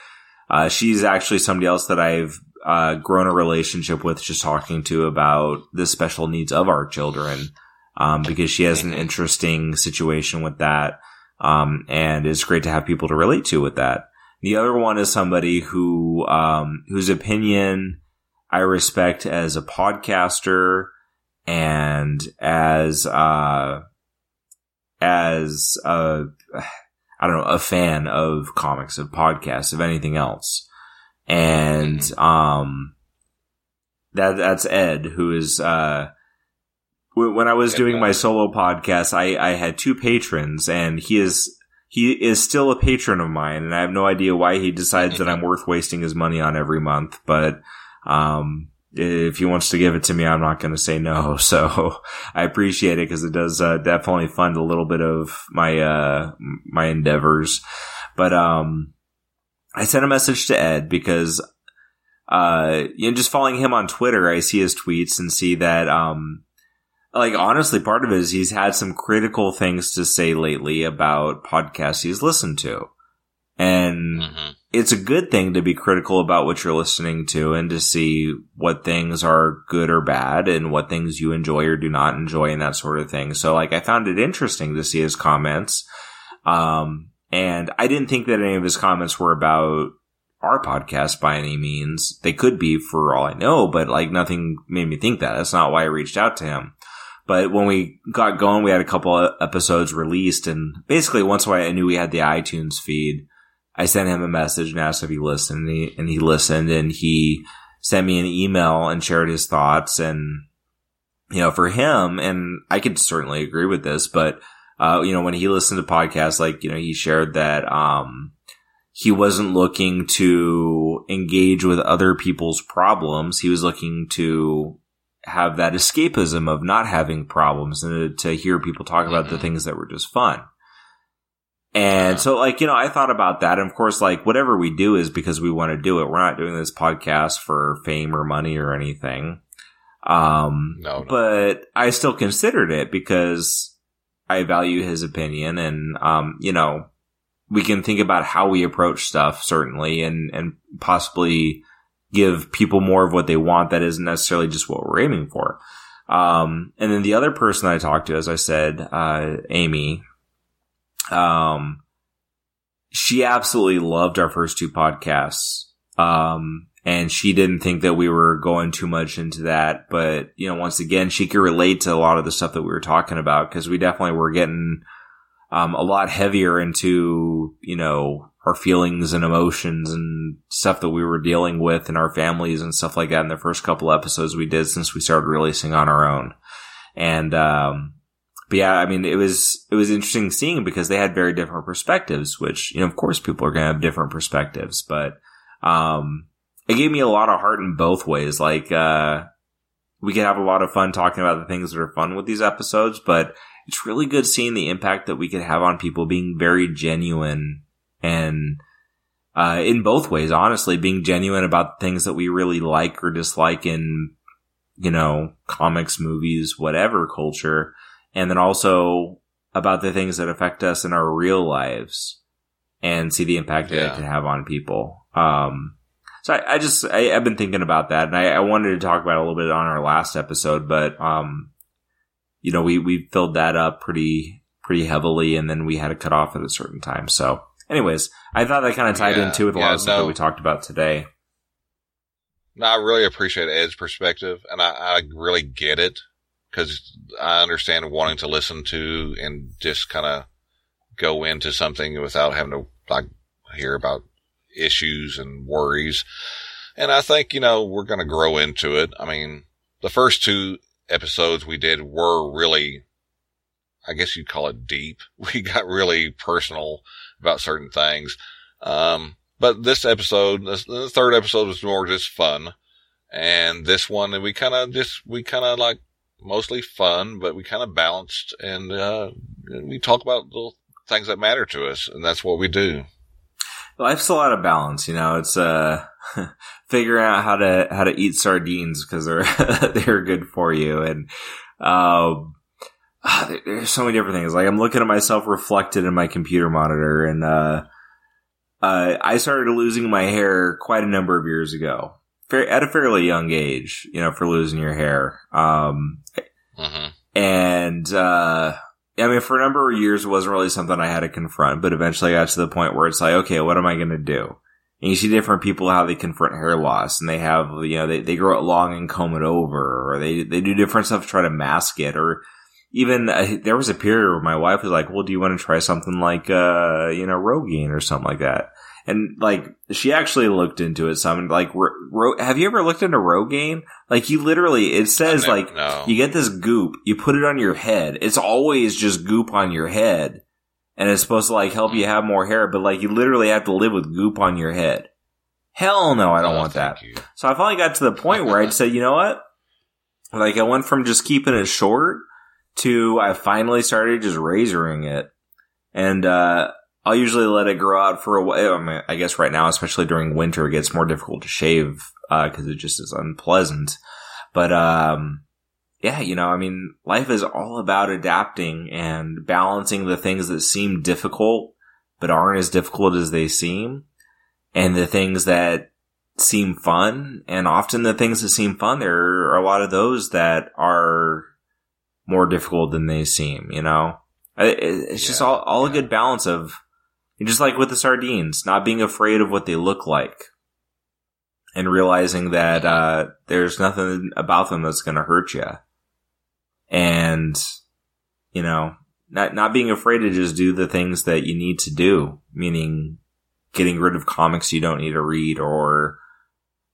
[SPEAKER 4] uh, she's actually somebody else that I've uh, grown a relationship with just talking to about the special needs of our children um, because she has an interesting situation with that. Um, and it's great to have people to relate to with that. The other one is somebody who, um, whose opinion I respect as a podcaster and as, uh, as a, I don't know, a fan of comics, of podcasts, of anything else. And, um, that, that's Ed, who is, uh, when I was doing my solo podcast, I, I had two patrons and he is, he is still a patron of mine and I have no idea why he decides that I'm worth wasting his money on every month, but, um, if he wants to give it to me, I'm not going to say no. So I appreciate it because it does uh, definitely fund a little bit of my uh, my endeavors. But um, I sent a message to Ed because uh, you know, just following him on Twitter, I see his tweets and see that um, like honestly, part of it is he's had some critical things to say lately about podcasts he's listened to. And mm-hmm. it's a good thing to be critical about what you're listening to and to see what things are good or bad and what things you enjoy or do not enjoy and that sort of thing. So like I found it interesting to see his comments. Um, and I didn't think that any of his comments were about our podcast by any means. They could be for all I know, but like nothing made me think that. That's not why I reached out to him. But when we got going, we had a couple episodes released and basically once I knew we had the iTunes feed, I sent him a message and asked if he listened, and he, and he listened, and he sent me an email and shared his thoughts. And you know, for him, and I could certainly agree with this, but uh, you know, when he listened to podcasts, like you know, he shared that um, he wasn't looking to engage with other people's problems. He was looking to have that escapism of not having problems and to, hear people talk about the mm-hmm. things that were just fun. And so, like, you know, I thought about that. And of course, like, whatever we do is because we want to do it. We're not doing this podcast for fame or money or anything. Um, no, no. but I still considered it because I value his opinion and, um, you know, we can think about how we approach stuff, certainly, and, and possibly give people more of what they want that isn't necessarily just what we're aiming for. Um, and then the other person I talked to, as I said, uh, Amy, um, she absolutely loved our first two podcasts. Um, and she didn't think that we were going too much into that. But, you know, once again, she could relate to a lot of the stuff that we were talking about because we definitely were getting, um, a lot heavier into, you know, our feelings and emotions and stuff that we were dealing with in our families and stuff like that in the first couple episodes we did since we started releasing on our own. And, um, but yeah, I mean, it was, it was interesting seeing because they had very different perspectives, which, you know, of course people are going to have different perspectives, but, um, it gave me a lot of heart in both ways. Like, uh, we could have a lot of fun talking about the things that are fun with these episodes, but it's really good seeing the impact that we could have on people being very genuine and, uh, in both ways, honestly, being genuine about things that we really like or dislike in, you know, comics, movies, whatever culture and then also about the things that affect us in our real lives and see the impact yeah. that it can have on people. Um, so I, I just, I, have been thinking about that and I, I, wanted to talk about it a little bit on our last episode, but, um, you know, we, we filled that up pretty, pretty heavily and then we had to cut off at a certain time. So anyways, I thought that kind of tied yeah, into with a yeah, lot of stuff no. that we talked about today.
[SPEAKER 5] No, I really appreciate Ed's perspective and I, I really get it because I understand wanting to listen to and just kind of go into something without having to like hear about issues and worries. And I think, you know, we're going to grow into it. I mean, the first two episodes we did were really, I guess you'd call it deep. We got really personal about certain things. Um, but this episode, this, the third episode was more just fun. And this one, we kind of just, we kind of like mostly fun, but we kind of balanced and, uh, we talk about the things that matter to us. And that's what we do.
[SPEAKER 4] Life's a lot of balance, you know, it's, uh, figuring out how to, how to eat sardines because they're, they're good for you. And, um, there- there's so many different things. Like I'm looking at myself reflected in my computer monitor, and uh, uh, I started losing my hair quite a number of years ago, at a fairly young age. You know, for losing your hair. Um,
[SPEAKER 5] hmm
[SPEAKER 4] and uh, I mean, for a number of years, it wasn't really something I had to confront. But eventually, I got to the point where it's like, okay, what am I going to do? And you see different people how they confront hair loss, and they have you know they, they grow it long and comb it over, or they they do different stuff to try to mask it, or even uh, there was a period where my wife was like, "Well, do you want to try something like uh you know Rogaine or something like that?" And like she actually looked into it some. Like, ro- have you ever looked into Rogaine? Like, you literally it says like you get this goop, you put it on your head. It's always just goop on your head. And it's supposed to like help you have more hair, but like you literally have to live with goop on your head. Hell no, I don't
[SPEAKER 5] Oh,
[SPEAKER 4] want that.
[SPEAKER 5] you.
[SPEAKER 4] So I finally got to the point where I said, you know what? Like I went from just keeping it short to I finally started just razoring it. And uh I'll usually let it grow out for a while. I, mean, I guess right now, especially during winter, it gets more difficult to shave because it just is unpleasant. But um yeah, you know, I mean, life is all about adapting and balancing the things that seem difficult but aren't as difficult as they seem and the things that seem fun. And often the things that seem fun, there are a lot of those that are more difficult than they seem, you know? It's just
[SPEAKER 5] Yeah,
[SPEAKER 4] all, all a good balance of, just like with the sardines, not being afraid of what they look like and realizing that, uh, there's nothing about them that's going to hurt you. And, you know, not, not being afraid to just do the things that you need to do, meaning getting rid of comics you don't need to read or,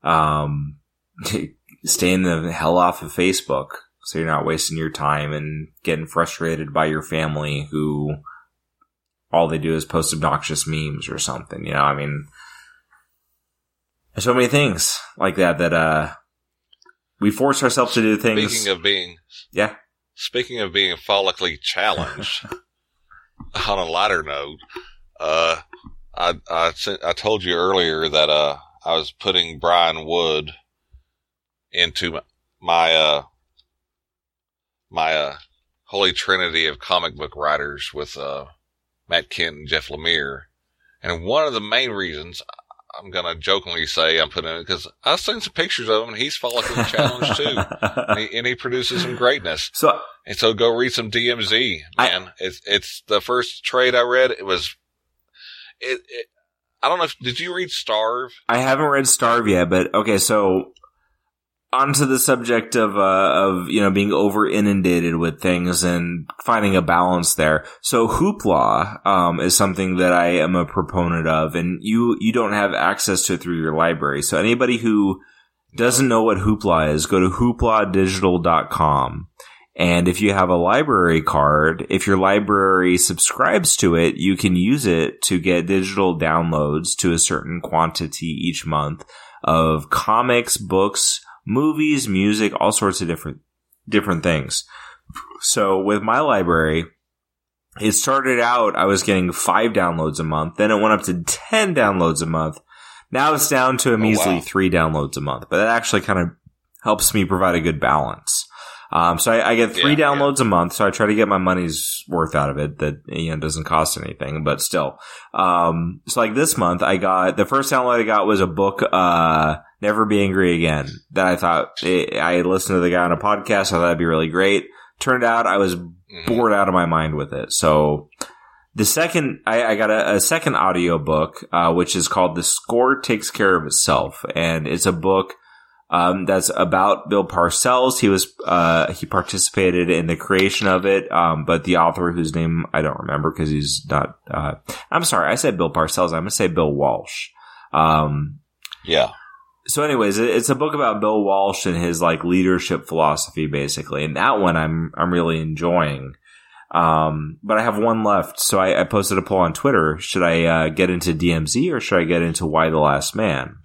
[SPEAKER 4] um, staying the hell off of Facebook so you're not wasting your time and getting frustrated by your family who all they do is post obnoxious memes or something. You know, I mean, there's so many things like that that, uh, we force ourselves to do things.
[SPEAKER 5] Speaking of being
[SPEAKER 4] yeah.
[SPEAKER 5] Speaking of being follically challenged, on a lighter note, uh, I, I, sent- I told you earlier that, uh, I was putting Brian Wood into my- my, uh, my, uh, holy trinity of comic book writers with, uh, Matt Kindt and Jeff Lemire. And one of the main reasons I'm going to jokingly say I'm putting it because I've seen some pictures of him and he's the challenge too. And he, and he produces some greatness.
[SPEAKER 4] so
[SPEAKER 5] And so go read some DMZ,
[SPEAKER 4] I-
[SPEAKER 5] man. it's it's the first trade I read. It was it. it I don't know. if Did you read Starve?
[SPEAKER 4] I haven't read Starve yet, but okay, so onto the subject of uh of you know being over inundated with things and finding a balance there. So Hoopla um is something that I am a proponent of and you you don't have access to it through your library. So anybody who doesn't know what Hoopla is, go to hoopladigital.com. And if you have a library card, if your library subscribes to it, you can use it to get digital downloads to a certain quantity each month of comics, books, movies, music, all sorts of different different things. So with my library, it started out I was getting 5 downloads a month, then it went up to 10 downloads a month. Now it's down to a measly
[SPEAKER 5] wow.
[SPEAKER 4] 3 downloads a month, but that actually kind of helps me provide a good balance. Um, so I, I get three
[SPEAKER 5] Yeah,
[SPEAKER 4] downloads a month. So I try to get my money's worth out of it. That you know doesn't cost anything, but still. Um, so like this month, I got the first download I got was a book, uh, "Never Be Angry Again." That I thought eh, I listened to the guy on a podcast. I thought that'd be really great. Turned out I was
[SPEAKER 5] Mhm.
[SPEAKER 4] bored out of my mind with it. So the second, I, I got a, a second audio book, uh, which is called "The Score Takes Care of Itself," and it's a book um, that's about Bill Parcells. He was uh, he participated in the creation of it, um, but the author, whose name I don't remember because he's not. Uh, I'm sorry, I said Bill Parcells. I'm gonna say Bill Walsh. Um,
[SPEAKER 5] Yeah.
[SPEAKER 4] So, anyways, it's a book about Bill Walsh and his like leadership philosophy, basically, and that one I'm I'm really enjoying. Um, but I have one left, so I, I posted a poll on Twitter: should I uh, get into DMZ or should I get into Y the Last Man?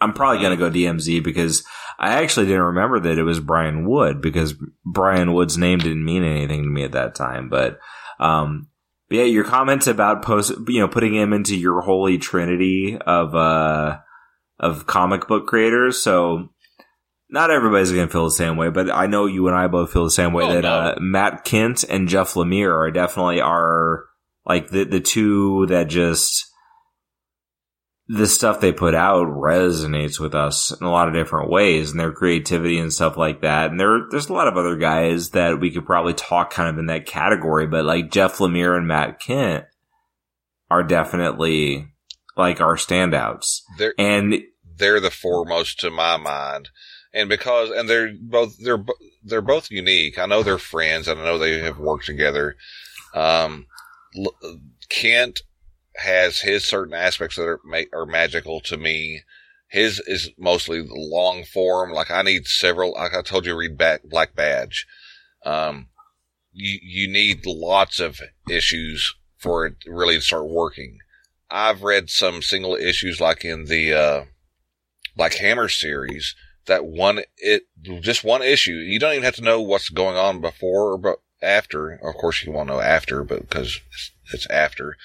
[SPEAKER 4] I'm probably going to go DMZ because I actually didn't remember that it was Brian Wood because Brian Wood's name didn't mean anything to me at that time. But, um, but yeah, your comments about post, you know, putting him into your holy trinity of, uh, of comic book creators. So not everybody's going to feel the same way, but I know you and I both feel the same way
[SPEAKER 5] Oh,
[SPEAKER 4] that
[SPEAKER 5] no.
[SPEAKER 4] uh, Matt Kindt and Jeff Lemire are definitely are like the the two that just the stuff they put out resonates with us in a lot of different ways and their creativity and stuff like that. And there there's a lot of other guys that we could probably talk kind of in that category, but like Jeff Lemire and Matt Kindt are definitely like our standouts.
[SPEAKER 5] They're
[SPEAKER 4] And
[SPEAKER 5] they're the foremost to my mind, and because and they're both they're they're both unique. I know they're friends, and I know they have worked together. Um, Kindt has his certain aspects that are are magical to me. His is mostly the long form. Like I need several. Like I told you, read back Black Badge. Um, you you need lots of issues for it really to start working. I've read some single issues like in the uh, Black Hammer series. That one, it just one issue. You don't even have to know what's going on before or but after. Of course, you won't know after, but because it's, it's after.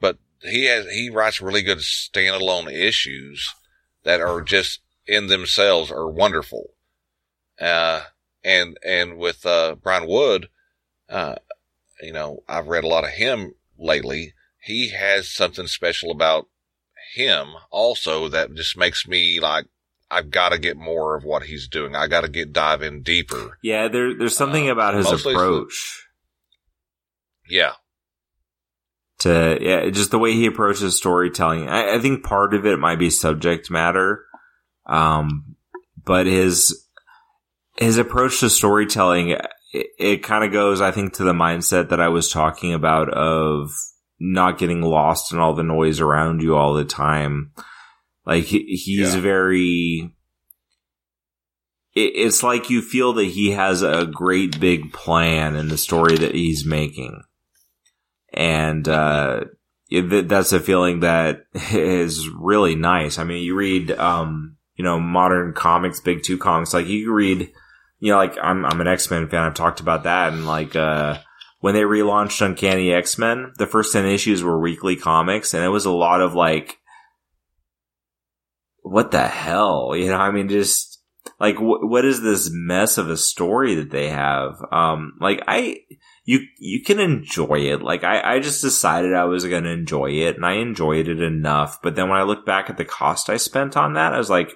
[SPEAKER 5] But he has he writes really good standalone issues that are just in themselves are wonderful. Uh, and and with uh, Brian Wood, uh, you know, I've read a lot of him lately. He has something special about him also that just makes me like I've got to get more of what he's doing. I got to get dive in deeper.
[SPEAKER 4] yeah, there there's something
[SPEAKER 5] Uh,
[SPEAKER 4] about his
[SPEAKER 5] it's the-
[SPEAKER 4] approach.
[SPEAKER 5] Yeah,
[SPEAKER 4] to yeah, just the way he approaches storytelling. I, I think part of it might be subject matter, um, but his his approach to storytelling it, it kind of goes, I think, to the mindset that I was talking about of not getting lost in all the noise around you all the time. Like he's
[SPEAKER 5] Yeah.
[SPEAKER 4] very. It, it's like you feel that he has a great big plan in the story that he's making and uh, it, that's a feeling that is really nice. I mean, you read, um, you know, modern comics, big two comics, like you read, you know, like I'm I'm an X Men fan. I've talked about that, and like uh, when they relaunched Uncanny X Men, the first ten issues were weekly comics, and it was a lot of like, what the hell, you know? I mean, just like wh- what is this mess of a story that they have? Um, like I you you can enjoy it. Like I, I just decided I was gonna enjoy it and I enjoyed it enough. But then when I look back at the cost I spent on that, I was like,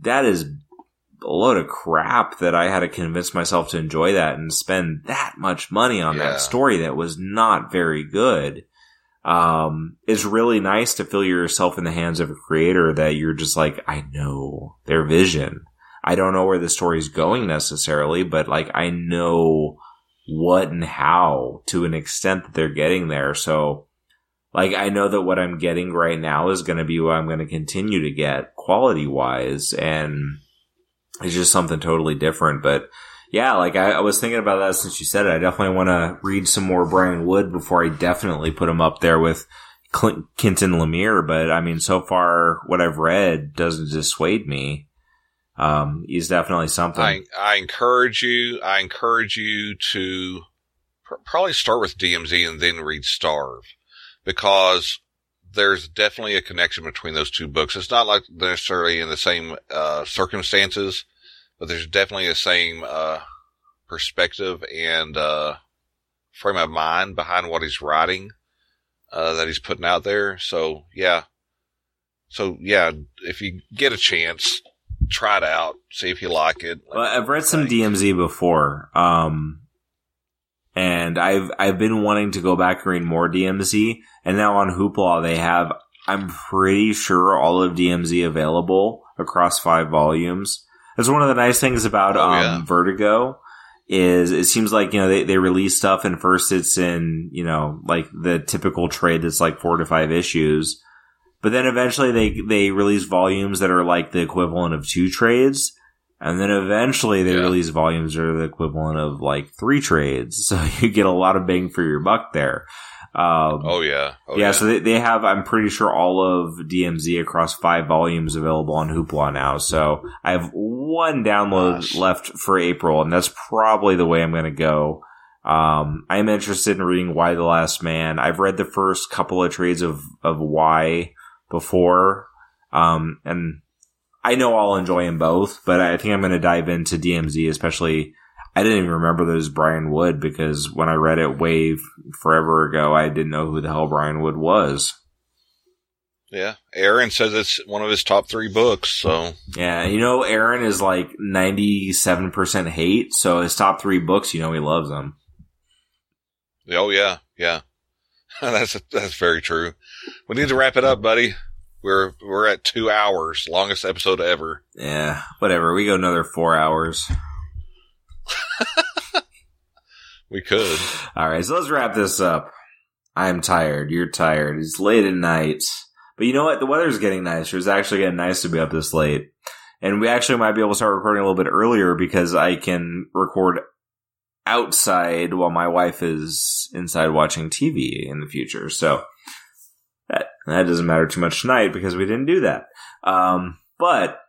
[SPEAKER 4] that is a load of crap that I had to convince myself to enjoy that and spend that much money on
[SPEAKER 5] Yeah.
[SPEAKER 4] that story that was not very good. Um, it's really nice to feel yourself in the hands of a creator that you're just like, I know their vision. I don't know where the story's going necessarily, but like I know what and how to an extent that they're getting there. So like I know that what I'm getting right now is going to be what I'm going to continue to get quality wise and it's just something totally different. But yeah, like I, I was thinking about that since you said it. I definitely want to read some more Brian Wood before I definitely put him up there with Clint, Kenton Lemire. But I mean, so far what I've read doesn't dissuade me. Um, he's definitely something.
[SPEAKER 5] I I encourage you. I encourage you to pr- probably start with DMZ and then read Starve because there's definitely a connection between those two books. It's not like necessarily in the same uh, circumstances, but there's definitely the same uh, perspective and uh, frame of mind behind what he's writing uh, that he's putting out there. So yeah, so yeah, if you get a chance, try it out, see if you like it.
[SPEAKER 4] Well, I've read some DMZ before, um, and I've I've been wanting to go back and read more DMZ. And now on Hoopla, they have I'm pretty sure all of DMZ available across five volumes. That's one of the nice things about
[SPEAKER 5] Oh,
[SPEAKER 4] um,
[SPEAKER 5] yeah.
[SPEAKER 4] Vertigo is it seems like you know they, they release stuff and first it's in you know like the typical trade that's like four to five issues but then eventually they they release volumes that are like the equivalent of two trades and then eventually they
[SPEAKER 5] Yeah.
[SPEAKER 4] release volumes that are the equivalent of like three trades so you get a lot of bang for your buck there um,
[SPEAKER 5] Oh yeah. Oh,
[SPEAKER 4] yeah, so they, they have, I'm pretty sure, all of DMZ across five volumes available on Hoopla now. So I have one download
[SPEAKER 5] Gosh.
[SPEAKER 4] left for April, and that's probably the way I'm going to go. Um, I'm interested in reading Y the Last Man. I've read the first couple of trades of, of Y before. Um, and I know I'll enjoy them both, but I think I'm going to dive into DMZ, especially. I didn't even remember that was Brian Wood because when I read it way forever ago, I didn't know who the hell Brian Wood was.
[SPEAKER 5] Yeah. Aaron says it's one of his top three books. So
[SPEAKER 4] Yeah, you know, Aaron is like 97% hate, so his top three books, you know, he loves them.
[SPEAKER 5] Oh yeah, yeah. that's that's very true. We need to wrap it up, buddy. We're we're at two hours, longest episode ever.
[SPEAKER 4] Yeah, whatever. We go another four hours.
[SPEAKER 5] We could.
[SPEAKER 4] All right, so let's wrap this up. I'm tired. You're tired. It's late at night. But you know what? The weather's getting nicer. It's actually getting nice to be up this late. And we actually might be able to start recording a little bit earlier because I can record outside while my wife is inside watching TV in the future. So that, doesn't matter too much tonight because we didn't do that. Um, but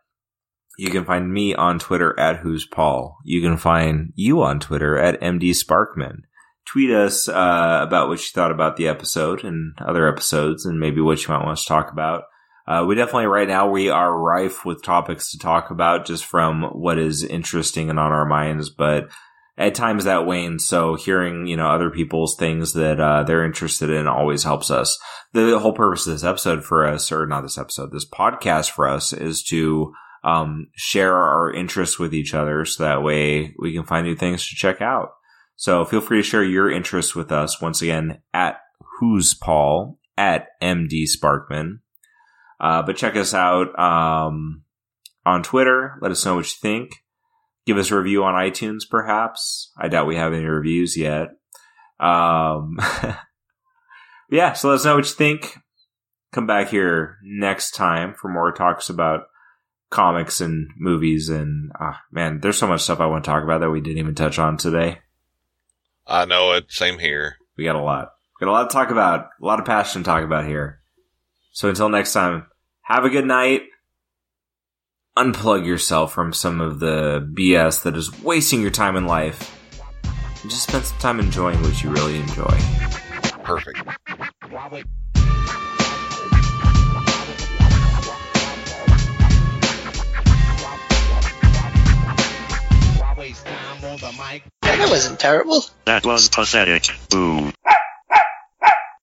[SPEAKER 4] you can find me on Twitter at Who's Paul. You can find you on Twitter at MD Sparkman. Tweet us uh, about what you thought about the episode and other episodes, and maybe what you might want us to talk about. Uh, we definitely right now we are rife with topics to talk about, just from what is interesting and on our minds. But at times that wanes, so hearing you know other people's things that uh, they're interested in always helps us. The whole purpose of this episode for us, or not this episode, this podcast for us, is to um, share our interests with each other so that way we can find new things to check out. So feel free to share your interests with us once again at Who's Paul at MD Sparkman. Uh, but check us out um, on Twitter. Let us know what you think. Give us a review on iTunes, perhaps. I doubt we have any reviews yet. Um, yeah, so let us know what you think. Come back here next time for more talks about comics and movies and ah, man, there's so much stuff I want to talk about that we didn't even touch on today.
[SPEAKER 5] I know it. Same here.
[SPEAKER 4] We got a lot. We got a lot to talk about, a lot of passion to talk about here. So until next time, have a good night. Unplug yourself from some of the BS that is wasting your time in life. And just spend some time enjoying what you really enjoy.
[SPEAKER 5] Perfect.
[SPEAKER 6] That wasn't terrible.
[SPEAKER 7] That was pathetic. Boo.